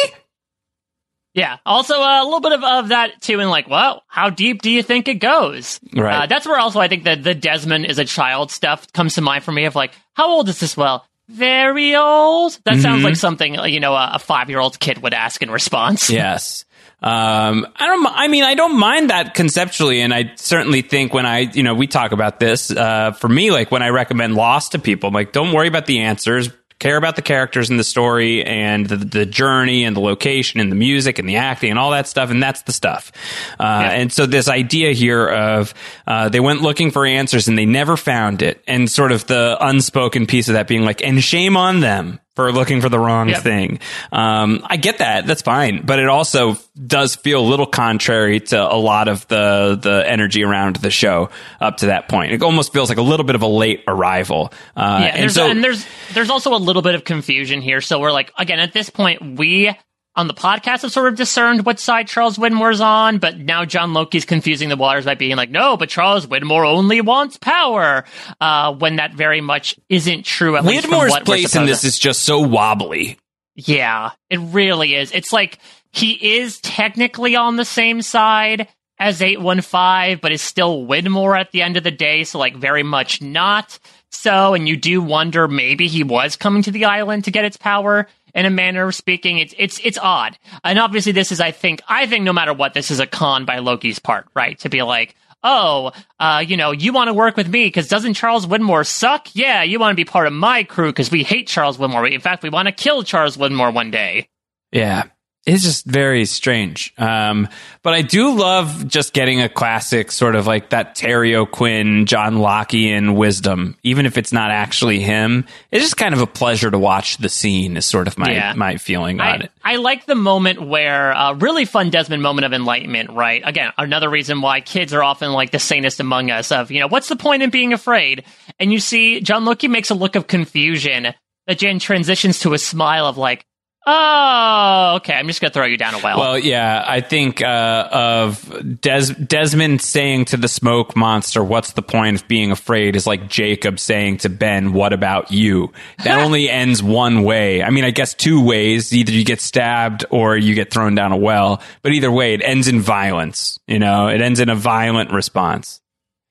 Yeah. Also, uh, a little bit of, of that too, and like, well, how deep do you think it goes?
Right.
Uh, that's where also I think that the Desmond is a child stuff comes to mind for me. Of like, how old is this? Well, very old. That sounds
Mhm.
like something you know a, a five year old kid would ask in response.
Yes. Um, I don't, I mean, I don't mind that conceptually. And I certainly think when I, you know, we talk about this, uh, for me, like when I recommend Lost to people, I'm like, don't worry about the answers. Care about the characters in the story and the, the journey and the location and the music and the acting and all that stuff. And that's the stuff. Uh, and so this idea here of, uh, they went looking for answers and they never found it. And sort of the unspoken piece of that being like, and shame on them for looking for the wrong
Yep.
thing. Um, I get that. That's fine. But it also does feel a little contrary to a lot of the, the energy around the show up to that point. It almost feels like a little bit of a late arrival. Uh,
yeah,
and
there's,
so,
and there's there's also a little bit of confusion here. So we're like, again, at this point, we on the podcast have sort of discerned what side Charles Widmore's on, but now John Loki's confusing the waters by being like, no, but Charles Widmore only wants power, uh, when that very much isn't true. At
Widmore's
what
place in this
to-
is just so wobbly.
yeah, it really is. It's like he is technically on the same side as 815, but is still Widmore at the end of the day, so like very much not. So, and you do wonder maybe he was coming to the island to get its power in a manner of speaking. It's it's it's odd. And obviously this is I think I think no matter what, this is a con by Loki's part, right? To be like, oh, uh, you know, you want to work with me because doesn't Charles Widmore suck? Yeah, you want to be part of my crew because we hate Charles Widmore. In fact, we want to kill Charles Widmore one day.
Yeah. It's just very strange. Um, but I do love just getting a classic sort of like that Terry O'Quinn, John Lockean wisdom, even if it's not actually him. It's just kind of a pleasure to watch the scene is sort of my,
Yeah.
my feeling on
I,
it.
I like the moment where uh, really fun Desmond moment of enlightenment, right? Again, another reason why kids are often like the sanest among us of, you know, what's the point in being afraid? And you see John Loki makes a look of confusion that then transitions to a smile of like, oh, okay, I'm just going to throw you down a well.
Well, yeah, I think uh, of Des- Desmond saying to the smoke monster, "What's the point of being afraid?" is like Jacob saying to Ben, "What about you?" That only ends one way. I mean, I guess two ways: either you get stabbed or you get thrown down a well. But either way, it ends in violence. You know, it ends in a violent response.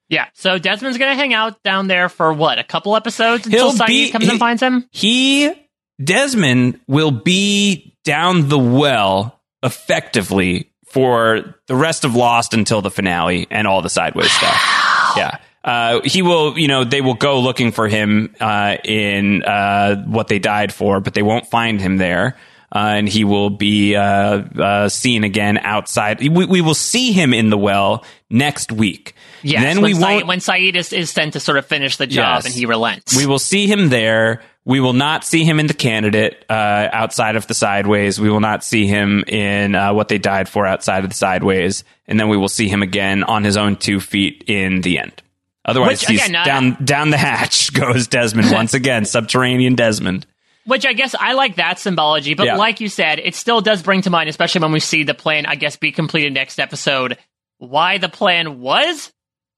Yeah, so Desmond's gonna hang out down there for what, a couple episodes until
He'll
Sayid
be-
comes
he-
and finds him?
He Desmond will be down the well effectively for the rest of Lost until the finale and all the sideways stuff. Yeah. Uh, he will, you know, they will go looking for him uh, in uh, what they died for, but they won't find him there. Uh, and he will be uh, uh, seen again outside. We, we will see him in the well next week.
Yes,
then
when,
we
Sayid,
won't.
when Sayid is, is sent to sort of finish the job
Yes.
and he relents.
We will see him there. We will not see him in the candidate uh, outside of the sideways. We will not see him in uh, what they died for outside of the sideways, and then we will see him again on his own two feet in the end. Otherwise,
Which,
he's
again,
down down the hatch goes Desmond once again, subterranean Desmond.
Which I guess I like that symbology, but
Yeah.
like you said, it still does bring to mind, especially when we see the plan, I guess, be completed next episode, why the plan was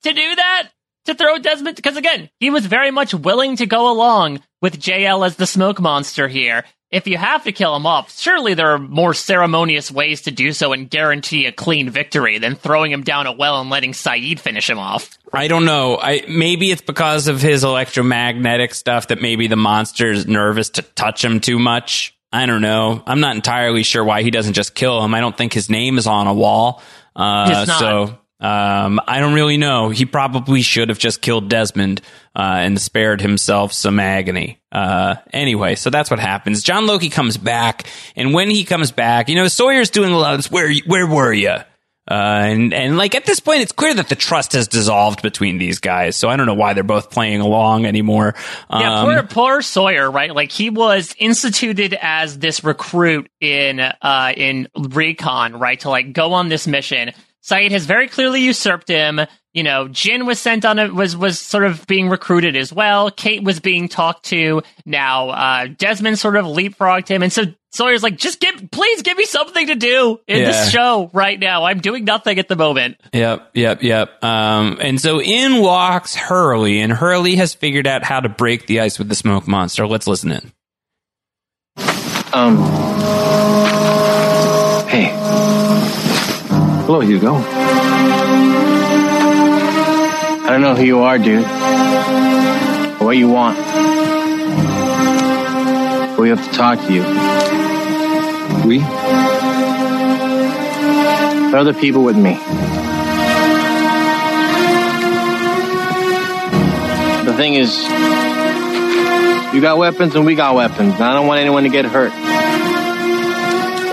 to do that? To throw Desmond? Because again, he was very much willing to go along with JL as the smoke monster here. If you have to kill him off, surely there are more ceremonious ways to do so and guarantee a clean victory than throwing him down a well and letting Sayid finish him off.
I don't know. I maybe it's because of his electromagnetic stuff that maybe the monster's nervous to touch him too much. I don't know. I'm not entirely sure why he doesn't just kill him. I don't think his name is on a wall. Uh, so um, I don't really know. He probably should have just killed Desmond uh, and spared himself some agony. Uh, anyway, so that's what happens. John Loki comes back, and when he comes back, you know Sawyer's doing a lot of this. Where where were you? Uh, and and like at this point, it's clear that the trust has dissolved between these guys. So I don't know why they're both playing along anymore.
Yeah,
Um,
poor, poor Sawyer, right? Like he was instituted as this recruit in uh in recon, right? To like go on this mission. Sayid has very clearly usurped him. You know, Jin was sent on it was was sort of being recruited as well. Kate was being talked to. Now uh Desmond sort of leapfrogged him, and so Sawyer's like, just give, please give me something to do in
Yeah.
this show right now. I'm doing nothing at the moment.
Yep, yep, yep. Um, and so in walks Hurley, and Hurley has figured out how to break the ice with the smoke monster. Let's listen in.
Um. Hey. Hello, Hugo. I don't know who you are, dude. Or what you want. But we have to talk to you.
We?
There are other people with me. The thing is, you got weapons and we got weapons. I don't want anyone to get hurt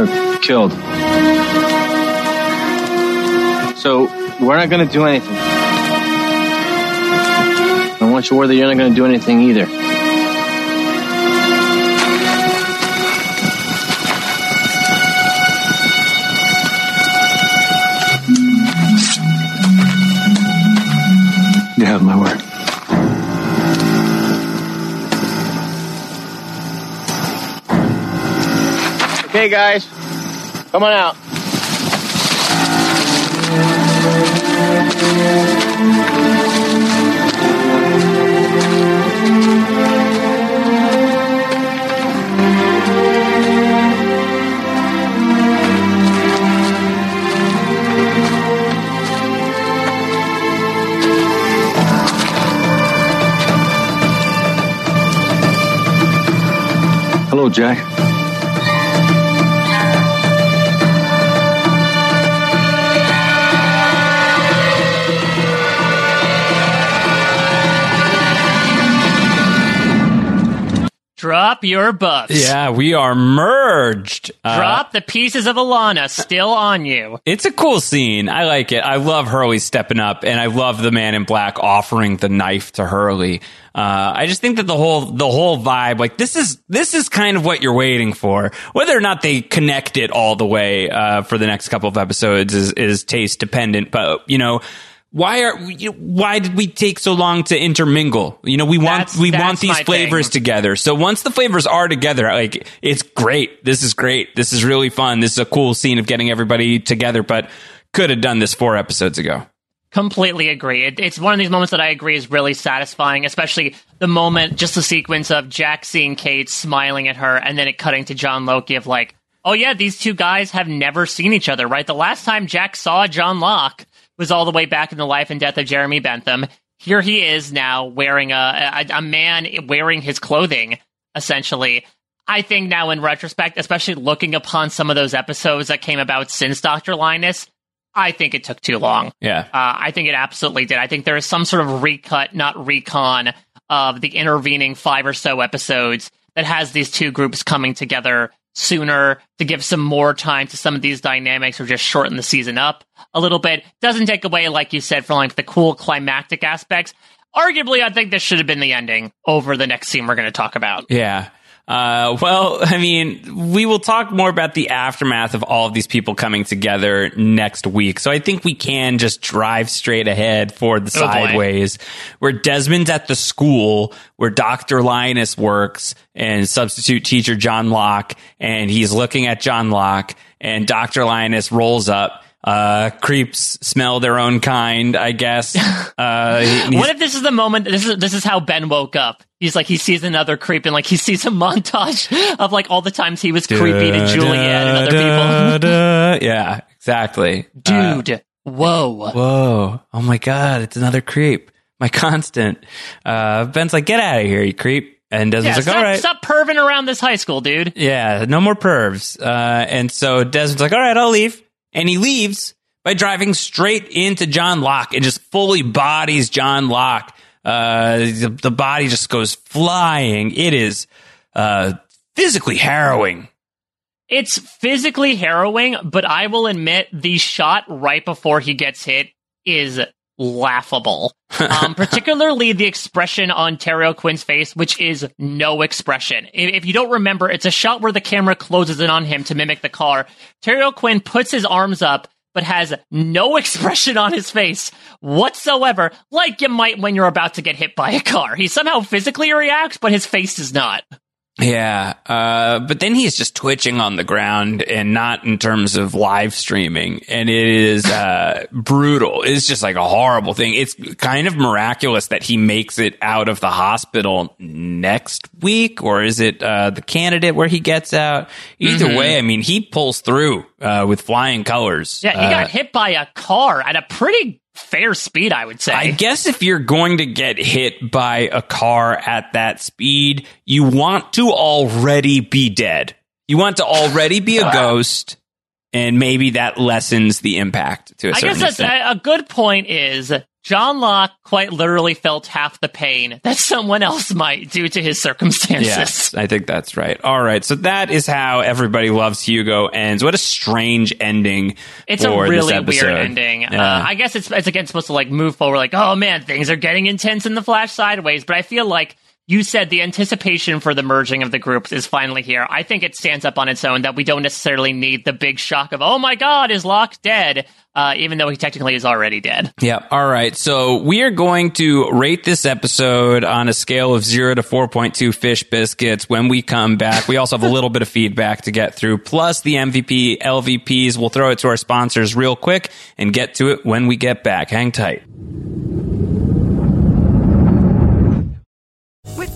or killed. So we're not going to do anything. I want you to worry that you're not going to do anything either.
You have my word.
Okay, guys, come on out.
Hello, Jack.
Drop your buffs.
Yeah, we are merged. Uh,
Drop the pieces of Ilana still on you.
It's a cool scene. I like it. I love Hurley stepping up, and I love the man in black offering the knife to Hurley. Uh, I just think that the whole the whole vibe, like this is this is kind of what you're waiting for. Whether or not they connect it all the way uh, for the next couple of episodes is is taste dependent. But you know. Why are you, why did we take so long to intermingle? You know, we want
That's-
we want these flavors
thing.
together. So once the flavors are together, like it's great. This is great. This is really fun. This is a cool scene of getting everybody together, but could have done this four episodes ago.
Completely agree. It, it's one of these moments that I agree is really satisfying, especially the moment, just the sequence of Jack seeing Kate smiling at her, and then it cutting to John Loki of like, oh yeah, these two guys have never seen each other, right? The last time Jack saw John Locke, was all the way back in the life and death of Jeremy Bentham. Here he is now wearing a, a, a man wearing his clothing, essentially. I think now in retrospect, especially looking upon some of those episodes that came about since Dr. Linus, I think it took too long.
Yeah.
Uh, I think it absolutely did. I think there is some sort of recut, not recon, of the intervening five or so episodes that has these two groups coming together sooner to give some more time to some of these dynamics or just shorten the season up a little bit. Doesn't take away, like you said, from like the cool climactic aspects. Arguably, I think this should have been the ending over the next scene we're going to talk about.
Yeah. Uh, well, I mean, we will talk more about the aftermath of all of these people coming together next week. So I think we can just drive straight ahead for the
Oh, boy.
sideways where Desmond's at the school where Dr. Linus works and substitute teacher John Locke. And he's looking at John Locke and Dr. Linus rolls up. Uh, creeps smell their own kind, I guess. Uh,
What if this is the moment? This is this is how Ben woke up. He's like he sees another creep and like he sees a montage of like all the times he was creepy to Juliet and other people.
Yeah, exactly. Uh,
Dude, whoa.
whoa. Oh my God. It's another creep. My constant. Uh, Ben's like, get out of here, you creep. And
Yeah,
Desmond's like,
stop,
all right.
stop perving around this high school, dude.
Yeah, no more pervs. Uh, and so Desmond's like, all right, I'll leave. And he leaves by driving straight into John Locke and just fully bodies John Locke. Uh, the, the body just goes flying. It is, uh, physically harrowing.
It's physically harrowing, but I will admit the shot right before he gets hit is laughable. Um, particularly the expression on Terry Quinn's face, which is no expression. If, you don't remember, it's a shot where the camera closes in on him to mimic the car. Terry Quinn puts his arms up, but has no expression on his face whatsoever, like you might when you're about to get hit by a car. He somehow physically reacts, but his face does not.
Yeah, uh, but then he's just twitching on the ground and not in terms of live streaming. And it is uh, brutal. It's just like a horrible thing. It's kind of miraculous that he makes it out of the hospital next week, or is it uh, the candidate where he gets out? Either
Mhm.
way, I mean, he pulls through uh, with flying colors.
Yeah, he
Uh,
got hit by a car at a pretty fair speed, I would say.
I guess if you're going to get hit by a car at that speed, you want to already be dead. You want to already be a ghost, and maybe that lessens the impact to a
I
certain
guess that's
extent.
a, a good point. Is John Locke quite literally felt half the pain that someone else might due to his circumstances?
Yes, I think that's right. All right, so that is how everybody loves Hugo ends. What a strange ending!
It's a really weird ending.
Yeah.
Uh, I guess it's it's again supposed to like move forward, like oh man, things are getting intense in the Flash sideways. But I feel like you said the anticipation for the merging of the groups is finally here. I think it stands up on its own that we don't necessarily need the big shock of oh my god, is Locke dead? Uh, even though he technically is already dead.
Yeah. All right. So we are going to rate this episode on a scale of zero to 4.2 fish biscuits when we come back. We also have a little bit of feedback to get through, plus the MVP, LVPs. We'll throw it to our sponsors real quick and get to it when we get back. Hang tight.
With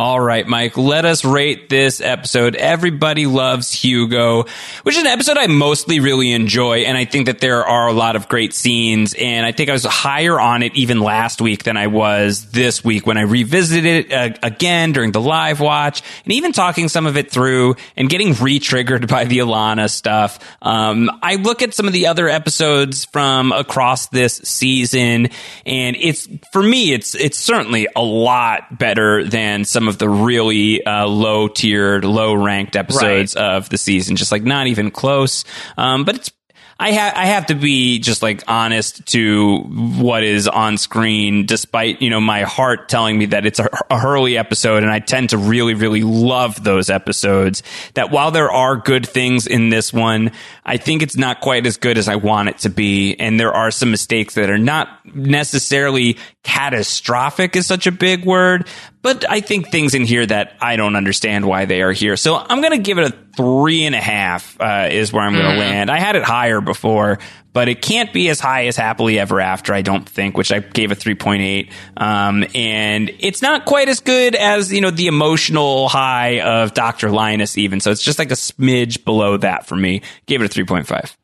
All right, Mike, let us rate this episode. Everybody loves Hugo, which is an episode I mostly really enjoy. And I think that there are a lot of great scenes. And I think I was higher on it even last week than I was this week when I revisited it uh, again during the live watch and even talking some of it through and getting re triggered by the Ilana stuff. Um, I look at some of the other episodes from across this season and it's, for me, it's, it's certainly a lot better than some of the really uh, low tiered, low ranked episodes right. of the season. Just like not even close. Um, but it's I have I have to be just like honest to what is on screen, despite you know my heart telling me that it's a, a Hurley episode, and I tend to really really love those episodes. That while there are good things in this one, I think it's not quite as good as I want it to be, and there are some mistakes that are not necessarily catastrophic is such a big word, but I think things in here that I don't understand why they are here. So I'm going to give it a three and a half, uh, is where I'm going to mm. land. I had it higher before, but it can't be as high as happily ever after, I don't think, which I gave a 3.8. Um, and it's not quite as good as, you know, the emotional high of Dr. Linus even. So it's just like a smidge below that for me. Gave it a 3.5.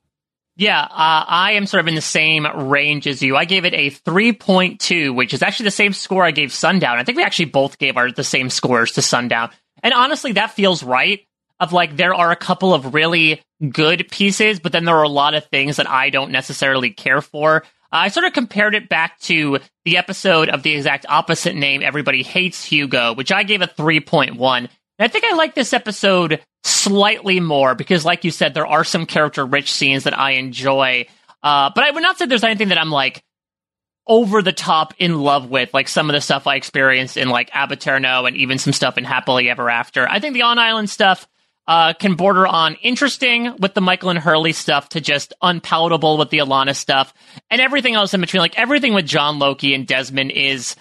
Yeah, uh, I am sort of in the same range as you. I gave it a 3.2, which is actually the same score I gave Sundown. I think we actually both gave our the same scores to Sundown. And honestly, that feels right. Of like, there are a couple of really good pieces, but then there are a lot of things that I don't necessarily care for. I sort of compared it back to the episode of the exact opposite name, Everybody Hates Hugo, which I gave a 3.1. And I think I like this episode slightly more because, like you said, there are some character rich scenes that I enjoy. Uh, but I would not say there's anything that I'm like over the top in love with, like some of the stuff I experienced in like Ab Aeterno and even some stuff in Happily Ever After. I think the on island stuff uh, can border on interesting with the Michael and Hurley stuff to just unpalatable with the Ilana stuff and everything else in between. Like everything with John Loki and Desmond is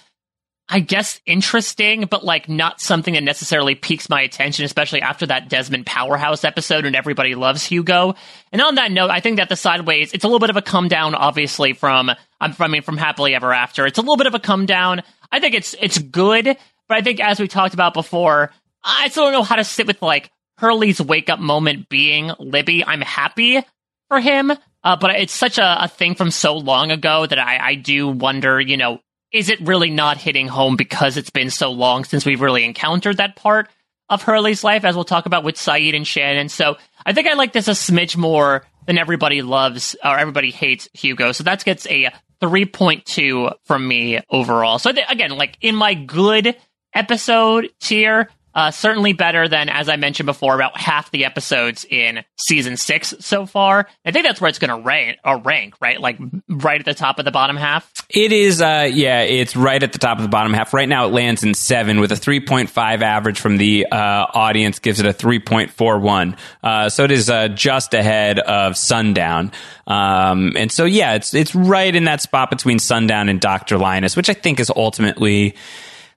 I guess interesting, but like not something that necessarily piques my attention, especially after that Desmond Powerhouse episode and everybody loves Hugo. And on that note, I think that the sideways, it's a little bit of a come down, obviously, from I mean from Happily Ever After. It's a little bit of a come down. I think it's it's good, but I think as we talked about before, I still don't know how to sit with like Hurley's wake up moment being Libby. I'm happy for him. Uh, but it's such a, a, thing from so long ago that I, I do wonder, you know, is it really not hitting home because it's been so long since we've really encountered that part of Hurley's life, as we'll talk about with Sayid and Shannon. So I think I like this a smidge more than everybody loves or everybody hates Hugo. So that gets a 3.2 from me overall. So again, like in my good episode tier, uh, certainly better than, as I mentioned before, about half the episodes in season six so far. I think that's where it's going to rank, or rank, right? Like right at the top of the bottom half.
It is, uh, yeah, it's right at the top of the bottom half. Right now, it lands in seven with a 3.5 average from the uh, audience, gives it a 3.41. Uh, so it is uh, just ahead of Sundown. Um, and so, yeah, it's it's right in that spot between Sundown and Dr. Linus, which I think is ultimately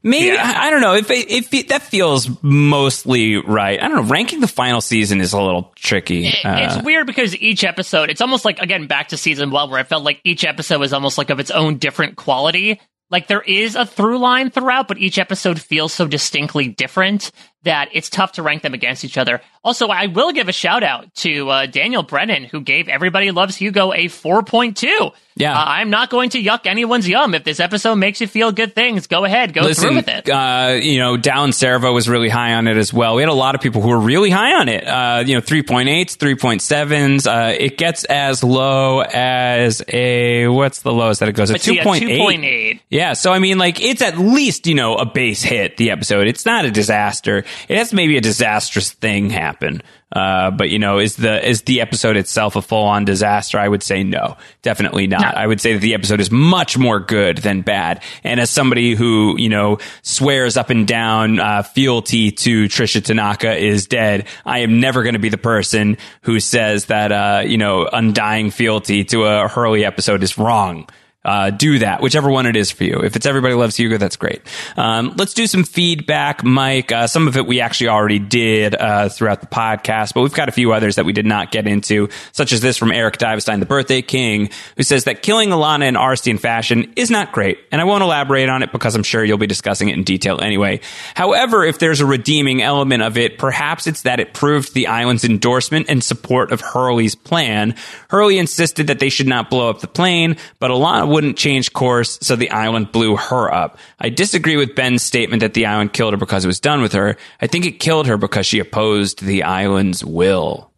Maybe yeah. I, I, don't know if if it, that feels mostly right. I don't know. Ranking the final season is a little tricky.
It, uh, it's weird because each episode, it's almost like again back to season one, where I felt like each episode was almost like of its own different quality. Like there is a through line throughout, but each episode feels so distinctly different that it's tough to rank them against each other. Also, I will give a shout out to uh, Daniel Brennan, who gave Everybody Loves Hugo a 4.2.
Yeah.
Uh, I'm not going to yuck anyone's yum. If this episode makes you feel good things, go ahead, go
Listen,
through with it.
Uh, you know, Dallin Servo was really high on it as well. We had a lot of people who were really high on it. Uh, you know, 3.8s, 3.7s. Uh, it gets as low as a, what's the lowest that it goes? A 2.8. 2.8. Yeah. So, I mean, like, it's at least, you know, a base hit, the episode. It's not a disaster. It has maybe a disastrous thing happen. Uh, but you know, is the is the episode itself a full on disaster? I would say no, definitely not. No. I would say that the episode is much more good than bad. And as somebody who you know swears up and down uh, fealty to Trisha Tanaka is dead, I am never going to be the person who says that uh, you know undying fealty to a Hurley episode is wrong. Uh, do that, whichever one it is for you. If it's Everybody Loves Hugo, that's great. Um, let's do some feedback, Mike. Uh, some of it we actually already did uh, throughout the podcast, but we've got a few others that we did not get into, such as this from Eric Divestein, the birthday king, who says that killing Ilana in Arztian fashion is not great, and I won't elaborate on it because I'm sure you'll be discussing it in detail anyway. However, if there's a redeeming element of it, perhaps it's that it proved the island's endorsement and support of Hurley's plan. Hurley insisted that they should not blow up the plane, but Ilana wouldn't change course, so the island blew her up. I disagree with Ben's statement that the island killed her because it was done with her. I think it killed her because she opposed the island's will.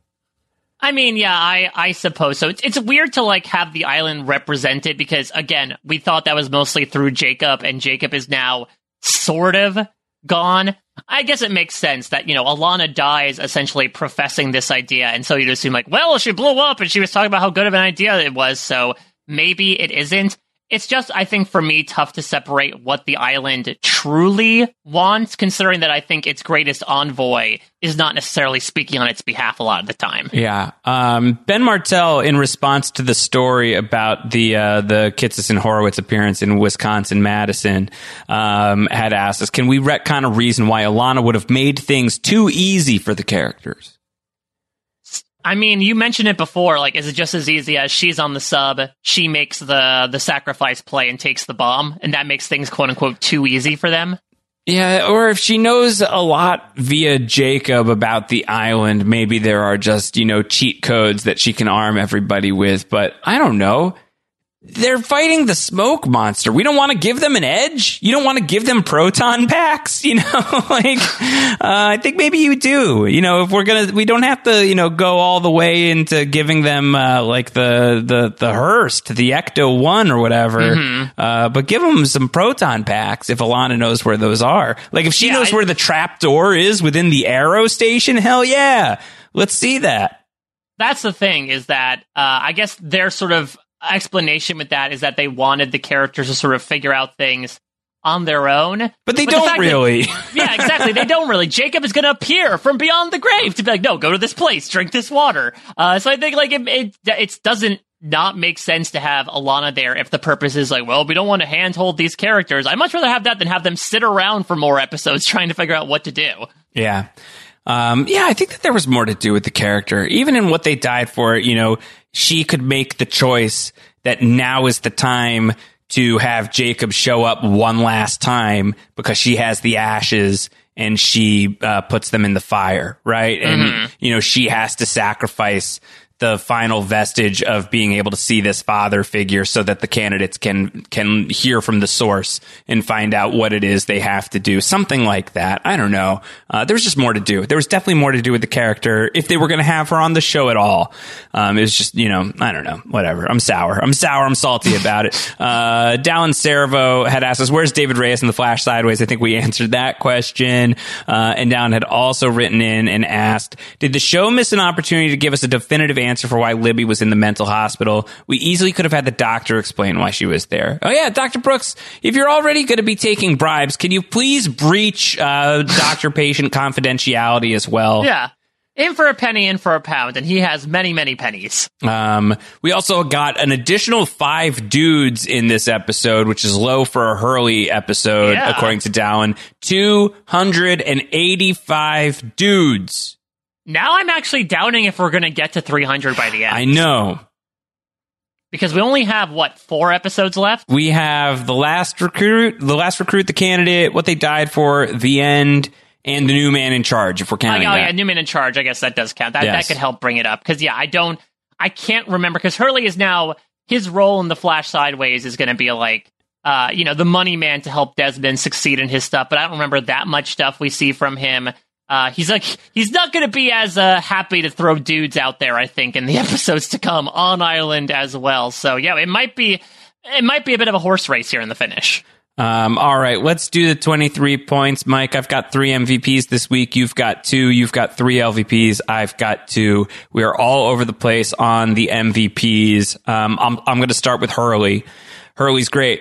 I mean, yeah, I, I suppose so. It's, it's weird to like have the island represented because again, we thought that was mostly through Jacob and Jacob is now sort of gone. I guess it makes sense that, you know, Ilana dies essentially professing this idea. And so you'd assume like, well, she blew up and she was talking about how good of an idea it was. So maybe it isn't. It's just, I think, for me, tough to separate what the island truly wants, considering that I think its greatest envoy is not necessarily speaking on its behalf a lot of the time.
Yeah. Um, ben Martell, in response to the story about the uh, the Kitsis and Horowitz appearance in Wisconsin Madison, um, had asked us, "Can we retcon a reason why Ilana would have made things too easy for the characters?"
I mean, you mentioned it before. Like, is it just as easy as she's on the sub, she makes the the sacrifice play and takes the bomb, and that makes things quote unquote too easy for them?
Yeah, or if she knows a lot via Jacob about the island, maybe there are just, you know, cheat codes that she can arm everybody with. But I don't know. They're fighting the smoke monster. We don't want to give them an edge. You don't want to give them proton packs, you know? like, uh, I think maybe you do. You know, if we're gonna, we don't have to, you know, go all the way into giving them uh, like the the the Hurst, the Ecto One or whatever.
Mhm.
Uh, but give them some proton packs if Ilana knows where those are. Like, if she
Yeah,
knows
I-
where the trap door is within the Arrow Station, hell yeah, let's see that.
That's the thing is that uh, I guess they're sort of explanation with that is that they wanted the characters to sort of figure out things on their own.
But they
the
don't
that-
really.
yeah, exactly. They don't really. Jacob is going to appear from beyond the grave to be like, no, go to this place, drink this water. Uh, so I think like it, it, it doesn't not make sense to have Ilana there if the purpose is like, well, we don't want to handhold these characters. I'd much rather have that than have them sit around for more episodes trying to figure out what to do.
Yeah. Um, yeah, I think that there was more to do with the character. Even in what they died for, you know, she could make the choice that now is the time to have Jacob show up one last time because she has the ashes and she uh, puts them in the fire, right? And,
Mhm.
you know, she has to sacrifice the final vestige of being able to see this father figure so that the candidates can can hear from the source and find out what it is they have to do. Something like that. I don't know. Uh, there was just more to do. There was definitely more to do with the character. If they were going to have her on the show at all um, it was just you know i don't know. Whatever. I'm sour. I'm sour. I'm salty about it. Uh, dallin servo had asked us where's david reyes in the flash sideways? I think we answered that question. Uh, and dallin had also written in and asked did the show miss an opportunity to give us a definitive answer for why Libby was in the mental hospital. We easily could have had the doctor explain why she was there. Oh yeah, Dr. Brooks, if you're already going to be taking bribes, can you please breach uh, doctor-patient confidentiality as well?
Yeah. In for a penny, in for a pound, and he has many, many pennies.
Um, we also got an additional five dudes in this episode, which is low for a Hurley episode,
Yeah.
according to Dallin. 285 dudes.
Now I'm actually doubting if we're going to get to 300 by the end.
I know.
Because we only have, what, four episodes left?
We have the last recruit, the last recruit, the candidate, what they died for, the end, and the new man in charge. If we're
Oh,
counting
oh,
that.
yeah, Newman in charge. I guess that does count. That,
Yes.
that could help bring it up. Because, yeah, I don't, I can't remember. Because Hurley is now, his role in the Flash Sideways is going to be like, uh, you know, the money man to help Desmond succeed in his stuff. But I don't remember that much stuff we see from him. Uh, he's like, he's not going to be as uh, happy to throw dudes out there, I think, in the episodes to come on Island as well. So, yeah, it might be, it might be a bit of a horse race here in the finish.
Um, all right, let's do the 23 points. Mike, I've got three MVPs this week. You've got two. You've got three LVPs. I've got two. We are all over the place on the MVPs. Um, I'm, I'm going to start with Hurley. Hurley's great.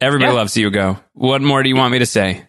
Everybody
Yeah.
loves Hugo. What more do you want me to say?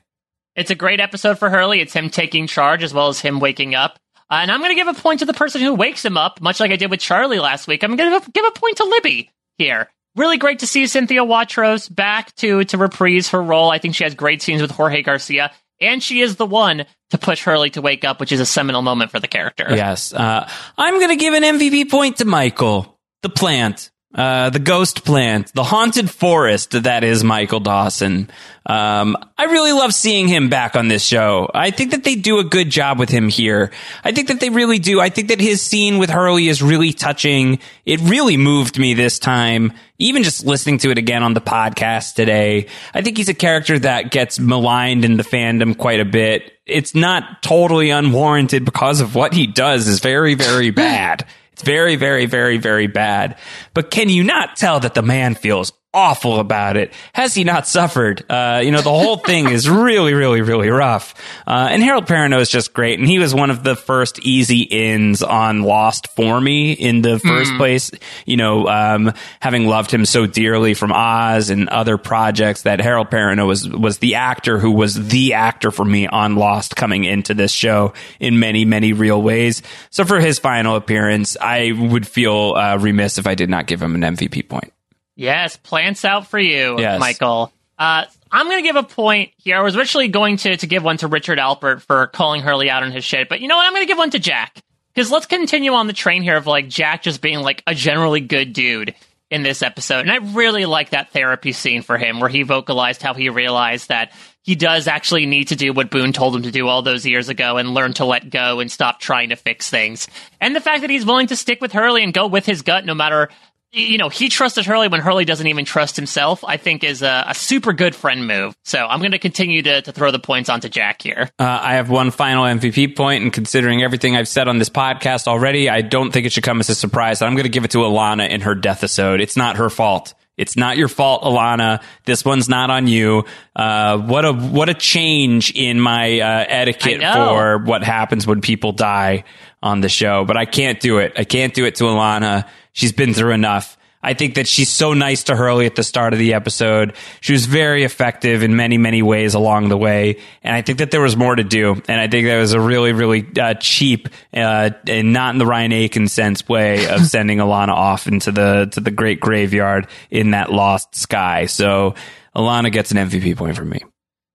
It's a great episode for Hurley. It's him taking charge as well as him waking up. Uh, and I'm going to give a point to the person who wakes him up, much like I did with Charlie last week. I'm going to give a point to Libby here. really great to see Cynthia Watros back to to reprise her role. I think she has great scenes with Jorge Garcia, and she is the one to push Hurley to wake up, which is a seminal moment for the character.
Yes. Uh, I'm going to give an MVP point to Michael, the plant. Uh, the ghost plant, the haunted forest that is Michael Dawson. Um, I really love seeing him back on this show. I think that they do a good job with him here. I think that they really do. I think that his scene with Hurley is really touching. It really moved me this time. Even just listening to it again on the podcast today, I think he's a character that gets maligned in the fandom quite a bit. It's not totally unwarranted because of what he does is very, very bad. It's very, very, very, very bad. But can you not tell that the man feels awful about it? Has he not suffered? Uh, you know, the whole thing is really, really, really rough. Uh, and Harold Perrineau is just great. And he was one of the first easy ins on Lost for me in the first
Mm.
place. You know, um, having loved him so dearly from Oz and other projects that Harold Perrineau was, was the actor who was the actor for me on Lost coming into this show in many, many real ways. So for his final appearance, I would feel uh, remiss if I did not give him an MVP point.
Yes, plants out for you,
Yes.
Michael. Uh, I'm going to give a point here. I was originally going to, to give one to Richard Alpert for calling Hurley out on his shit, but you know what? I'm going to give one to Jack. Because let's continue on the train here of like Jack just being like a generally good dude in this episode. And I really like that therapy scene for him where he vocalized how he realized that he does actually need to do what Boone told him to do all those years ago and learn to let go and stop trying to fix things. And the fact that he's willing to stick with Hurley and go with his gut no matter you know, he trusted Hurley when Hurley doesn't even trust himself, I think is a, a super good friend move. So I'm going to continue to, to throw the points onto Jack here.
Uh, I have one final MVP point, and considering everything I've said on this podcast already, I don't think it should come as a surprise. I'm going to give it to Ilana in her death episode. It's not her fault. It's not your fault, Ilana. This one's not on you. Uh, what a what a change in my uh, etiquette for what happens when people die on the show. But I can't do it. I can't do it to Ilana. She's been through enough. I think that she's so nice to Hurley at the start of the episode. She was very effective in many, many ways along the way. And I think that there was more to do. And I think that was a really, really uh, cheap uh, and not in the Ryan Aiken sense way of sending Ilana off into the to the great graveyard in that lost sky. So Ilana gets an MVP point from me.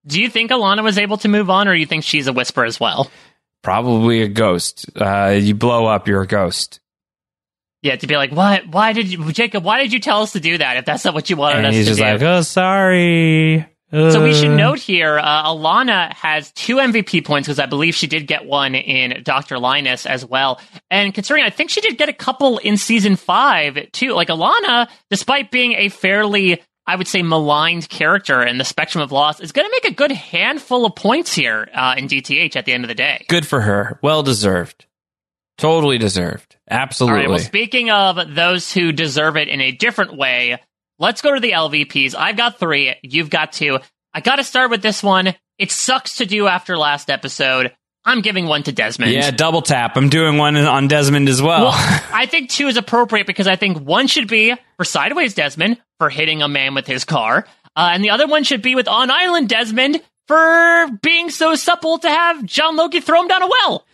Do you think Ilana was able to move on, or do you think she's a whisper as well?
Probably a ghost. Uh, you blow up, you're a ghost.
Yeah, to be like, what? Why did you, Jacob? Why did you tell us to do that? If that's not what you wanted
And
us
he's
to
just
do.
like, oh, sorry.
So we should
Uh.
note here, uh, Ilana has two MVP points because I believe she did get one in Dr. Linus as well. And considering I think she did get a couple in season five too. Like Ilana, despite being a fairly, I would say, maligned character in the spectrum of loss, is going to make a good handful of points here uh, in DTH at the end of the day.
Good for her. Well deserved. Totally deserved. Absolutely.
right. Well, speaking of those who deserve it in a different way, let's go to the LVPs. I've got three. You've got two. I got to start with this one. It sucks to do after last episode. I'm giving one to Desmond.
yeah, double tap. I'm doing one on Desmond as well.
Well, I think two is appropriate because I think one should be for Sideways Desmond for hitting a man with his car, uh, and the other one should be with On Island Desmond for being so supple to have John Loki throw him down a well.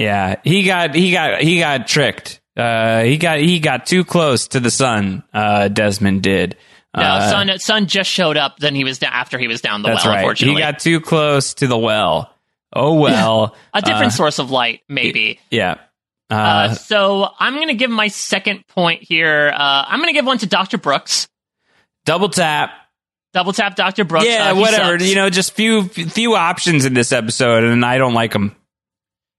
Yeah, he got he got he got tricked. Uh, he got he got too close to the sun. Uh, Desmond did.
No,
Uh,
son, son just showed up. Then he was da- after he was down the
That's
well.
right. He got too close to the well. Oh well.
a different
Uh,
source of light, maybe.
Yeah. Uh,
Uh, so I'm going to give my second point here. Uh, I'm going to give one to Dr. Brooks.
double tap.
Double tap Dr. Brooks.
yeah,
Uh,
whatever.
sucks.
You know, just few few options in this episode, and I don't like them.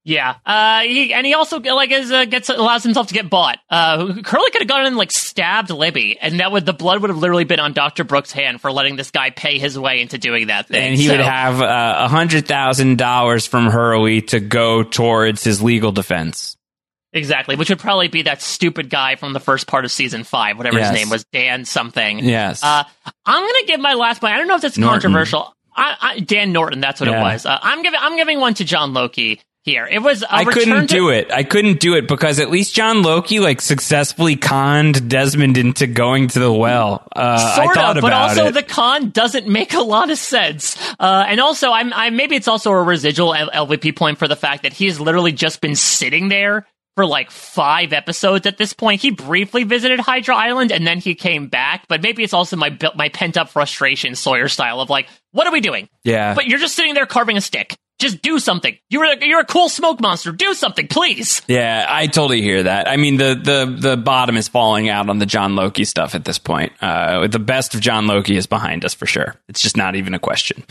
Yeah, uh, he, and he also like is, uh, gets allows himself to get bought. Uh, Hurley could have gone in and like stabbed Libby, and that would the blood would have literally been on Doctor Brooks' hand for letting this guy pay his way into doing that thing.
and he
So-
would have uh, a hundred thousand dollars from Hurley to go towards his legal defense.
exactly, which would probably be that stupid guy from the first part of season five, whatever
Yes.
his name was, Dan something.
Yes.
Uh, I'm gonna give my last point. I don't know if that's
Norton.
controversial. I, I, Dan Norton, that's what it was. Uh, I'm giving I'm giving one to John Loki here. It was
I couldn't
to-
do it. I couldn't do it because at least John Loki like successfully conned Desmond into going to the well. Uh,
Sort
I thought
of, but also
it.
the con doesn't make a lot of sense. Uh, and also, I'm, I maybe it's also a residual LVP point for the fact that he's literally just been sitting there for like five episodes at this point. He briefly visited Hydra Island and then he came back, but maybe it's also my my pent up frustration Sawyer style of like, what are we doing?
Yeah.
But you're just sitting there carving a stick. Just do something. You're a, you're a cool smoke monster. Do something, please.
Yeah, I totally hear that. I mean, the the the bottom is falling out on the John Loki stuff at this point. Uh, the best of John Loki is behind us for sure. It's just not even a question.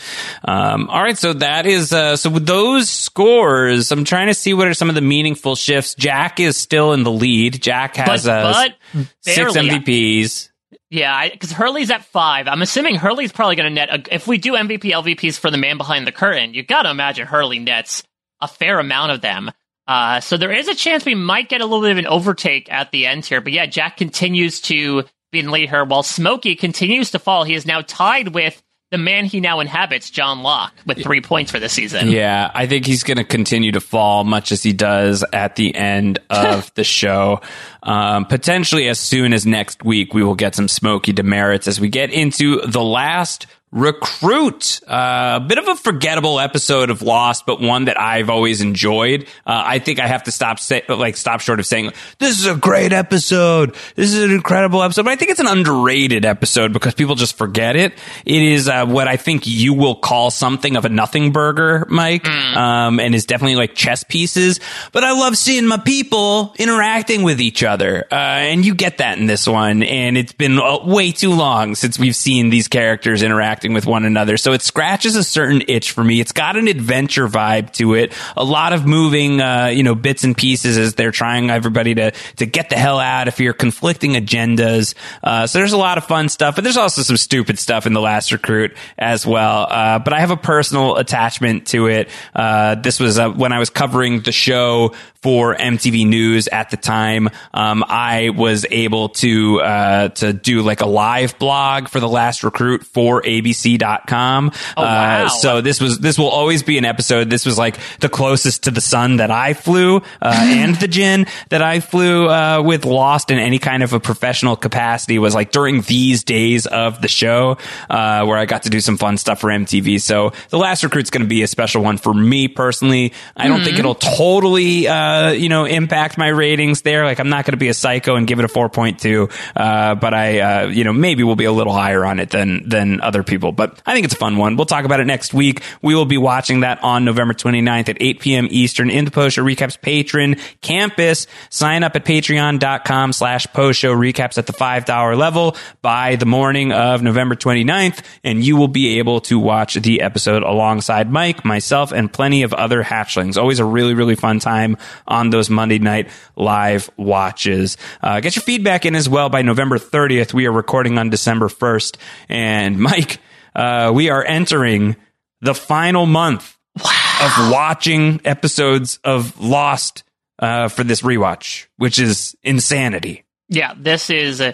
Um, all right, so that is uh, so with those scores. I'm trying to see what are some of the meaningful shifts. Jack is still in the lead. Jack has
But-
uh, six
barely.
MVPs.
Yeah, because Hurley's at five. I'm assuming Hurley's probably going to net. A, if we do MVP LVPs for the man behind the curtain, you got to imagine Hurley nets a fair amount of them. Uh, so there is a chance we might get a little bit of an overtake at the end here. But yeah, Jack continues to be in lead here, while Smokey continues to fall. He is now tied with the man he now inhabits, John Locke, with three points for this season.
Yeah, I think he's going to continue to fall much as he does at the end of the show. Um, potentially as soon as next week, we will get some smoky demerits as we get into the last recruit. Uh, a bit of a forgettable episode of Lost, but one that I've always enjoyed. Uh, I think I have to stop say, like stop short of saying this is a great episode. This is an incredible episode. But I think it's an underrated episode because people just forget it. It is uh, what I think you will call something of a nothing burger, Mike, um, and is definitely like chess pieces. But I love seeing my people interacting with each other, uh, and you get that in this one. And it's been uh, way too long since we've seen these characters interacting with one another, so it scratches a certain itch for me. It's got an adventure vibe to it, a lot of moving, uh, you know, bits and pieces as they're trying everybody to to get the hell out if you're conflicting agendas. Uh, so there's a lot of fun stuff, but there's also some stupid stuff in the last recruit as well. Uh, but I have a personal attachment to it. Uh, this was uh, when I was covering the show for MTV News at the time. Um, I was able to uh, to do like a live blog for the last recruit for ABC.com.
Oh, wow.
Uh, so this was this will always be an episode. This was like the closest to the sun that I flew uh, and the gin that I flew uh, with Lost in any kind of a professional capacity was like during these days of the show uh, where I got to do some fun stuff for MTV. So the last recruit's going to be a special one for me personally. I don't think
Mhm.
it'll totally uh, you know impact my ratings there. Like I'm not going to be a psycho and give it a 4.2, uh, but I uh, you know maybe we'll be a little higher on it than than other people. But I think it's a fun one. We'll talk about it next week. We will be watching that on November 29th at 8 p.m. Eastern in the Post Show Recaps Patreon campus. Sign up at patreon.com slash post show recaps at the $5 level by the morning of November 29th, and you will be able to watch the episode alongside Mike, myself, and plenty of other hatchlings. Always a really, really fun time on those Monday night live watches. Uh, get your feedback in as well by November 30th. We are recording on December 1st. And Mike, uh, we are entering the final month of watching episodes of Lost uh, for this rewatch, which is insanity.
Yeah, this is uh,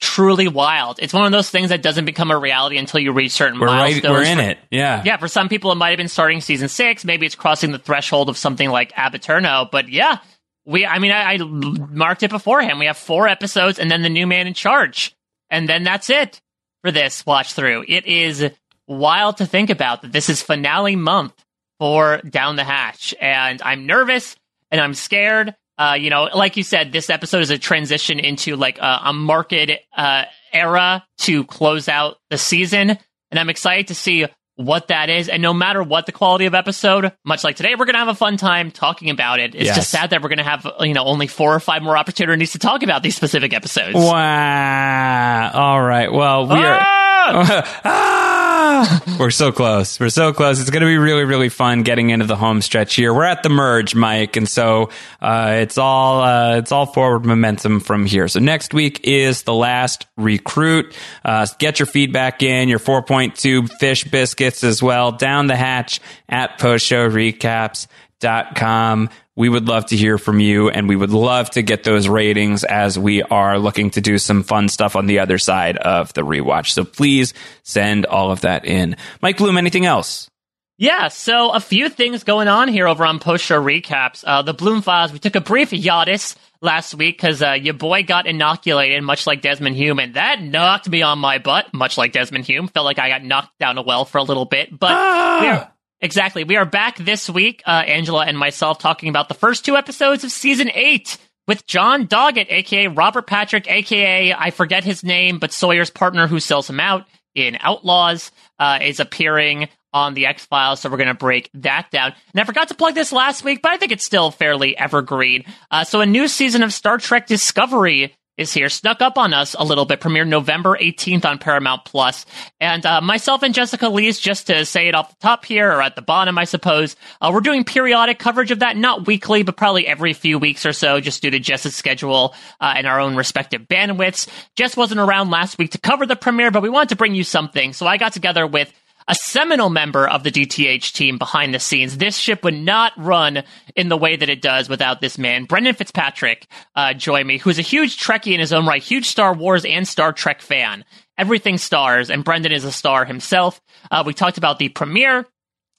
truly wild. It's one of those things that doesn't become a reality until you reach certain
We're Right, we're in
For-
it. Yeah.
Yeah, for some people, it might have been starting season six. Maybe it's crossing the threshold of something like Ab Aeterno. But yeah, we, I mean, I, I marked it beforehand. We have four episodes and then the new man in charge. And then that's it for this watch through. It is wild to think about that this is finale month for Down the Hatch. And I'm nervous and I'm scared. Uh, you know, like you said, this episode is a transition into like a, a market uh, era to close out the season. And I'm excited to see what that is. And no matter what the quality of episode, much like today, we're going to have a fun time talking about it. It's
Yes.
just sad that we're going to have, you know, only four or five more opportunities to talk about these specific episodes.
Wow. All right. Well, we are. Ah! We're so close. We're so close. It's going to be really, really fun getting into the home stretch here. We're at the merge, Mike, and so uh, it's all uh, it's all forward momentum from here. So next week is the last recruit. Uh, get your feedback in, your 4.2 fish biscuits as well. Down the hatch at postshowrecaps.com. We would love to hear from you and we would love to get those ratings as we are looking to do some fun stuff on the other side of the rewatch. So please send all of that in. Mike Bloom, anything else?
Yeah, so a few things going on here over on post show recaps. Uh, the Bloom Files, we took a brief hiatus last week because uh, your boy got inoculated, much like Desmond Hume, and that knocked me on my butt, much like Desmond Hume. Felt like I got knocked down a well for a little bit, but we're, Exactly. We are back this week, uh, Angela and myself, talking about the first two episodes of season eight with John Doggett, aka Robert Patrick, aka I forget his name, but Sawyer's partner who sells him out in Outlaws, uh, is appearing on the X Files. So we're going to break that down. And I forgot to plug this last week, but I think it's still fairly evergreen. Uh, so a new season of Star Trek Discovery is here, snuck up on us a little bit, premiered November 18th on Paramount Plus. And uh, myself and Jessica Lees, just to say it off the top here, or at the bottom, I suppose, uh, we're doing periodic coverage of that, not weekly, but probably every few weeks or so, just due to Jess's schedule uh, and our own respective bandwidths. Jess wasn't around last week to cover the premiere, but we wanted to bring you something. So I got together with a seminal member of the DTH team behind the scenes. This ship would not run in the way that it does without this man, Brendan Fitzpatrick, uh, join me, who's a huge Trekkie in his own right, huge Star Wars and Star Trek fan. Everything stars, and Brendan is a star himself. Uh, we talked about the premiere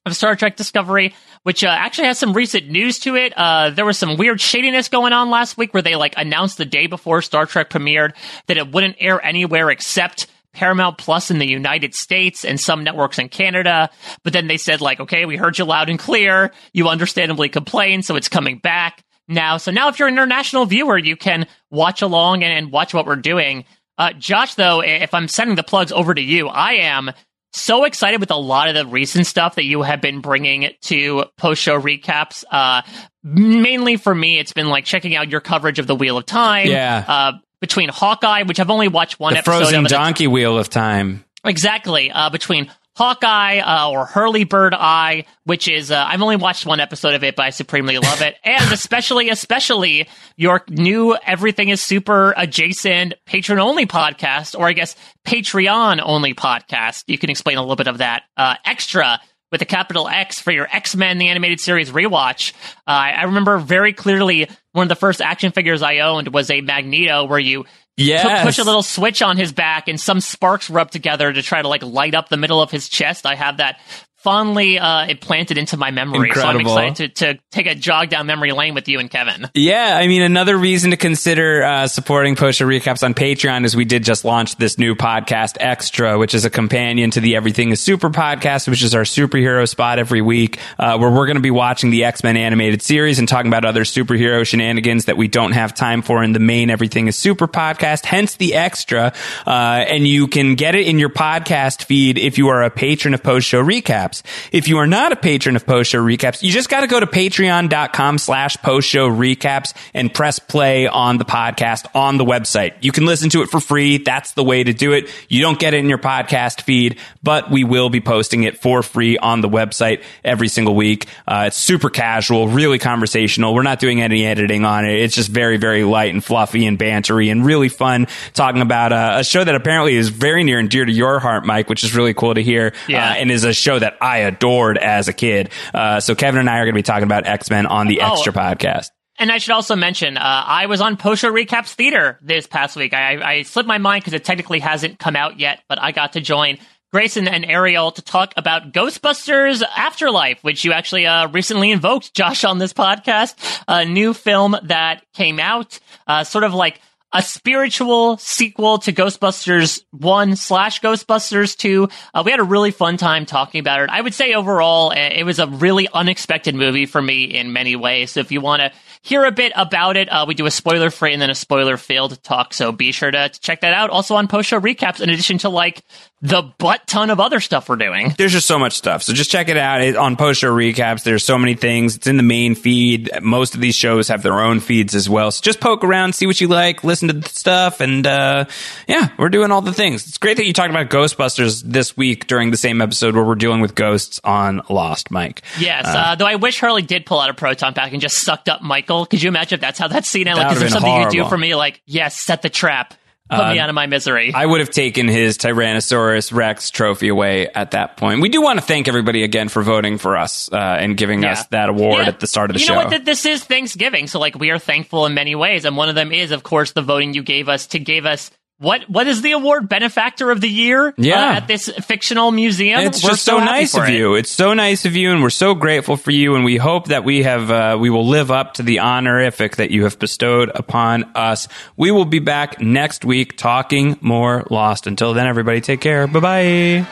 of Star Trek Discovery, which uh, actually has some recent news to it. Uh, there was some weird shadiness going on last week where they like announced the day before Star Trek premiered that it wouldn't air anywhere except Paramount Plus in the United States and some networks in Canada. But then they said, like, okay, we heard you loud and clear. You understandably complained, so it's coming back now. So now, if you're an international viewer, you can watch along and, and watch what we're doing. Uh, Josh, though, if I'm sending the plugs over to you, I am so excited with a lot of the recent stuff that you have been bringing to post show recaps. Uh, mainly for me, it's been like checking out your coverage of the Wheel of Time.
Yeah.
Uh, between Hawkeye, which I've only watched one
the
episode
frozen
of.
donkey wheel of time.
Exactly. Uh, between Hawkeye uh, or Hurley Bird Eye, which is uh, I've only watched one episode of it, but I supremely love it, and especially, especially your new Everything is Super adjacent patron only podcast, or I guess Patreon only podcast. You can explain a little bit of that uh, extra with a capital X for your X Men the animated series rewatch. Uh, I remember very clearly one of the first action figures I owned was a Magneto where you
Yes.
pu- push a little switch on his back and some sparks rub together to try to like light up the middle of his chest. I have that fondly uh, implanted into my memory. So I'm excited to, to take a jog down memory lane with you and Kevin.
Yeah, I mean, another reason to consider uh, supporting Post Show Recaps on Patreon is we did just launch this new podcast, Extra, which is a companion to the Everything is Super podcast, which is our superhero spot every week, uh, where we're going to be watching the X Men animated series and talking about other superhero shenanigans that we don't have time for in the main Everything is Super podcast, hence the Extra. Uh, and you can get it in your podcast feed if you are a patron of Post Show Recaps. If you are not a patron of Post Show Recaps, you just got to go to patreon.com slash post show recaps and press play on the podcast on the website. You can listen to it for free. That's the way to do it. You don't get it in your podcast feed, but we will be posting it for free on the website every single week. Uh, it's super casual, really conversational. We're not doing any editing on it. It's just very, very light and fluffy and bantery and really fun talking about uh, a show that apparently is very near and dear to your heart, Mike, which is really cool to hear.
Yeah.
Uh, and is a show that I adored as a kid. Uh, so Kevin and I are going to be talking about X Men on the
Oh.
Extra podcast.
And I should also mention, uh, I was on Post Show Recaps Theater this past week. I, I slipped my mind because it technically hasn't come out yet, but I got to join Grayson and Ariel to talk about Ghostbusters Afterlife, which you actually uh, recently invoked, Josh, on this podcast. A new film that came out, uh, sort of like a spiritual sequel to Ghostbusters 1 slash Ghostbusters 2. Uh, we had a really fun time talking about it. I would say overall, uh, it was a really unexpected movie for me in many ways. So if you want to hear a bit about it, uh, we do a spoiler free and then a spoiler filled talk. So be sure to, to check that out. Also on post show recaps, in addition to like the butt ton of other stuff we're doing.
There's just so much stuff. So just check it out it, on post show recaps. There's so many things. It's in the main feed. Most of these shows have their own feeds as well. So just poke around, see what you like, listen to the stuff, and uh, yeah, we're doing all the things. It's great that you talked about Ghostbusters this week during the same episode where we're dealing with ghosts on Lost, Mike.
Yes, uh, though I wish Hurley did pull out a proton pack and just sucked up Michael. Could you imagine if that's how that scene ended? Like, is there something you do for me? Like, yes, set the trap. Put me
Uh,
out of my misery.
I would have taken his Tyrannosaurus Rex trophy away at that point. We do want to thank everybody again for voting for us uh, and giving
Yeah.
us that award
Yeah.
at the start of the
you
show.
You know what? This is Thanksgiving, so like we are thankful in many ways, and one of them is, of course, the voting you gave us to give us what what is the award benefactor of the year
yeah.
Uh, at this fictional museum
it's
we're
just so,
so
nice of
it.
you it's so nice of you and we're so grateful for you and we hope that we have uh, we will live up to the honorific that you have bestowed upon us we will be back next week talking more lost until then everybody take care bye bye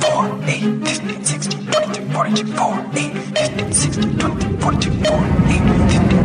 4 8 15 16 22 42 4 8 15 16 20 42 4 8 15